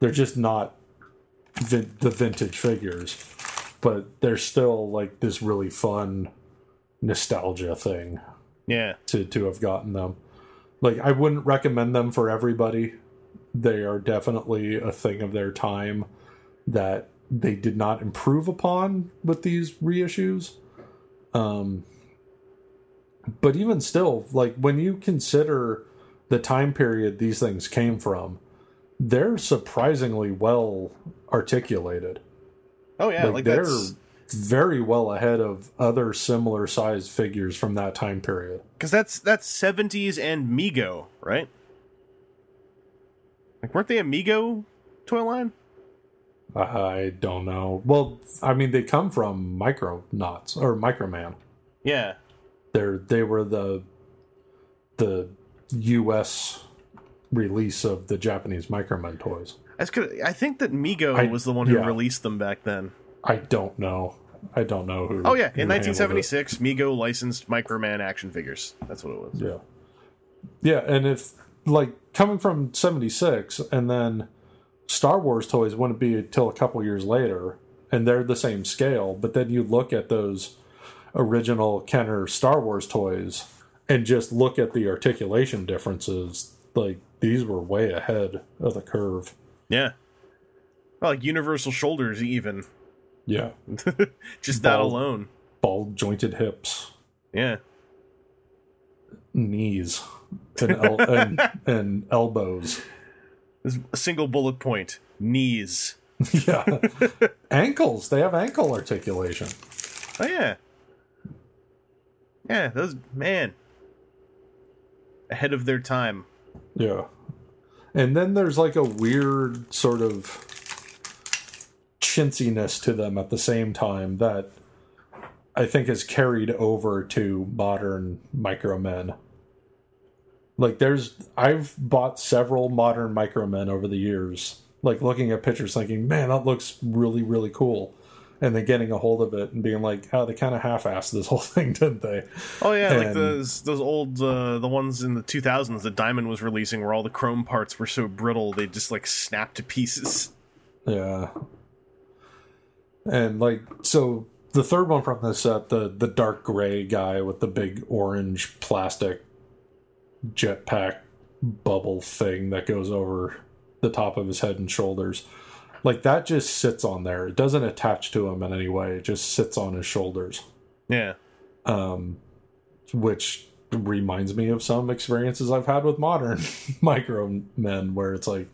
they're just not vin- the vintage figures. But they're still like this really fun nostalgia thing Yeah. to to have gotten them. Like I wouldn't recommend them for everybody. they are definitely a thing of their time that they did not improve upon with these reissues. Um, but even still, like when you consider the time period these things came from, they're surprisingly well articulated. Oh yeah, like, like, they're very well ahead of other similar sized figures from that time period. because that's that's seventies and Mego, right? Like, weren't they a Mego toy line? I don't know. Well, I mean, they come from Micronauts or Microman. Yeah, They're they were the the U.S. release of the Japanese Microman toys. good. I think that Mego I- was the one who yeah. released them back then. I don't know. I don't know who. Oh yeah, in 1976, Mego licensed Microman action figures. That's what it was. Yeah. Yeah, and if like coming from 76 and then Star Wars toys wouldn't be until a couple years later and they're the same scale, but then you look at those original Kenner Star Wars toys and just look at the articulation differences, like these were way ahead of the curve. Yeah. Well, like Universal Shoulders, even. Yeah. [laughs] Just that alone. Ball jointed hips, Yeah. knees, and, el- [laughs] and, and elbows. There's a single bullet point. Knees. [laughs] Yeah. ankles. They have ankle articulation. Oh yeah. Yeah, those man. Ahead of their time. Yeah. And then there's like a weird sort of chintziness to them at the same time that I think is carried over to modern micromen. Like there's I've bought several modern micromen over the years, like looking at pictures thinking, man, that looks really, really cool. And then getting a hold of it and being like, oh, they kind of half-assed this [laughs] whole thing, didn't they? Oh yeah, like those those old uh, the ones in the 2000s that Diamond was releasing where all the chrome parts were so brittle they just like snapped to pieces. Yeah. And like so the third one from this set, the the dark gray guy with the big orange plastic jetpack bubble thing that goes over the top of his head and shoulders. Like that just sits on there. It doesn't attach to him in any way. It just sits on his shoulders. Yeah. Um which reminds me of some experiences I've had with modern [laughs] micro men where it's like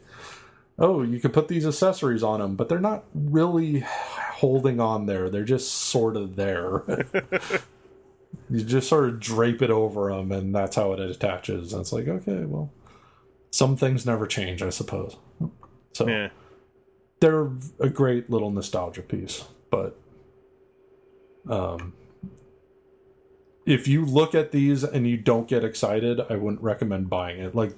oh, you can put these accessories on them, but they're not really holding on there. They're just sort of there. [laughs] you just sort of drape it over them, and that's how it attaches. And it's like, okay, well, some things never change, I suppose. So Yeah. they're a great little nostalgia piece, but um, if you look at these and you don't get excited, I wouldn't recommend buying it. Like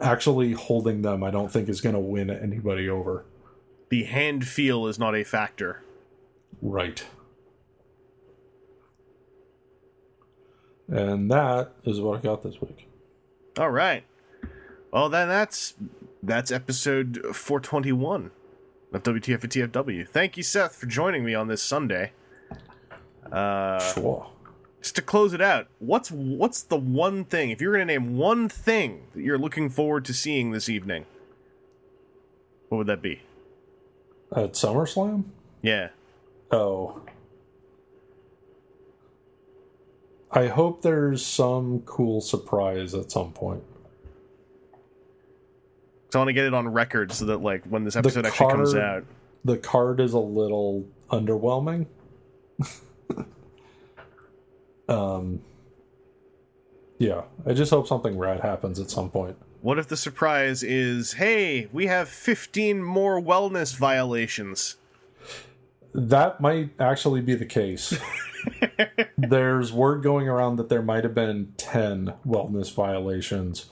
actually holding them, I don't think is going to win anybody over. The hand feel is not a factor. Right. And that is what I got this week. All right. Well, then that's that's episode 421 of WTF and TFW. Thank you, Seth, for joining me on this Sunday. Uh, Sure. just to close it out, what's what's the one thing? If you're going to name one thing that you're looking forward to seeing this evening, what would that be? At SummerSlam? Yeah. Oh. I hope there's some cool surprise at some point. So I want to get it on record so that like when this episode actually comes out, The card is a little underwhelming. [laughs] um Yeah, I just hope something rad happens at some point. what if the surprise is, "Hey, we have 15 more wellness violations." That might actually be the case. [laughs] There's word going around that there might have been 10 wellness violations,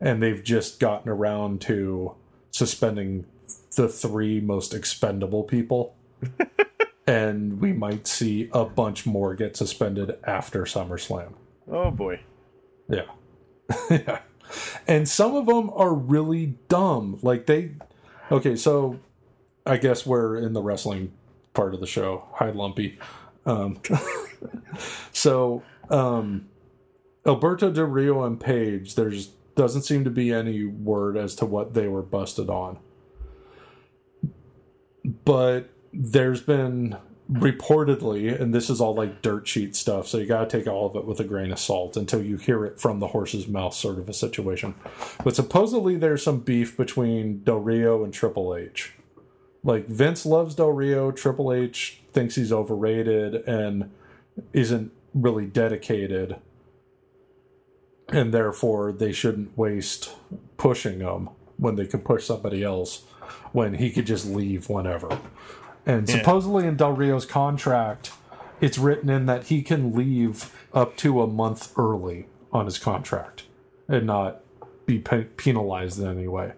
and they've just gotten around to suspending the three most expendable people. [laughs] and we might see a bunch more get suspended after SummerSlam. Oh boy. Yeah. [laughs] yeah. And some of them are really dumb. Like they Okay, so I guess we're in the wrestling part of the show. Hi Lumpy. Um [laughs] so um Alberto Del Rio and Paige, there's doesn't seem to be any word as to what they were busted on. But there's been reportedly, and this is all like dirt sheet stuff, so you got to take all of it with a grain of salt until you hear it from the horse's mouth, sort of a situation. But supposedly there's some beef between Del Rio and Triple H. Like Vince loves Del Rio, Triple H thinks he's overrated and isn't really dedicated, and therefore they shouldn't waste pushing him when they could push somebody else when he could just leave whenever. And Yeah. supposedly in Del Rio's contract, it's written in that he can leave up to a month early on his contract and not be pe- penalized in any way.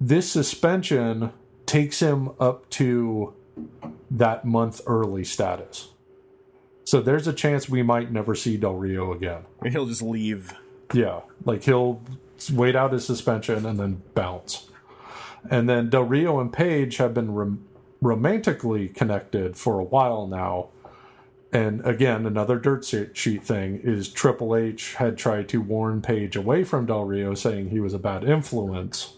This suspension takes him up to that month early status. So there's a chance we might never see Del Rio again. He'll just leave. Yeah, like he'll wait out his suspension and then bounce. And then Del Rio and Paige have been rom- romantically connected for a while now. And again, another dirt sheet thing is Triple H had tried to warn Paige away from Del Rio, saying he was a bad influence.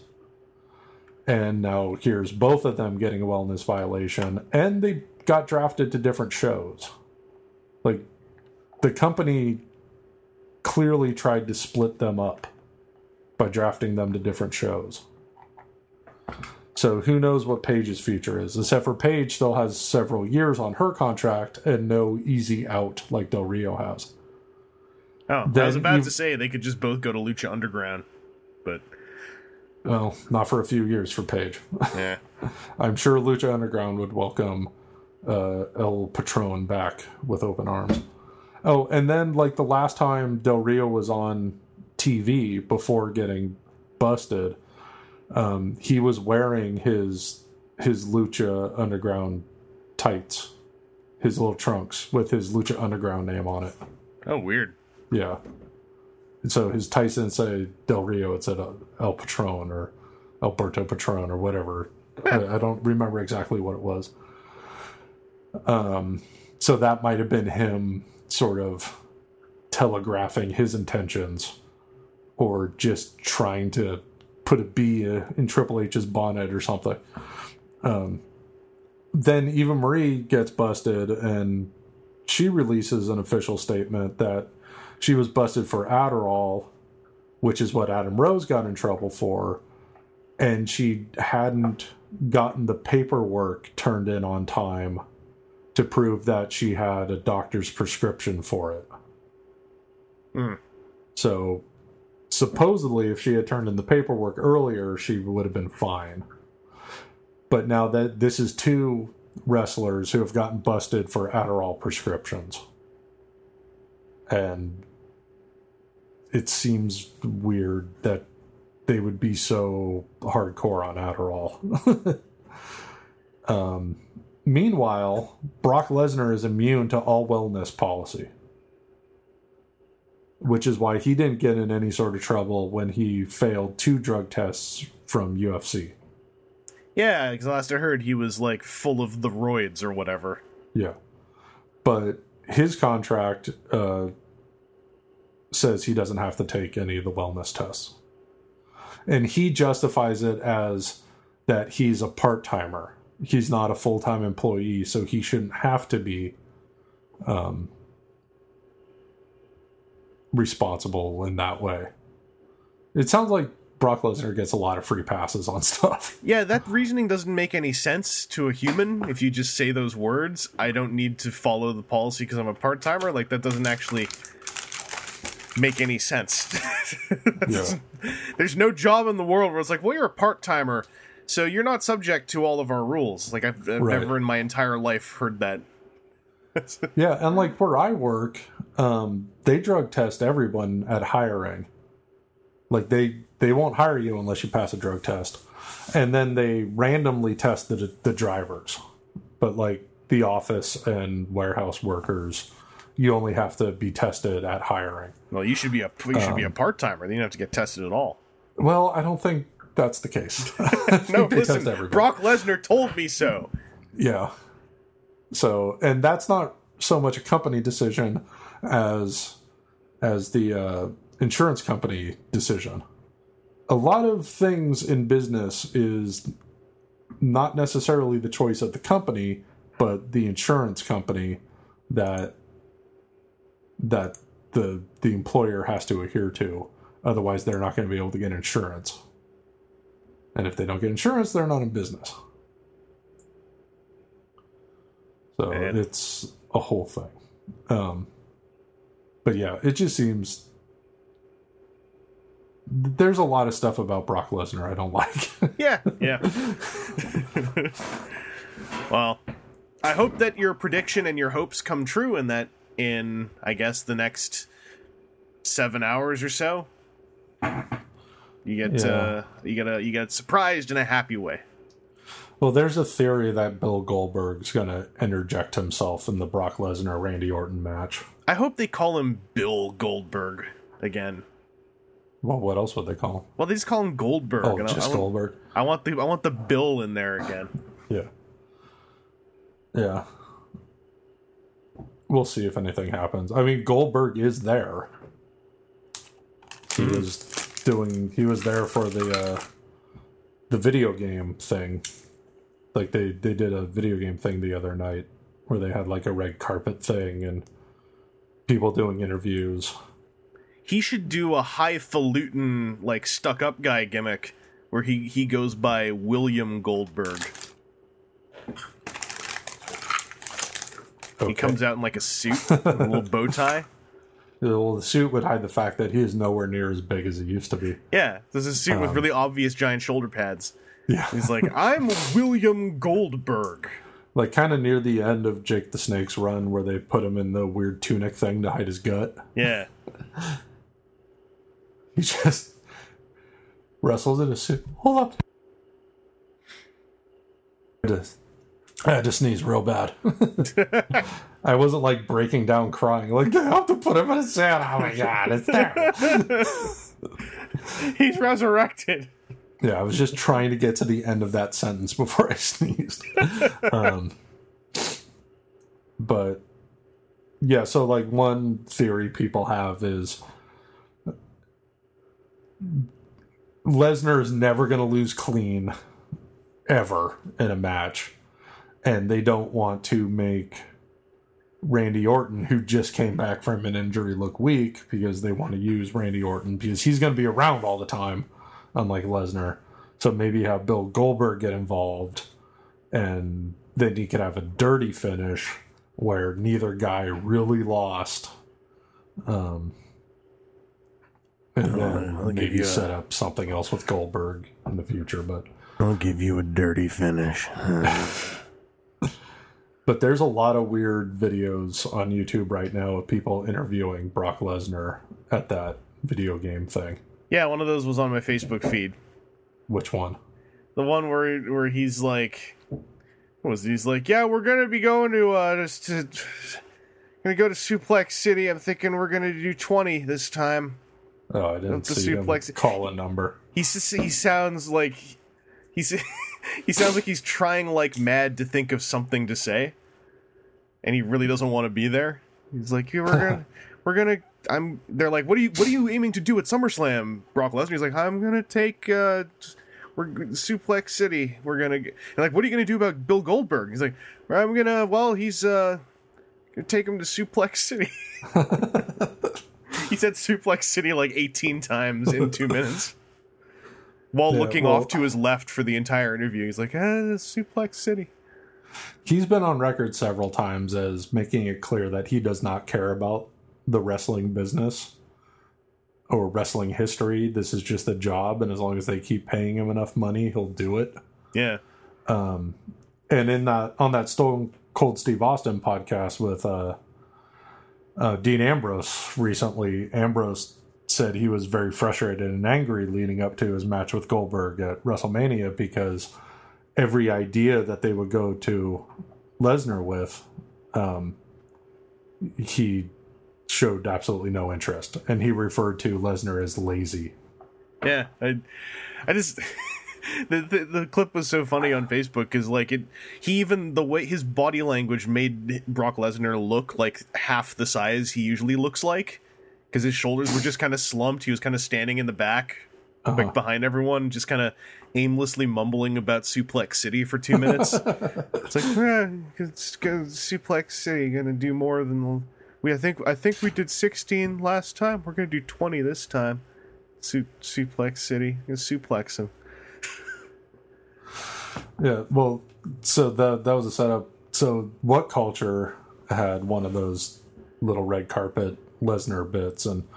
And now here's both of them getting a wellness violation, and they got drafted to different shows. Like the company clearly tried to split them up by drafting them to different shows. So who knows what Paige's future is? Except for Paige still has several years on her contract and no easy out like Del Rio has. Oh, I was about to say they could just both go to Lucha Underground, but Well, not for a few years for Paige. yeah. [laughs] I'm sure Lucha Underground would welcome uh, El Patron back with open arms. Oh, and then like the last time Del Rio was on TV before getting busted, um, he was wearing his his Lucha Underground tights, his little trunks with his Lucha Underground name on it. Oh, weird. Yeah. And so his didn't say Del Rio, it said uh, El Patron or Alberto Patron or whatever. I, I don't remember exactly what it was. Um, so that might have been him sort of telegraphing his intentions or just trying to put a bee in Triple H's bonnet or something. Um, then Eva Marie gets busted and she releases an official statement that she was busted for Adderall, which is what Adam Rose got in trouble for, and she hadn't gotten the paperwork turned in on time to prove that she had a doctor's prescription for it. Hmm. So supposedly if she had turned in the paperwork earlier, she would have been fine. But now that this is two wrestlers who have gotten busted for Adderall prescriptions. And it seems weird that they would be so hardcore on Adderall. [laughs] um, meanwhile, Brock Lesnar is immune to all wellness policy, which is why he didn't get in any sort of trouble when he failed two drug tests from UFC. Yeah, because last I heard he was like full of the roids or whatever. Yeah. But his contract uh, says he doesn't have to take any of the wellness tests. And he justifies it as that he's a part timer. He's not a full time employee, so he shouldn't have to be um, responsible in that way. It sounds like Brock Lesnar gets a lot of free passes on [laughs] stuff. Yeah, that reasoning doesn't make any sense to a human if you just say those words. I don't need to follow the policy because I'm a part timer. Like, that doesn't actually make any sense. [laughs] Yeah. There's no job in the world where it's like, well, you're a part timer, so you're not subject to all of our rules. Like, I've, I've Right. never in my entire life heard that. [laughs] Yeah, and like where I work, um, they drug test everyone at hiring. Like they they won't hire you unless you pass a drug test, and then they randomly test the the drivers. But like the office and warehouse workers, you only have to be tested at hiring. Well, you should be a you should be Um, a part timer. Then you don't have to get tested at all. Well, I don't think that's the case. [laughs] [laughs] No, listen. Brock Lesnar told me so. Yeah. So, and that's not so much a company decision as as the uh, insurance company decision. A lot of things in business is not necessarily the choice of the company, but the insurance company that that the the employer has to adhere to. Otherwise, they're not going to be able to get insurance. And if they don't get insurance, they're not in business. So Man. it's a whole thing. Um, but yeah, it just seems there's a lot of stuff about Brock Lesnar I don't [laughs] like. Yeah, yeah. [laughs] well, I hope that your prediction and your hopes come true, and that in I guess the next seven hours or so, you get Yeah. uh, you get a you get surprised in a happy way. well, there's a theory that Bill Goldberg's going to interject himself in the Brock Lesnar Randy Orton match. I hope they call him Bill Goldberg again. Well, what else would they call him? Well, they just call him Goldberg. Oh, I- just I, want, Goldberg. I want the I want the Bill in there again. Yeah. Yeah. We'll see if anything happens. I mean, Goldberg is there. He was doing. He was there for the uh, the video game thing. Like they they did a video game thing the other night where they had like a red carpet thing and people doing interviews. he should do a highfalutin like stuck up guy gimmick where he he goes by William Goldberg. Okay. He comes out in like a suit, [laughs] with a little bow tie. Well, the suit would hide the fact that he is nowhere near as big as he used to be. Yeah, there's a suit with Um. really obvious giant shoulder pads. Yeah. He's like, "I'm William Goldberg." like kind of near the end of Jake the Snake's run where they put him in the weird tunic thing to hide his gut. Yeah, [laughs] He just wrestles in a suit. Hold up. Just, I had to sneeze real bad. [laughs] I wasn't like breaking down crying, like they have to put him in a sand. Oh my god, it's terrible. [laughs] he's resurrected. Yeah, I was just trying to get to the end of that sentence before [laughs] I sneezed. um, but yeah, so like one theory people have is Lesnar is never going to lose clean ever in a match, and they don't want to make Randy Orton, who just came back from an injury, look weak because they want to use Randy Orton because he's going to be around all the time unlike Lesnar. So maybe have Bill Goldberg get involved, and then you could have a dirty finish where neither guy really lost. Um, and then I'll maybe set up something else with Goldberg in the future. But I'll give you a dirty finish. [laughs] but there's a lot of weird videos on YouTube right now of people interviewing Brock Lesnar at that video game thing. yeah, one of those was on my Facebook feed. Which one? The one where where he's like, what was he's like, yeah, we're gonna be going to uh, just to, gonna go to Suplex City. I'm thinking we're gonna do 20 this time. Oh, I didn't The see him call a number. Just, he sounds like he's [laughs] he sounds like he's trying like mad to think of something to say, and he really doesn't want to be there. He's like, yeah, we're gonna [laughs] we're gonna. I'm. They're like, what are you what are you aiming to do at SummerSlam, Brock Lesnar? He's like, I'm gonna take. uh we're Suplex City. We're gonna. They're like, what are you gonna do about Bill Goldberg? He's like, I'm gonna. Well, he's uh gonna take him to Suplex City. [laughs] he said Suplex City like 18 times in two minutes while Yeah, looking well- off to his left for the entire interview. He's like, ah, Suplex City. He's been on record several times as making it clear that he does not care about the wrestling business or wrestling history. This is just a job, and as long as they keep paying him enough money, he'll do it. Yeah. And in that on that Stone Cold Steve Austin podcast with uh, uh, Dean Ambrose recently, Ambrose said he was very frustrated and angry leading up to his match with Goldberg at WrestleMania because every idea that they would go to Lesnar with, um, he showed absolutely no interest, and he referred to Lesnar as lazy. Yeah. I, I just. [laughs] The, the the clip was so funny on Facebook because like it he even the way his body language made Brock Lesnar look like half the size he usually looks like because his shoulders were just kind of slumped. He was kind of standing in the back, Uh-huh. like behind everyone, just kind of aimlessly mumbling about Suplex City for two minutes. [laughs] it's like, eh, it's Suplex City gonna do more than we. I think I think we did sixteen last time. We're gonna do twenty this time. Su- Suplex City, gonna suplex him. Yeah, well, so that that was a setup. So, WhatCulture had one of those little red carpet Lesnar bits, and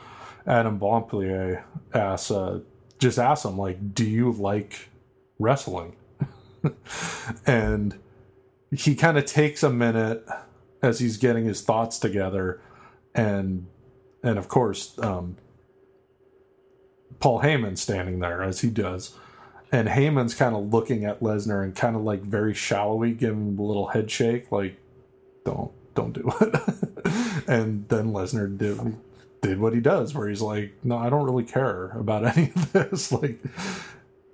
Adam Blampied asks, uh, just asks him like, "Do you like wrestling?" [laughs] and he kind of takes a minute as he's getting his thoughts together, and and of course, um, Paul Heyman standing there as he does and Heyman's kind of looking at Lesnar and kind of like very shallowy, giving him a little head shake, like don't don't do it. [laughs] and then Lesnar did did what he does, where he's like, no, I don't really care about [laughs] any of this. like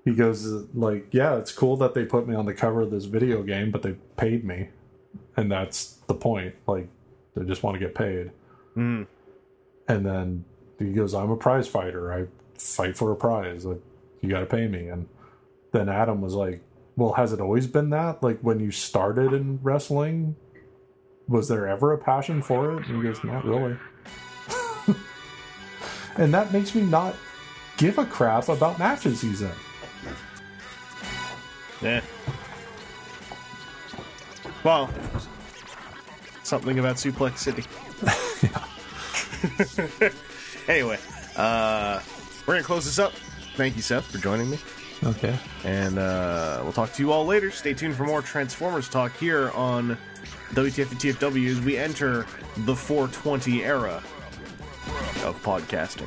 he goes like, yeah, it's cool that they put me on the cover of this video game, but they paid me, and that's the point. Like they just want to get paid. Mm. And then he goes, I'm a prize fighter. I fight for a prize. Like, you got to pay me. And then Adam was like, Well, has it always been that? Like, when you started in wrestling, was there ever a passion for it? And he goes, Not really. [laughs] and that makes me not give a crap about matches he's in. Yeah. Well, something about Suplex City. [laughs] anyway, uh, we're gonna close this up. Thank you, Seth, for joining me, Okay. and uh, we'll talk to you all later. Stay tuned for more Transformers talk here on WTF and TFW as we enter the 420 era of podcasting.